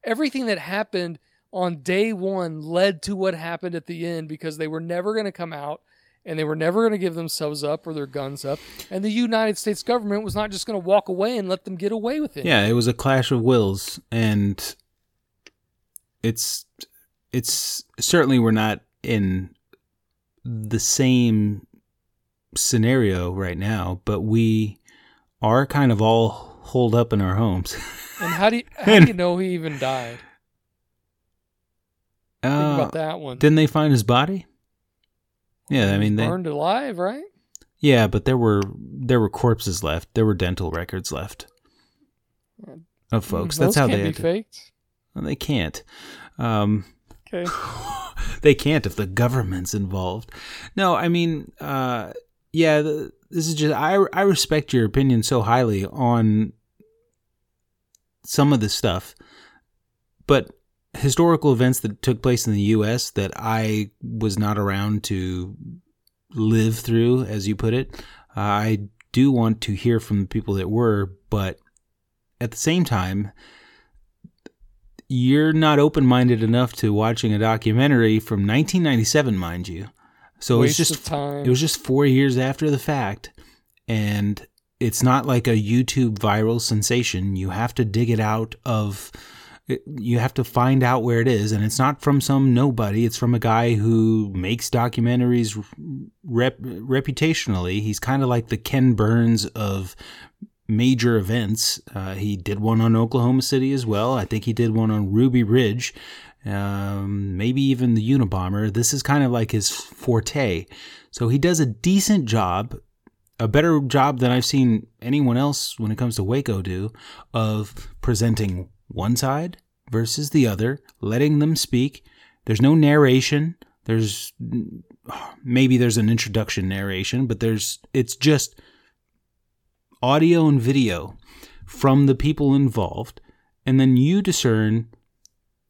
everything that happened on day one led to what happened at the end because they were never going to come out and they were never going to give themselves up or their guns up. And the United States government was not just going to walk away and let them get away with it. yeah, it was a clash of wills, and it's it's certainly we're not in the same scenario right now, but we are kind of all holed up in our homes. And how do you, how do you know he even died? Uh, about that one. didn't they find his body? Yeah, I mean they. burned alive, right? Yeah, but there were there were corpses left. There were dental records left of folks. Those That's how they be to, faked. Well, they can't. Um, Okay. they can't if the government's involved. No, I mean, uh, yeah, the, this is just I I respect your opinion so highly on some of this stuff, but historical events that took place in the U.S. that I was not around to live through, as you put it, uh, I do want to hear from the people that were, but at the same time, you're not open minded enough to watching a documentary from 1997, mind you. So it's just time. it was just four years after the fact, and it's not like a YouTube viral sensation. You have to dig it out of. You have to find out where it is, and it's not from some nobody. It's from a guy who makes documentaries rep, reputationally. He's kind of like the Ken Burns of major events. Uh, he did one on Oklahoma City as well. I think he did one on Ruby Ridge, um, maybe even the Unabomber. This is kind of like his forte. So he does a decent job, a better job than I've seen anyone else when it comes to Waco do, of presenting one side versus the other, letting them speak. There's no narration. There's maybe there's an introduction narration, but there's it's just audio and video from the people involved, and then you discern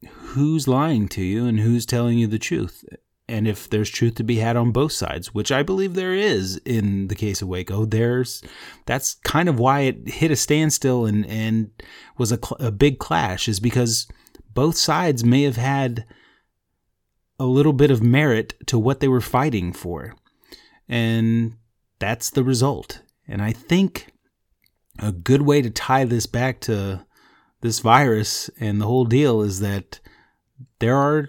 who's lying to you and who's telling you the truth. And if there's truth to be had on both sides, which I believe there is in the case of Waco, there's that's kind of why it hit a standstill and and was a, cl- a big clash is because both sides may have had a little bit of merit to what they were fighting for. And that's the result. And I think a good way to tie this back to this virus and the whole deal is that there are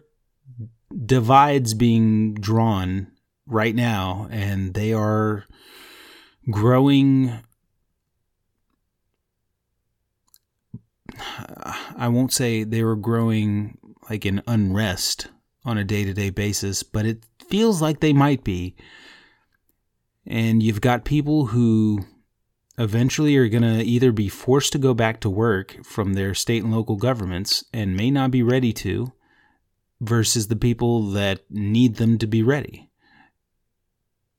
divides being drawn right now and they are growing I won't say they were growing like in unrest on a day-to-day basis but it feels like they might be. And you've got people who eventually are going to either be forced to go back to work from their state and local governments and may not be ready to versus the people that need them to be ready.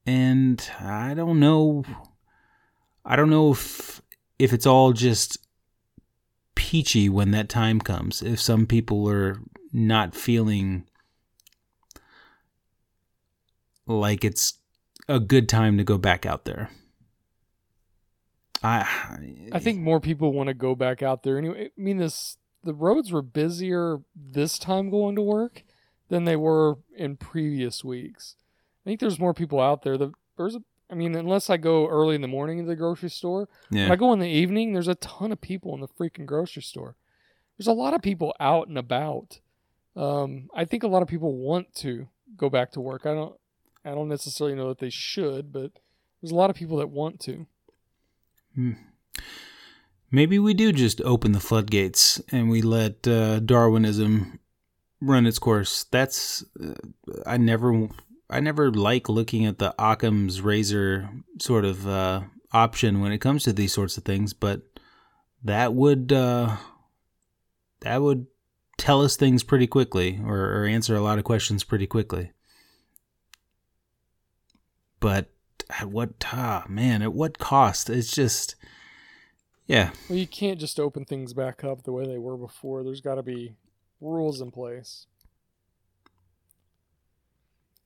And I don't know I don't know if if it's all just peachy when that time comes. If some people are not feeling like it's a good time to go back out there. I I think more people want to go back out there anyway. I mean, this the roads were busier this time going to work than they were in previous weeks. I think there's more people out there. The there's a, I mean, unless I go early in the morning to the grocery store, yeah. I go in the evening, there's a ton of people in the freaking grocery store. There's a lot of people out and about. Um, I think a lot of people want to go back to work. I don't I don't necessarily know that they should, but there's a lot of people that want to. Hmm. Maybe we do just open the floodgates and we let uh, Darwinism run its course. That's uh, I never I never like looking at the Occam's razor sort of uh, option when it comes to these sorts of things, but that would uh, that would tell us things pretty quickly or, or answer a lot of questions pretty quickly. But at what ah, man, at what cost? It's just yeah. Well, you can't just open things back up the way they were before. There's got to be rules in place.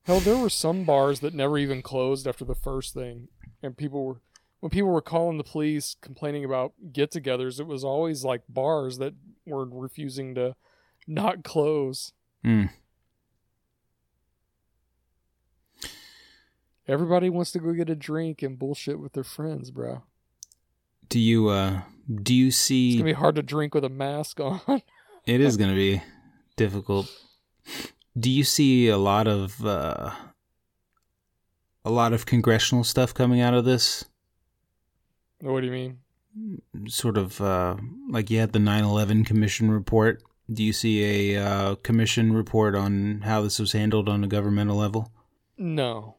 Hell, there were some bars that never even closed after the first thing, and people were when people were calling the police complaining about get-togethers. It was always like bars that were refusing to not close. Mm. Everybody wants to go get a drink and bullshit with their friends, bro. Do you uh do you see It's gonna be hard to drink with a mask on. It is going to be difficult. Do you see a lot of uh, a lot of congressional stuff coming out of this? what do you mean? Sort of uh, like you had the 9/11 commission report. Do you see a uh, commission report on how this was handled on a governmental level? No.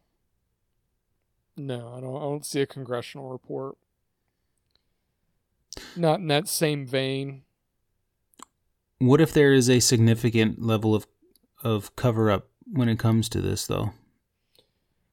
No, I don't. I don't see a congressional report. Not in that same vein. What if there is a significant level of of cover up when it comes to this, though?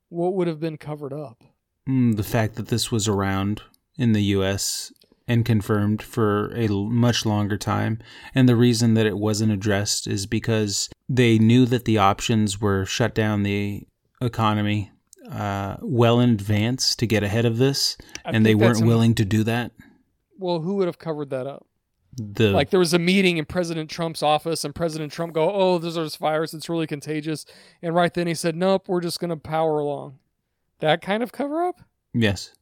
What would have been covered up? Mm, the fact that this was around in the U.S. and confirmed for a l- much longer time, and the reason that it wasn't addressed is because they knew that the options were shut down the economy uh, well in advance to get ahead of this, I and they weren't an- willing to do that. Well, who would have covered that up? The Like there was a meeting in President Trump's office, and President Trump go, "Oh, there's this virus. It's really contagious." And right then he said, "Nope, we're just gonna power along." That kind of cover up. yes,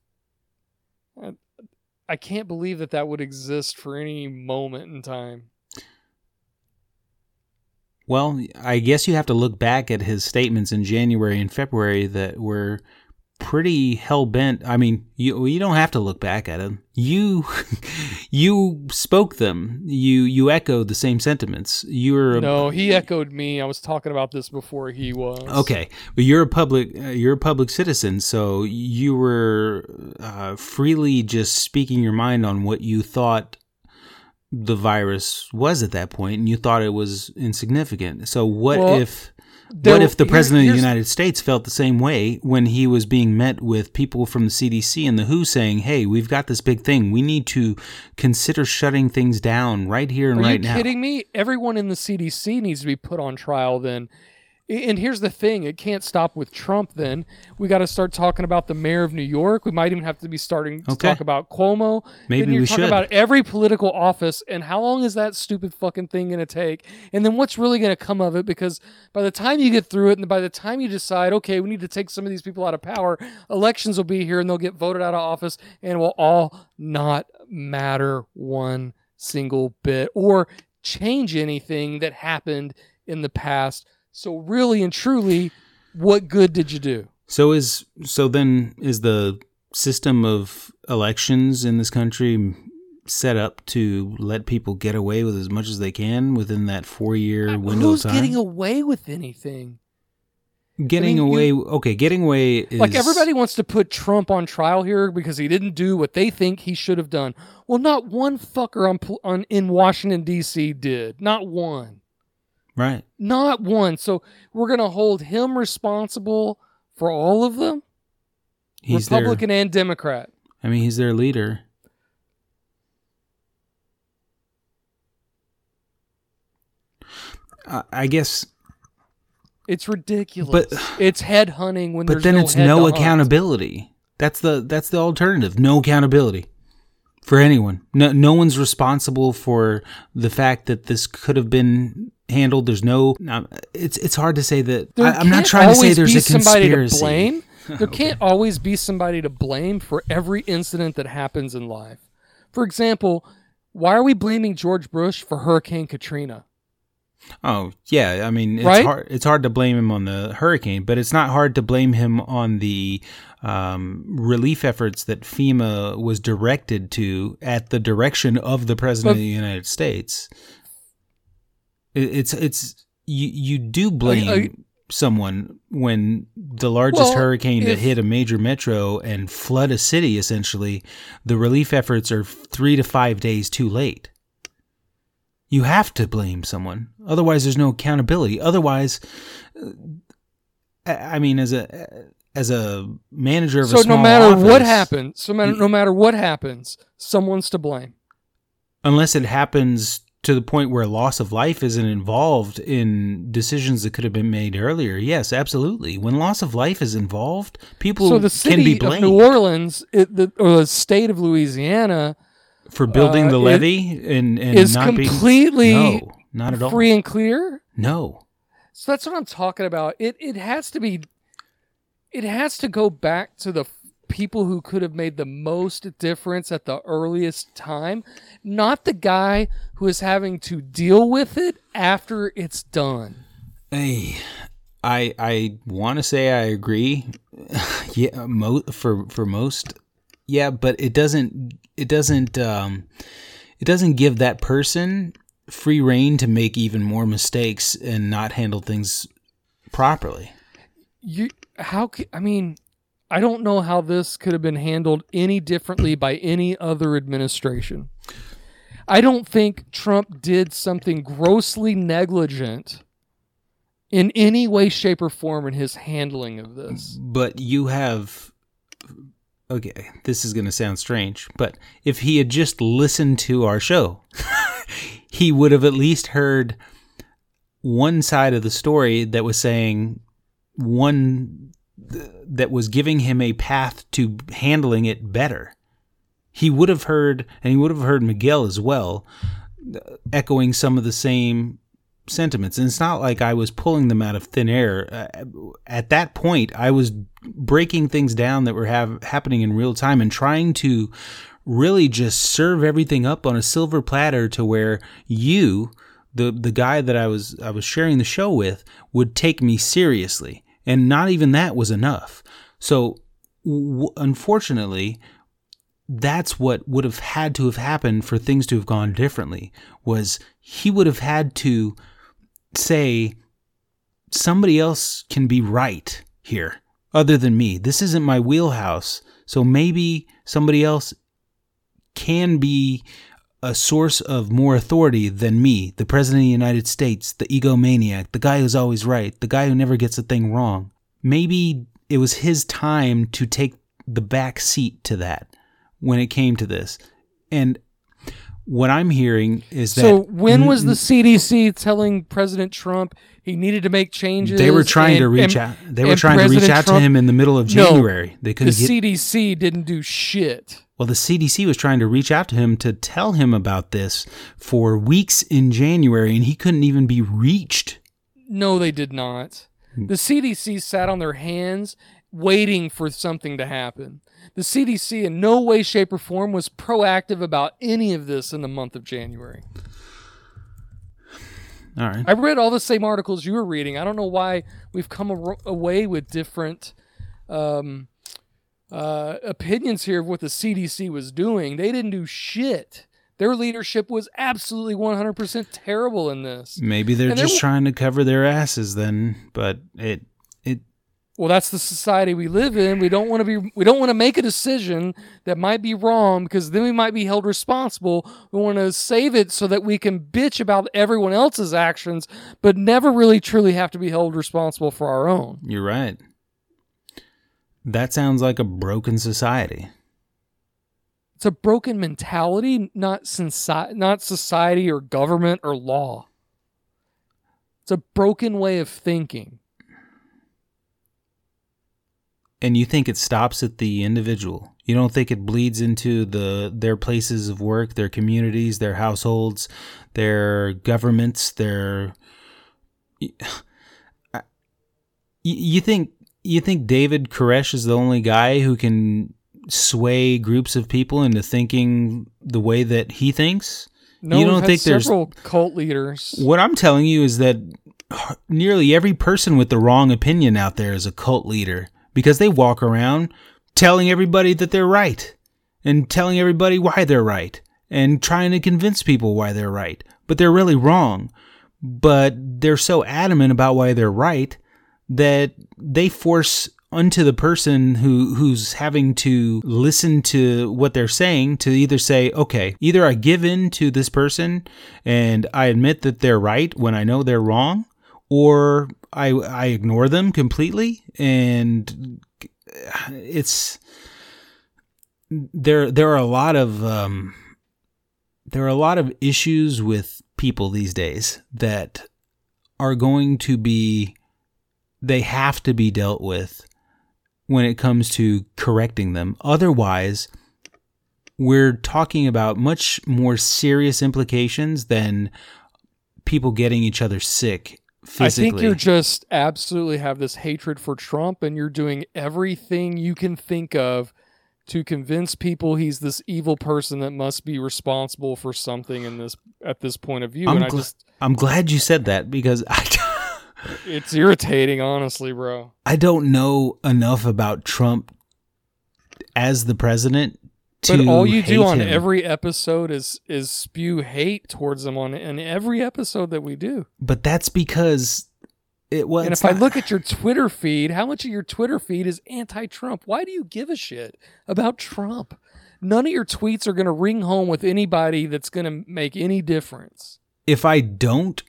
I can't believe that that would exist for any moment in time. Well, I guess you have to look back at his statements in January and February that were pretty hell bent. I mean, you you don't have to look back at them. You you spoke them. You you echoed the same sentiments. You're a, No, he echoed me. I was talking about this before he was. okay, but you're a public uh, you're a public citizen, so you were uh, freely just speaking your mind on what you thought the virus was at that point, and you thought it was insignificant. So what Well, if? What if the president of the United States felt the same way when he was being met with people from the CDC and the WHO saying, "Hey, we've got this big thing. We need to consider shutting things down right here and right now Are you kidding me? Everyone in the CDC needs to be put on trial then. And here's the thing it can't stop with Trump then. We got to start talking about the mayor of New York. We might even have to be starting to Okay. talk about Cuomo. Maybe then you're we talking should. about every political office and how long is that stupid fucking thing going to take? And then what's really going to come of it? Because by the time you get through it and by the time you decide, okay, we need to take some of these people out of power, elections will be here and they'll get voted out of office and will all not matter one single bit or change anything that happened in the past. So really and truly, what good did you do? So is so then is the system of elections in this country set up to let people get away with as much as they can within that four year window Who's of time? getting away with anything? Getting I mean, away. you- okay, getting away is Like everybody wants to put Trump on trial here because he didn't do what they think he should have done. Well, not one fucker on, on in Washington D.C. did. Not one. Right. Not one. So we're gonna hold him responsible for all of them, He's Republican and Democrat. I mean, he's their leader. I I guess, It's ridiculous. But- it's head hunting when but then no it's no to hunt. accountability. That's the that's the alternative. No accountability for anyone. No no one's responsible for the fact that this could have been handled. There's no. no, It's it's hard to say that. There I, I'm not trying to say there's be a somebody conspiracy. to blame. There can't always be somebody to blame for every incident that happens in life. For example, why are we blaming George Bush for Hurricane Katrina? Oh yeah, I mean it's Right? hard. It's hard to blame him on the hurricane, but it's not hard to blame him on the um, relief efforts that FEMA was directed to at the direction of the president But- of the United States. It, it's it's you you do blame I- someone when the largest Well, hurricane that if- hit a major metro and flood a city essentially, the relief efforts are three to five days too late. You have to blame someone. Otherwise, there's no accountability. Otherwise, uh, I I mean, as a as a manager of So a small no matter what happens, so matter, no matter what happens, someone's to blame. unless it happens to the point where loss of life isn't involved in decisions that could have been made earlier. Yes, absolutely. When loss of life is involved, people so the can be city of New Orleans, it, the, or the state of Louisiana, for building uh, the levee and, and is not completely being no, not at all. free and clear. No, So that's what I'm talking about. It it has to be it has to go back to the people who could have made the most difference at the earliest time, not the guy who is having to deal with it after it's done. Hey, I I want to say I agree. yeah, mo- for for most, yeah, but it doesn't it doesn't um it doesn't give that person free reign to make even more mistakes and not handle things properly. You how I mean, I don't know how this could have been handled any differently by any other administration. I don't think Trump did something grossly negligent in any way, shape, or form in his handling of this. But you have okay, this is going to sound strange, but if he had just listened to our show, he would have at least heard one side of the story that was saying one th- that was giving him a path to handling it better. He would have heard, and he would have heard Miguel as well, echoing some of the same sentiments. And it's not like I was pulling them out of thin air. Uh, at that point, I was breaking things down that were have, happening in real time and trying to really just serve everything up on a silver platter to where you, the the guy that I was I was sharing the show with, would take me seriously. And not even that was enough. So, w- unfortunately, that's what would have had to have happened for things to have gone differently was he would have had to say somebody else can be right here other than me. This isn't my wheelhouse. So maybe somebody else can be a source of more authority than me. The president of the united states the egomaniac the guy who's always right the guy who never gets a thing wrong. Maybe it was his time to take the back seat to that when it came to this. And what I'm hearing is that So when was the CDC telling President Trump he needed to make changes? they were trying to reach and- out. They were and trying to reach President out to him in the middle of No, January. they couldn't get. CDC didn't do shit. well, the CDC was trying to reach out to him to tell him about this for weeks in January, and he couldn't even be reached. No, they did not. Hmm. The CDC sat on their hands waiting for something to happen. The CDC, in no way, shape, or form, was proactive about any of this in the month of January. All right. I read all the same articles you were reading. I don't know why we've come a- away with different um, uh, opinions here of what the CDC was doing. They didn't do shit. Their leadership was absolutely 100% terrible in this. Maybe they're And just w- trying to cover their asses then, but it Well, that's the society we live in. We don't want to be we don't want to make a decision that might be wrong because then we might be held responsible. We want to save it so that we can bitch about everyone else's actions but never really truly have to be held responsible for our own. you're right. That sounds like a broken society. It's a broken mentality, not sensi- not society or government or law. It's a broken way of thinking. And you think it stops at the individual. You don't think it bleeds into the their places of work their communities their households their governments their you, think you think David Koresh is the only guy who can sway groups of people into thinking the way that he thinks? No, you don't think there's several cult leaders. What I'm telling you is that nearly every person with the wrong opinion out there is a cult leader because they walk around telling everybody that they're right and telling everybody why they're right and trying to convince people why they're right, but they're really wrong. But they're so adamant about why they're right that they force onto the person who who's having to listen to what they're saying to either say okay either i give in to this person and i admit that they're right when i know they're wrong or i i ignore them completely and it's there there are a lot of um there are a lot of issues with people these days that are going to be they have to be dealt with when it comes to correcting them. Otherwise, we're talking about much more serious implications than people getting each other sick physically. I think you're just absolutely have this hatred for Trump and you're doing everything you can think of to convince people he's this evil person that must be responsible for something in this at this point of view. I'm, and I gl- just I'm glad you said that because I it's irritating, honestly, bro. I don't know enough about Trump as the president. But all you do on him. every episode is is spew hate towards him on in every episode that we do. but that's because it was. and if I look at your Twitter feed, how much of your Twitter feed is anti-Trump? Why do you give a shit about Trump? None of your tweets are going to ring home with anybody that's going to make any difference. if I don't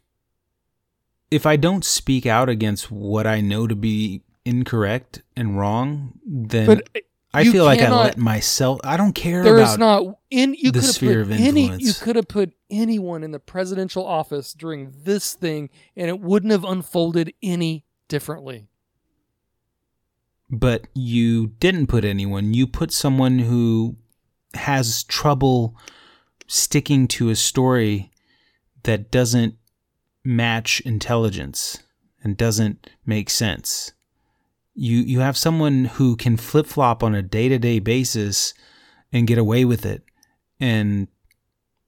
if I don't speak out against what I know to be incorrect and wrong, then But I you feel like I let myself I don't care there about is not in you the could have sphere put of any you could have put anyone in the presidential office during this thing and it wouldn't have unfolded any differently. but you didn't put anyone. You put someone who has trouble sticking to a story that doesn't match intelligence and doesn't make sense. You you have someone who can flip flop on a day to day basis and get away with it and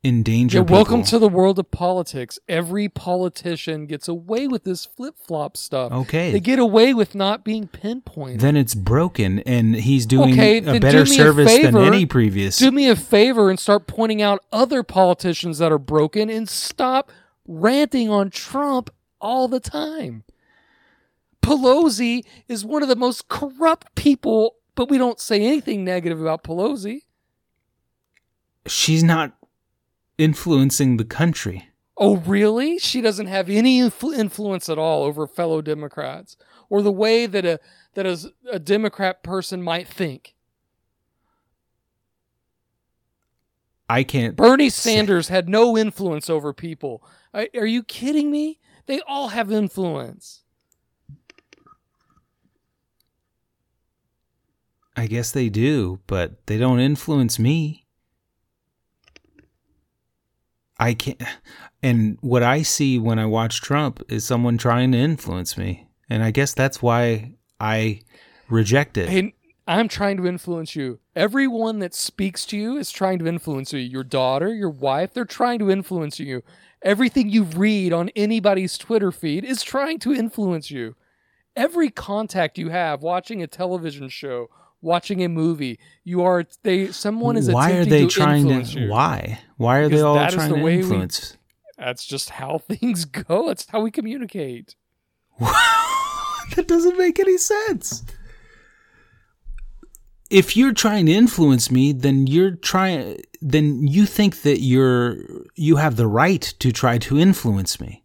endanger Yeah, welcome to the world of politics. Every politician gets away with this flip flop stuff. Okay. They get away with not being pinpointed. then it's broken and he's doing Okay, a better do me a service than favor. any previous Do me a favor and start pointing out other politicians that are broken and stop ranting on Trump all the time. Pelosi is one of the most corrupt people, but we don't say anything negative about Pelosi. she's not influencing the country. Oh, really? She doesn't have any influ- influence at all over fellow Democrats or the way that a that a, a Democrat person might think. I can't. Bernie Sanders had no influence over people. Are you kidding me? They all have influence. I guess they do, but they don't influence me. I can't. And what I see when I watch Trump is someone trying to influence me, and I guess that's why I reject it. I'm trying to influence you. Everyone that speaks to you is trying to influence you. Your daughter, your wife, they're trying to influence you. Everything you read on anybody's Twitter feed is trying to influence you. Every contact you have watching a television show, watching a movie, you are they someone is why are attempting they to trying influence to? you. Why? Why are Because they all trying the to way we- influence? That's just how things go. That's how we communicate. that doesn't make any sense. If you're trying to influence me, then you're trying then you think that you're you have the right to try to influence me.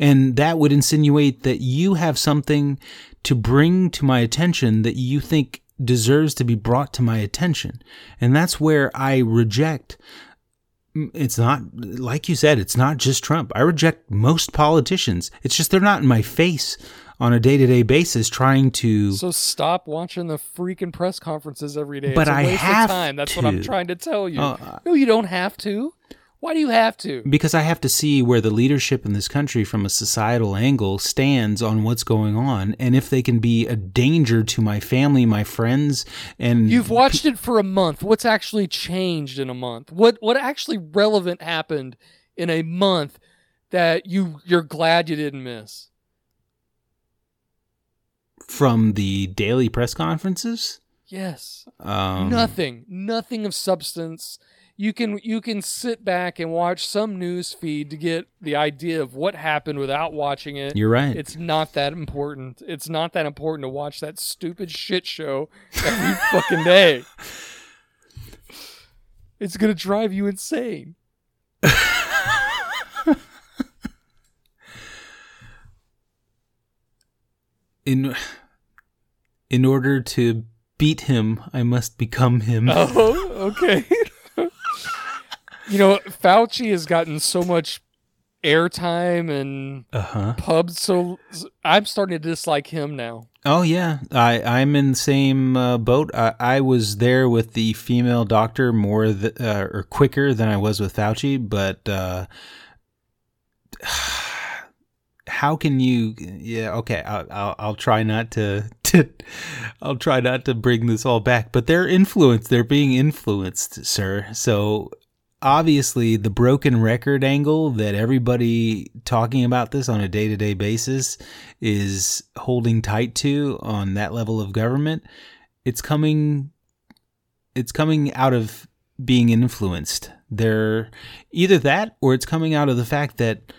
And that would insinuate that you have something to bring to my attention that you think deserves to be brought to my attention. And that's where I reject it's not like you said it's not just trump i reject most politicians it's just they're not in my face on a day-to-day basis trying to So stop watching the freaking press conferences every day. But it's a I waste have of time. That's what I'm trying to tell you. Uh, no, you don't have to. Why do you have to? Because I have to see where the leadership in this country, from a societal angle, stands on what's going on, and if they can be a danger to my family, my friends, and You've watched it for a month. What's actually changed in a month? What what actually relevant happened in a month that you you're glad you didn't miss? from the daily press conferences. Yes. Um, nothing. Nothing of substance. You can you can sit back and watch some news feed to get the idea of what happened without watching it. You're right. It's not that important. It's not that important to watch that stupid shit show every fucking day. It's gonna drive you insane. in in order to beat him, I must become him. Oh, okay. you know, Fauci has gotten so much airtime and Uh huh. pubs, so I'm starting to dislike him now. Oh yeah, I I'm in the same uh, boat. I, I was there with the female doctor more th- uh, or quicker than I was with Fauci, but uh, how can you? Yeah, okay. I'll, I'll I'll try not to, to I'll try not to bring this all back. But they're influenced. They're being influenced, sir. So obviously the broken record angle that everybody talking about this on a day-to-day basis is holding tight to on that level of government it's coming it's coming out of being influenced. They're either that or it's coming out of the fact that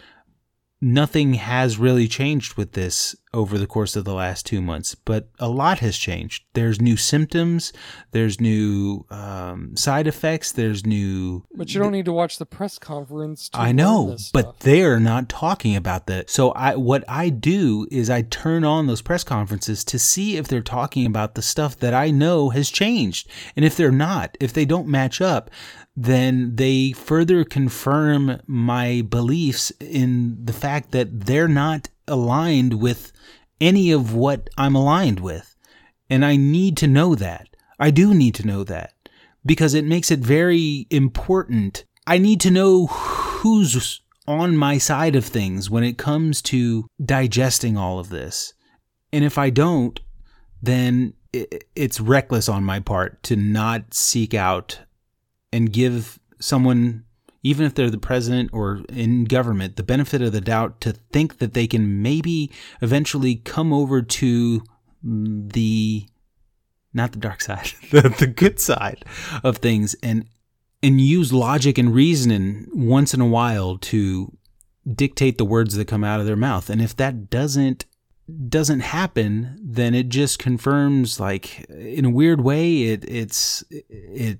nothing has really changed with this over the course of the last two months, but a lot has changed. There's new symptoms, there's new um, side effects, there's new. But you don't need to watch the press conference. To I know, but they're not talking about that. So I, what I do is I turn on those press conferences to see if they're talking about the stuff that I know has changed, and if they're not, if they don't match up, then they further confirm my beliefs in the fact that they're not aligned with any of what I'm aligned with. And I need to know that. I do need to know that because it makes it very important. I need to know who's on my side of things when it comes to digesting all of this. And if I don't, then it's reckless on my part to not seek out and give someone, even if they're the president or in government, the benefit of the doubt to think that they can maybe eventually come over to the not the dark side, the, the good side of things and and use logic and reasoning once in a while to dictate the words that come out of their mouth. And if that doesn't doesn't happen, then it just confirms like in a weird way it it's it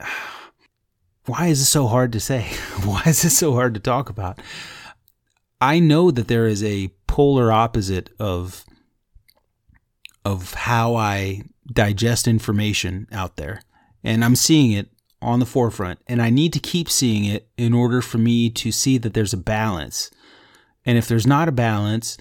why is this so hard to say? Why is this so hard to talk about? I know that there is a polar opposite of of how I digest information out there. And I'm seeing it on the forefront. And I need to keep seeing it in order for me to see that there's a balance. And if there's not a balance,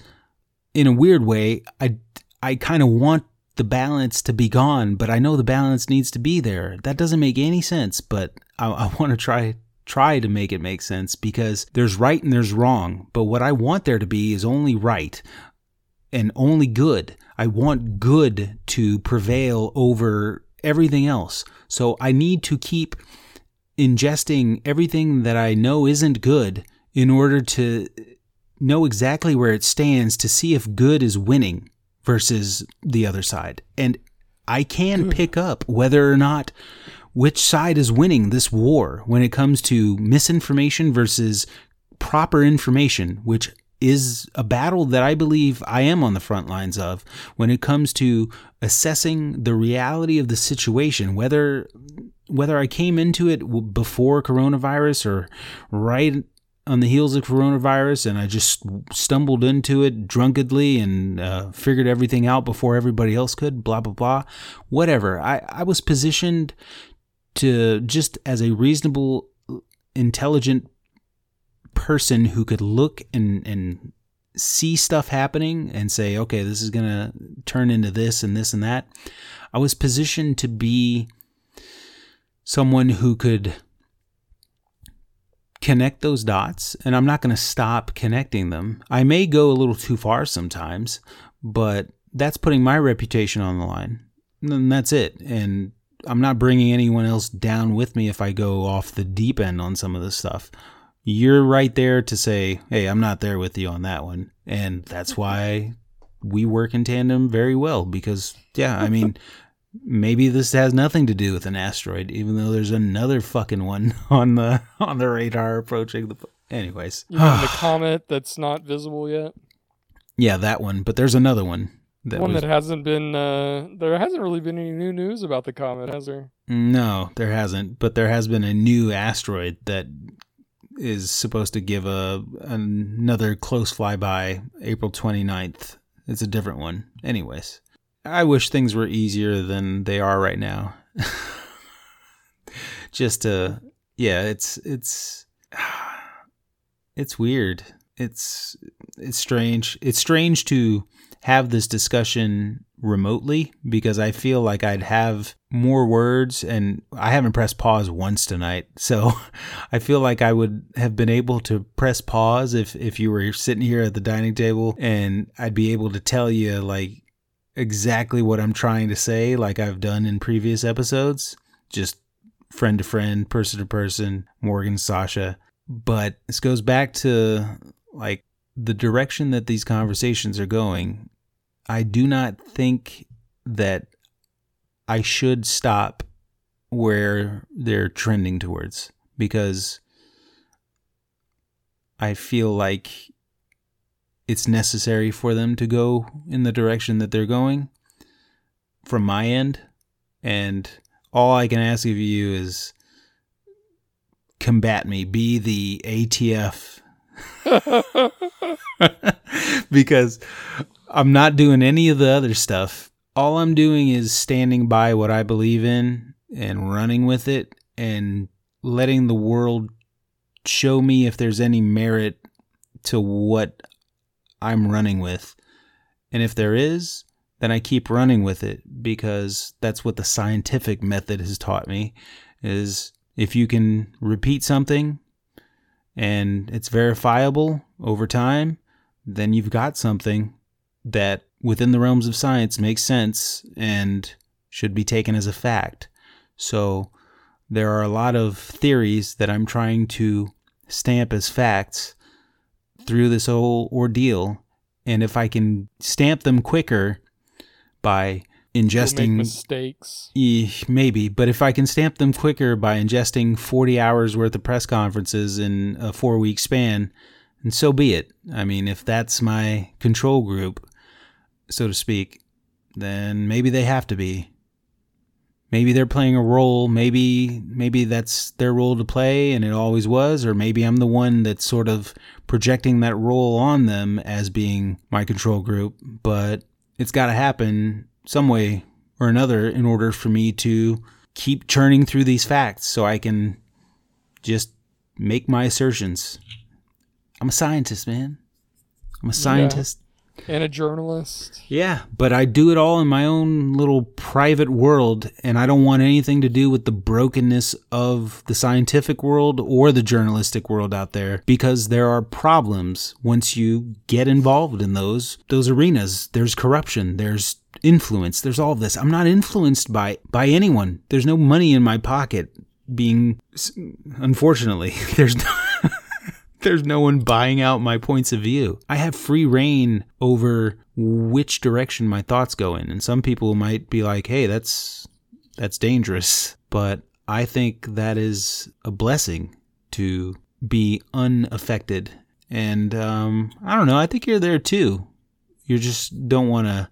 in a weird way, I I kind of want the balance to be gone, but I know the balance needs to be there. That doesn't make any sense, but I, I want to try try to make it make sense because there's right and there's wrong. But what I want there to be is only right and only good. I want good to prevail over everything else. So I need to keep ingesting everything that I know isn't good in order to know exactly where it stands to see if good is winning versus the other side. And I can pick up whether or not which side is winning this war when it comes to misinformation versus proper information, which is a battle that I believe I am on the front lines of when it comes to assessing the reality of the situation, whether whether I came into it before coronavirus or right on the heels of coronavirus and I just stumbled into it drunkenly and uh, figured everything out before everybody else could, blah, blah, blah. Whatever. I, I was positioned to just as a reasonable, intelligent person who could look and, and see stuff happening and say, okay, this is to turn into this and this and that. I was positioned to be someone who could connect those dots and I'm not going to stop connecting them. I may go a little too far sometimes, but that's putting my reputation on the line. And that's it. And I'm not bringing anyone else down with me if I go off the deep end on some of this stuff. You're right there to say, hey, I'm not there with you on that one. And that's why we work in tandem very well because, yeah, I mean, maybe this has nothing to do with an asteroid, even though there's another fucking one on the on the radar approaching the. Anyways, You mean the comet that's not visible yet? yeah, that one. But there's another one that One was that hasn't been. Uh, there hasn't really been any new news about the comet, has there? no, there hasn't. But there has been a new asteroid that is supposed to give a another close flyby April 29th. It's a different one. Anyways, I wish things were easier than they are right now. Just to yeah, it's it's it's weird. It's it's strange. It's strange to have this discussion remotely because I feel like I'd have more words and I haven't pressed pause once tonight. So I feel like I would have been able to press pause if if you were sitting here at the dining table and I'd be able to tell you like exactly what I'm trying to say like I've done in previous episodes. Just friend to friend, person to person, Morgan, Sasha. But this goes back to like the direction that these conversations are going. I do not think that I should stop where they're trending towards because I feel like it's necessary for them to go in the direction that they're going from my end. And all I can ask of you is combat me, be the ATF because I'm not doing any of the other stuff. All I'm doing is standing by what I believe in and running with it and letting the world show me if there's any merit to what I'm running with. And if there is, then I keep running with it because that's what the scientific method has taught me is if you can repeat something and it's verifiable over time, then you've got something that within the realms of science makes sense and should be taken as a fact. So there are a lot of theories that I'm trying to stamp as facts through this whole ordeal. And if I can stamp them quicker by ingesting mistakes. Eh, maybe, but if I can stamp them quicker by ingesting 40 hours worth of press conferences in a four week span, and so be it. I mean, if that's my control group, so to speak, then maybe they have to be. Maybe they're playing a role. Maybe maybe that's their role to play, and it always was. Or maybe I'm the one that's sort of projecting that role on them as being my control group. But it's got to happen some way or another in order for me to keep churning through these facts so I can just make my assertions. I'm a scientist, man. I'm a scientist. And a journalist. Yeah, but I do it all in my own little private world, and I don't want anything to do with the brokenness of the scientific world or the journalistic world out there because there are problems once you get involved in those those arenas. There's corruption, there's influence, there's all of this. I'm not influenced by by anyone. There's no money in my pocket being unfortunately there's no there's no one buying out my points of view. I have free reign over which direction my thoughts go in. And some people might be like, "Hey, that's that's dangerous." But I think that is a blessing to be unaffected. And um, I don't know. I think you're there too. You just don't want to.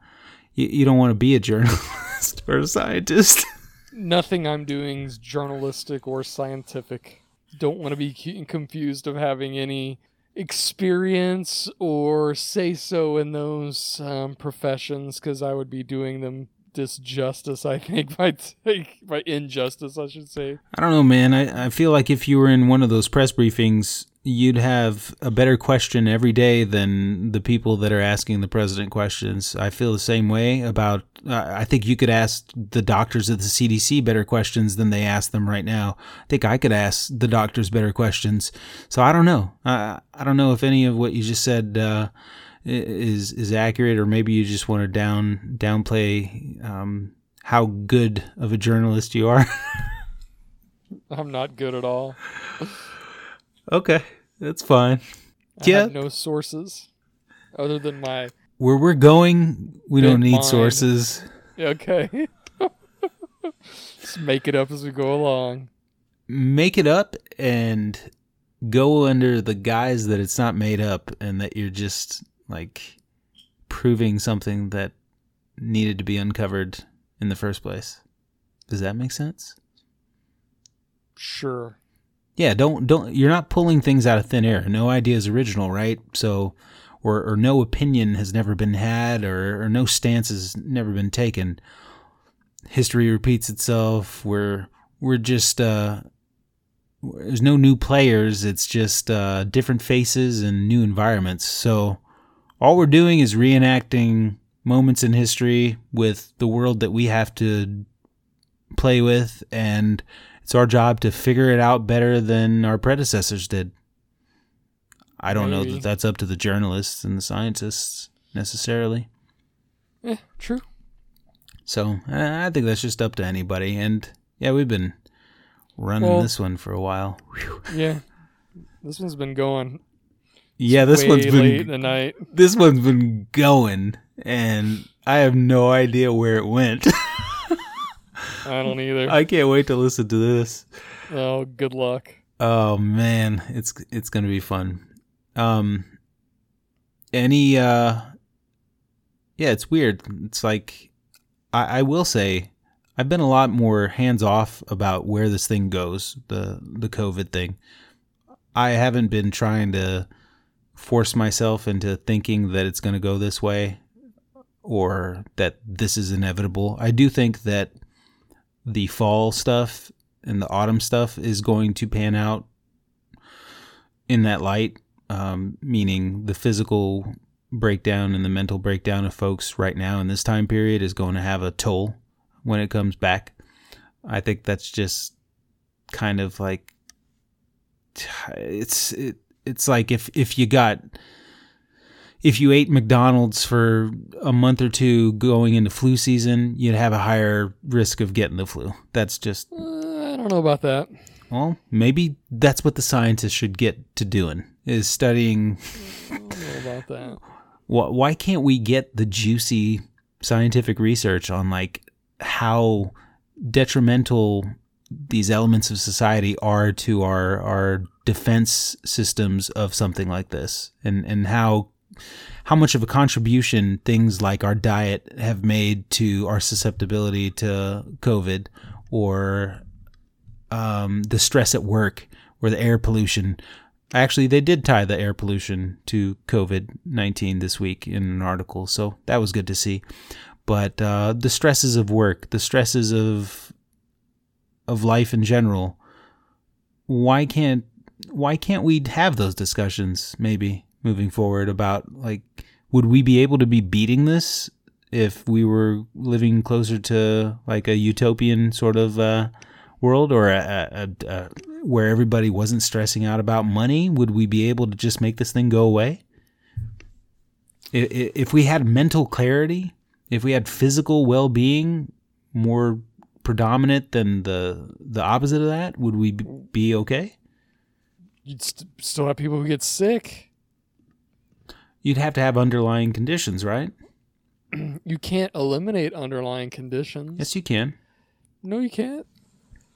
You, you don't want to be a journalist or a scientist. Nothing I'm doing is journalistic or scientific. Don't want to be confused of having any experience or say so in those um, professions because I would be doing them disjustice. I think by t- by injustice, I should say. I don't know, man. I, I feel like if you were in one of those press briefings you'd have a better question every day than the people that are asking the president questions. I feel the same way about. Uh, I think you could ask the doctors at the CDC better questions than they ask them right now. I think I could ask the doctors better questions. So I don't know. I I don't know if any of what you just said uh, is is accurate, or maybe you just want to down downplay um, how good of a journalist you are. I'm not good at all. okay, that's fine. I Yeah. have no sources other than my Where we're going, we don't need mind. sources. okay. Just make it up as we go along. Make it up and go under the guise that it's not made up and that you're just like proving something that needed to be uncovered in the first place. Does that make sense? Sure. Yeah, don't don't you're not pulling things out of thin air. No idea is original, right? So or or no opinion has never been had or, or no stance has never been taken. History repeats itself. We're we're just uh there's no new players, it's just uh different faces and new environments. So all we're doing is reenacting moments in history with the world that we have to play with and it's our job to figure it out better than our predecessors did. I don't know that that's up to the journalists and the scientists necessarily. Eh, true. So uh, I think that's just up to anybody. And yeah, we've been running Well- this one for a while. Whew. Yeah. This one's been going. Yeah, this one's late been the night. this one's been going, and I have no idea where it went. I don't either. I can't wait to listen to this. oh, good luck. Oh man, it's it's gonna be fun. Um, any uh, yeah, it's weird. It's like I, I will say I've been a lot more hands off about where this thing goes. The the COVID thing. I haven't been trying to force myself into thinking that it's gonna go this way or that this is inevitable. I do think that the fall stuff and the autumn stuff is going to pan out in that light, um, meaning the physical breakdown and the mental breakdown of folks right now in this time period is going to have a toll when it comes back. I think that's just kind of like it's it, it's like if if you got if you ate McDonald's for a month or two going into flu season, you'd have a higher risk of getting the flu. That's just Uh, I don't know about that. well, maybe that's what the scientists should get to doing is studying. I don't know about that. Wh- why can't we get the juicy scientific research on like how detrimental these elements of society are to our our defense systems of something like this, and and how how much of a contribution things like our diet have made to our susceptibility to COVID or um, the stress at work or the air pollution. Actually, they did tie the air pollution to COVID 19 this week in an article, so that was good to see. But uh, the stresses of work, the stresses of of life in general, why can't why can't we have those discussions maybe moving forward about like would we be able to be beating this if we were living closer to like a utopian sort of uh, world or a, a, a, where everybody wasn't stressing out about money? Would we be able to just make this thing go away? If we had mental clarity if we had physical well-being more predominant than the the opposite of that would we be okay? You'd st- still have people who get sick. You'd have to have underlying conditions right You can't eliminate underlying conditions. yes you can No, you can't.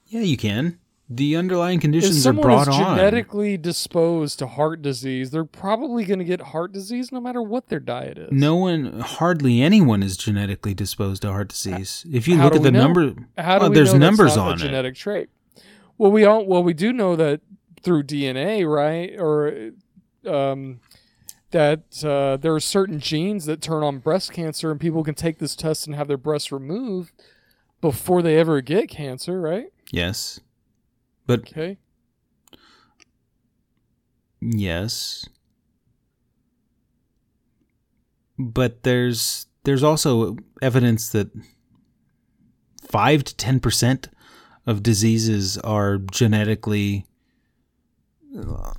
yeah you can the underlying conditions are someone brought is on genetically disposed to heart disease, they're probably going to get heart disease no matter what their diet is. no one hardly anyone is genetically disposed to heart disease if you How look at the know? number How do Well, we there's know numbers on a it. genetic trait? Well, we all well we do know that through DNA, right? Or um, that uh, there are certain genes that turn on breast cancer, and people can take this test and have their breasts removed before they ever get cancer, right? yes but Okay. Yes. But there's there's also evidence that 5 to 10% of diseases are genetically Well,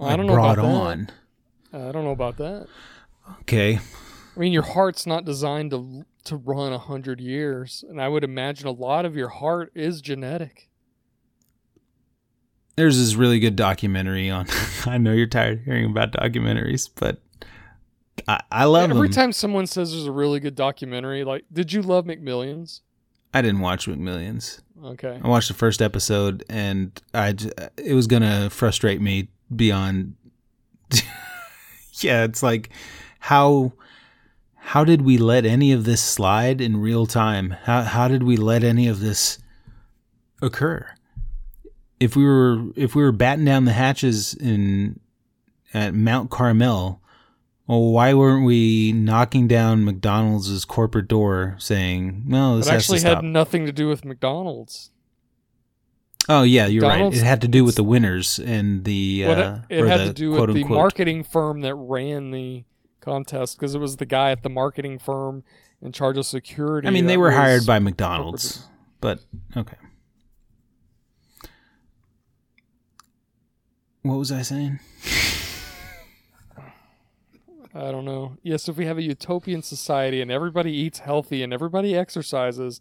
I don't know brought about on. that. Uh, I don't know about that. Okay. I mean, your heart's not designed to to run a hundred years, and I would imagine a lot of your heart is genetic. There's this really good documentary on. I know you're tired of hearing about documentaries, but I, I love Every them. time someone says there's a really good documentary, like, did you love McMillions? I didn't watch McMillions. Okay. I watched the first episode, and I it was gonna frustrate me beyond. yeah, it's like how how did we let any of this slide in real time? How how did we let any of this occur? If we were if we were batting down the hatches in at Mount Carmel, well, why weren't we knocking down McDonald's corporate door saying, "No, this It actually to stop"? had nothing to do with McDonald's. Oh yeah, you're McDonald's- right. It had to do with the winners and the What uh, it, it had the to do with the marketing firm that ran the contest because it was the guy at the marketing firm in charge of security. I mean, they were hired by McDonald's, but okay. What was I saying? I don't know. Yes, if we have a utopian society and everybody eats healthy and everybody exercises,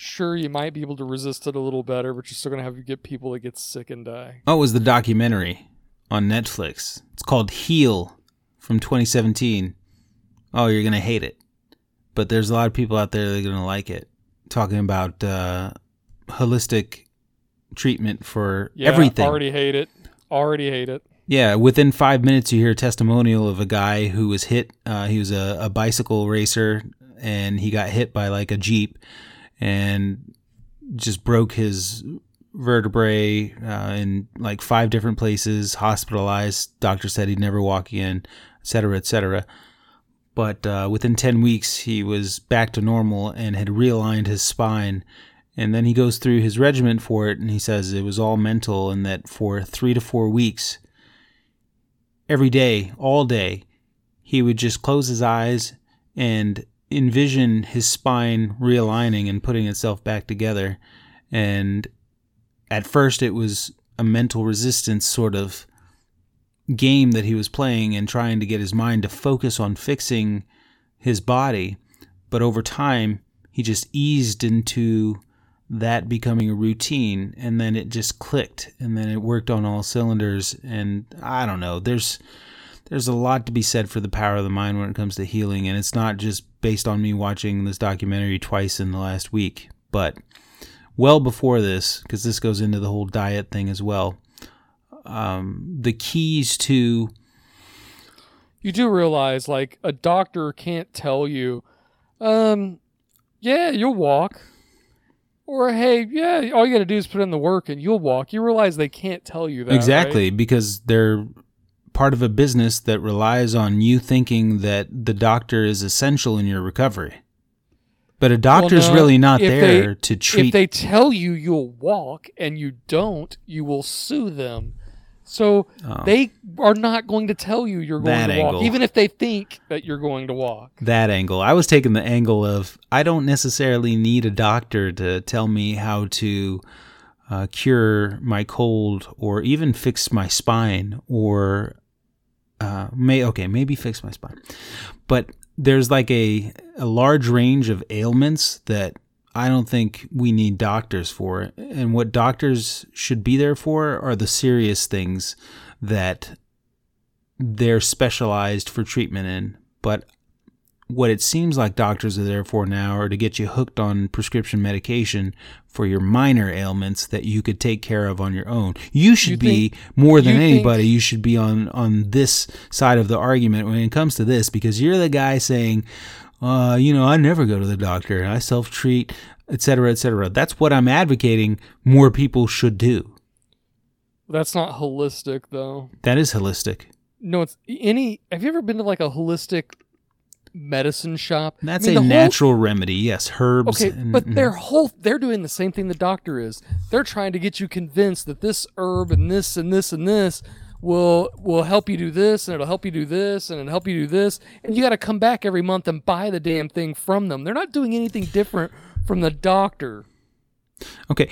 sure you might be able to resist it a little better, but you're still gonna have to get people that get sick and die. Oh, it was the documentary on Netflix. It's called Heal from 2017. Oh, you're gonna hate it, but there's a lot of people out there that are gonna like it. Talking about uh, holistic treatment for Yeah, everything. Already hate it. Already hate it. Yeah, within five minutes, you hear a testimonial of a guy who was hit. Uh, he was a, a bicycle racer, and he got hit by like a jeep, and just broke his vertebrae uh, in like five different places. Hospitalized. Doctor said he'd never walk again, et cetera, et cetera. But uh, within ten weeks, he was back to normal and had realigned his spine. And then he goes through his regimen for it, and he says it was all mental, and that for three to four weeks every day, all day, he would just close his eyes and envision his spine realigning and putting itself back together. And at first, it was a mental resistance sort of game that he was playing and trying to get his mind to focus on fixing his body. But over time, he just eased into that becoming a routine and then it just clicked and then it worked on all cylinders and I don't know there's there's a lot to be said for the power of the mind when it comes to healing and it's not just based on me watching this documentary twice in the last week but well before this because this goes into the whole diet thing as well um, the keys to You do realize, like, a doctor can't tell you, um, yeah, you'll walk. Or, hey, yeah, all you got to do is put in the work and you'll walk. You realize they can't tell you that. exactly right? because they're part of a business that relies on you thinking that the doctor is essential in your recovery but a doctor's no, really not there they- to treat If they tell you you'll walk and you don't, you will sue them. So Oh. they are not going to tell you you're going That to walk, angle. even if they think that you're going to walk. that angle. I was taking the angle of I don't necessarily need a doctor to tell me how to uh, cure my cold or even fix my spine or uh, may okay maybe fix my spine, but there's like a a large range of ailments that I don't think we need doctors for. And what doctors should be there for are the serious things that they're specialized for treatment in. But what it seems like doctors are there for now are to get you hooked on prescription medication for your minor ailments that you could take care of on your own. You should You be think- more than you think- anybody. You should be on on this side of the argument when it comes to this because you're the guy saying, uh, you know, I never go to the doctor. I self treat, et cetera, et cetera. That's what I'm advocating. More people should do. That's not holistic, though. That is holistic. No, it's any. Have you ever been to like a holistic medicine shop? I That's mean, a whole- natural remedy. Yes, herbs. Okay, and- but their whole they're doing the same thing the doctor is. They're trying to get you convinced that this herb and this and this and this will will help you do this and it'll help you do this and it'll help you do this and you got to come back every month and buy the damn thing from them. They're not doing anything different from the doctor. Okay.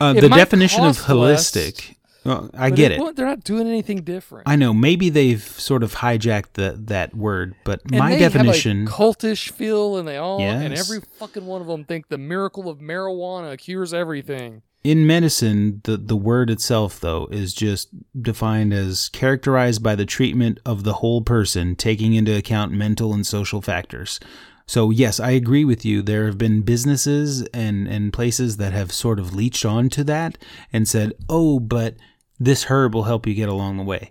Uh, the definition of cost less, holistic. Well, I But get it. They're not doing anything different. I know. Maybe they've sort of hijacked the, that word, but And my definition. cultish feel, and they all and every fucking one of them think the miracle of marijuana cures everything. in medicine, the, the word itself, though, is just defined as characterized by the treatment of the whole person, taking into account mental and social factors. So, yes, I agree with you. There have been businesses and, and places that have sort of leached onto that and said, oh, but this herb will help you get along the way.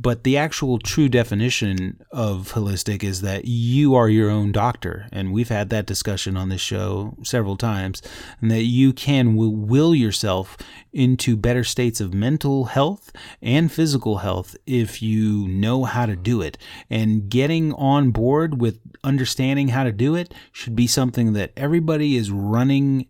But the actual true definition of holistic is that you are your own doctor. And we've had that discussion on this show several times. And that you can will yourself into better states of mental health and physical health if you know how to do it. And getting on board with understanding how to do it should be something that everybody is running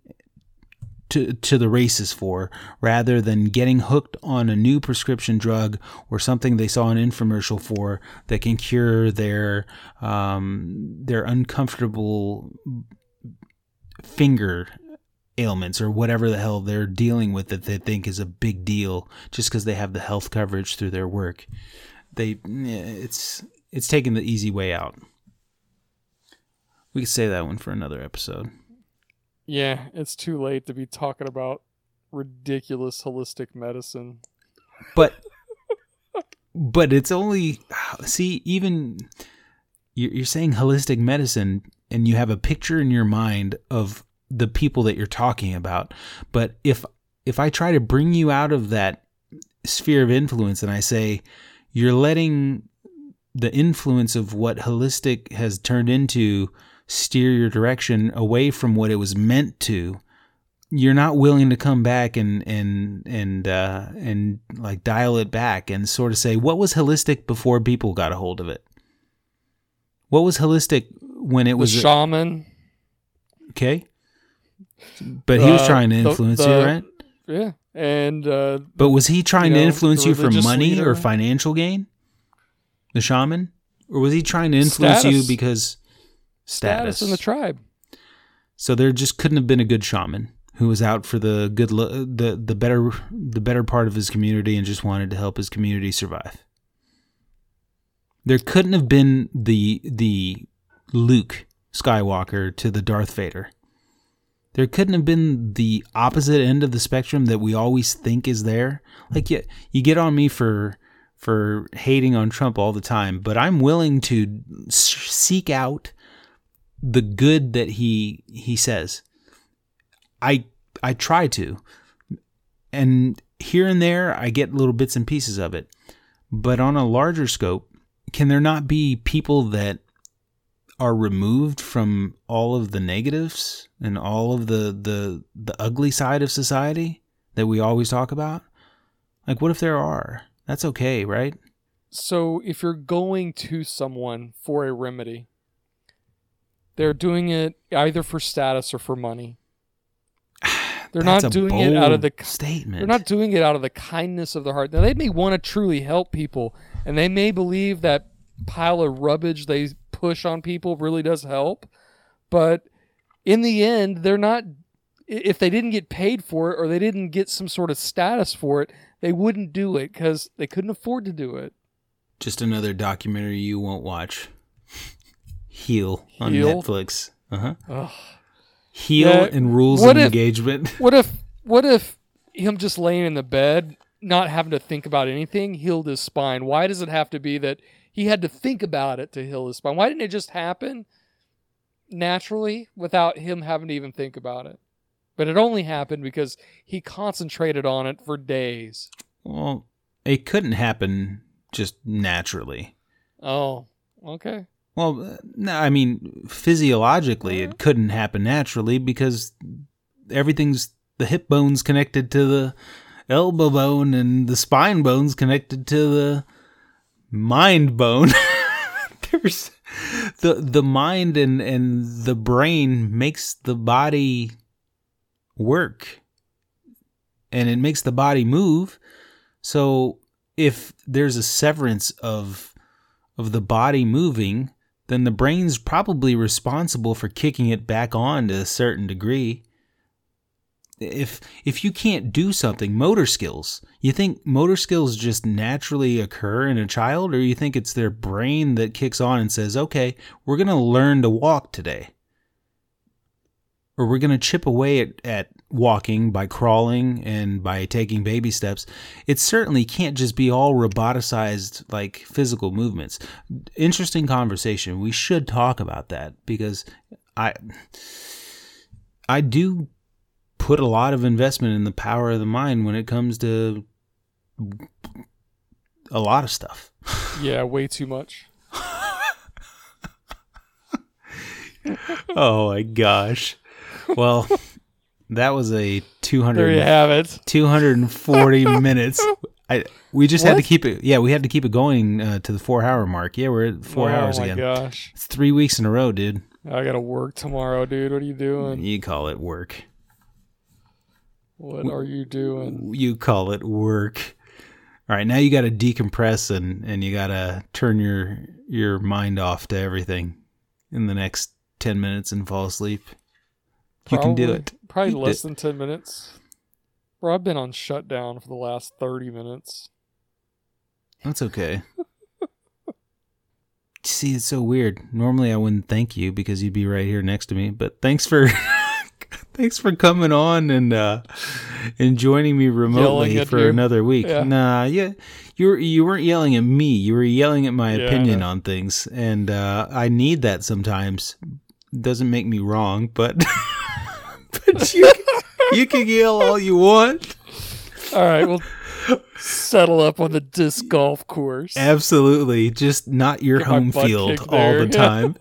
to, to the races for rather than getting hooked on a new prescription drug or something they saw an infomercial for that can cure their um, their uncomfortable finger ailments or whatever the hell they're dealing with that they think is a big deal just because they have the health coverage through their work. They it's it's taking the easy way out. We could say that one for another episode Yeah, it's too late to be talking about ridiculous holistic medicine. but but it's only see even you're, saying holistic medicine and you have a picture in your mind of the people that you're talking about but if if i try to bring you out of that sphere of influence and i say you're letting the influence of what holistic has turned into steer your direction away from what it was meant to you're not willing to come back and and and uh, and like dial it back and sort of say what was holistic before people got a hold of it. What was holistic when it The was shaman, okay? But he was Uh, trying to the- influence the- you, right? yeah, and uh, But was he trying you to influence you for money or financial gain? The shaman, or was he trying to influence you because status? status in the tribe. So there just couldn't have been a good shaman who was out for the good lo- the the better the better part of his community and just wanted to help his community survive. There couldn't have been the the Luke Skywalker to the Darth Vader. There couldn't have been the opposite end of the spectrum that we always think is there. Like you, you get on me for for hating on Trump all the time, but I'm willing to seek out the good that he he says. I I try to. And here and there I get little bits and pieces of it. But on a larger scope, can there not be people that are removed from all of the negatives and all of the the the ugly side of society that we always talk about? Like what if there are? That's okay, right? So if you're going to someone for a remedy, they're doing it either for status or for money. They're That's not a doing it out of the statement. They're not doing it out of the kindness of their heart. Now they may want to truly help people, and they may believe that pile of rubbish they push on people really does help, but in the end, they're not. If they didn't get paid for it or they didn't get some sort of status for it, they wouldn't do it because they couldn't afford to do it. Just another documentary you won't watch. Heal on Heal? Netflix. Uh huh. Heal Yeah, and rules what of if- engagement. What if what if him just laying in the bed, not having to think about anything, healed his spine? Why does it have to be that he had to think about it to heal his spine? Why didn't it just happen naturally without him having to even think about it? But it only happened because he concentrated on it for days. Well, it couldn't happen just naturally. Oh, okay. Well, no, I mean physiologically, it mm-hmm. couldn't happen naturally because everything's the hip bone's connected to the elbow bone, and the spine bone's connected to the mind bone. There's the the mind and and the brain makes the body work, and it makes the body move. So if there's a severance of of the body moving, then the brain's probably responsible for kicking it back on to a certain degree. If if you can't do something, motor skills, you think motor skills just naturally occur in a child, or you think it's their brain that kicks on and says, "Okay, we're gonna learn to walk today," or we're gonna chip away at, at walking by crawling and by taking baby steps, it certainly can't just be all roboticized like physical movements. Interesting conversation. We should talk about that because I I do put a lot of investment in the power of the mind when it comes to a lot of stuff. Yeah, way too much. oh my gosh. Well, that was a 200 There you have it. 240 minutes. I we just had to What? keep it. Yeah, we had to keep it going uh, to the four hour mark. Yeah, we're at four oh hours my again. gosh. It's three weeks in a row, dude. I gotta work tomorrow, dude. What are you doing? You call it work. What are you doing? You call it work. All right, now you got to decompress and and you got to turn your your mind off to everything in the next 10 minutes and fall asleep. You can do it. Probably You less than ten minutes. Bro, I've been on shutdown for the last thirty minutes. That's okay. See, it's so weird. Normally I wouldn't thank you because you'd be right here next to me, but thanks for thanks for coming on and uh and joining me remotely for you. another week. Yeah. Nah, yeah. You were, you weren't yelling at me. You were yelling at my Yeah, opinion on things and uh I need that sometimes. Doesn't make me wrong, but but you you can yell all you want. All right, we'll settle up on the disc golf course. Absolutely. Just not your Get home field all the time.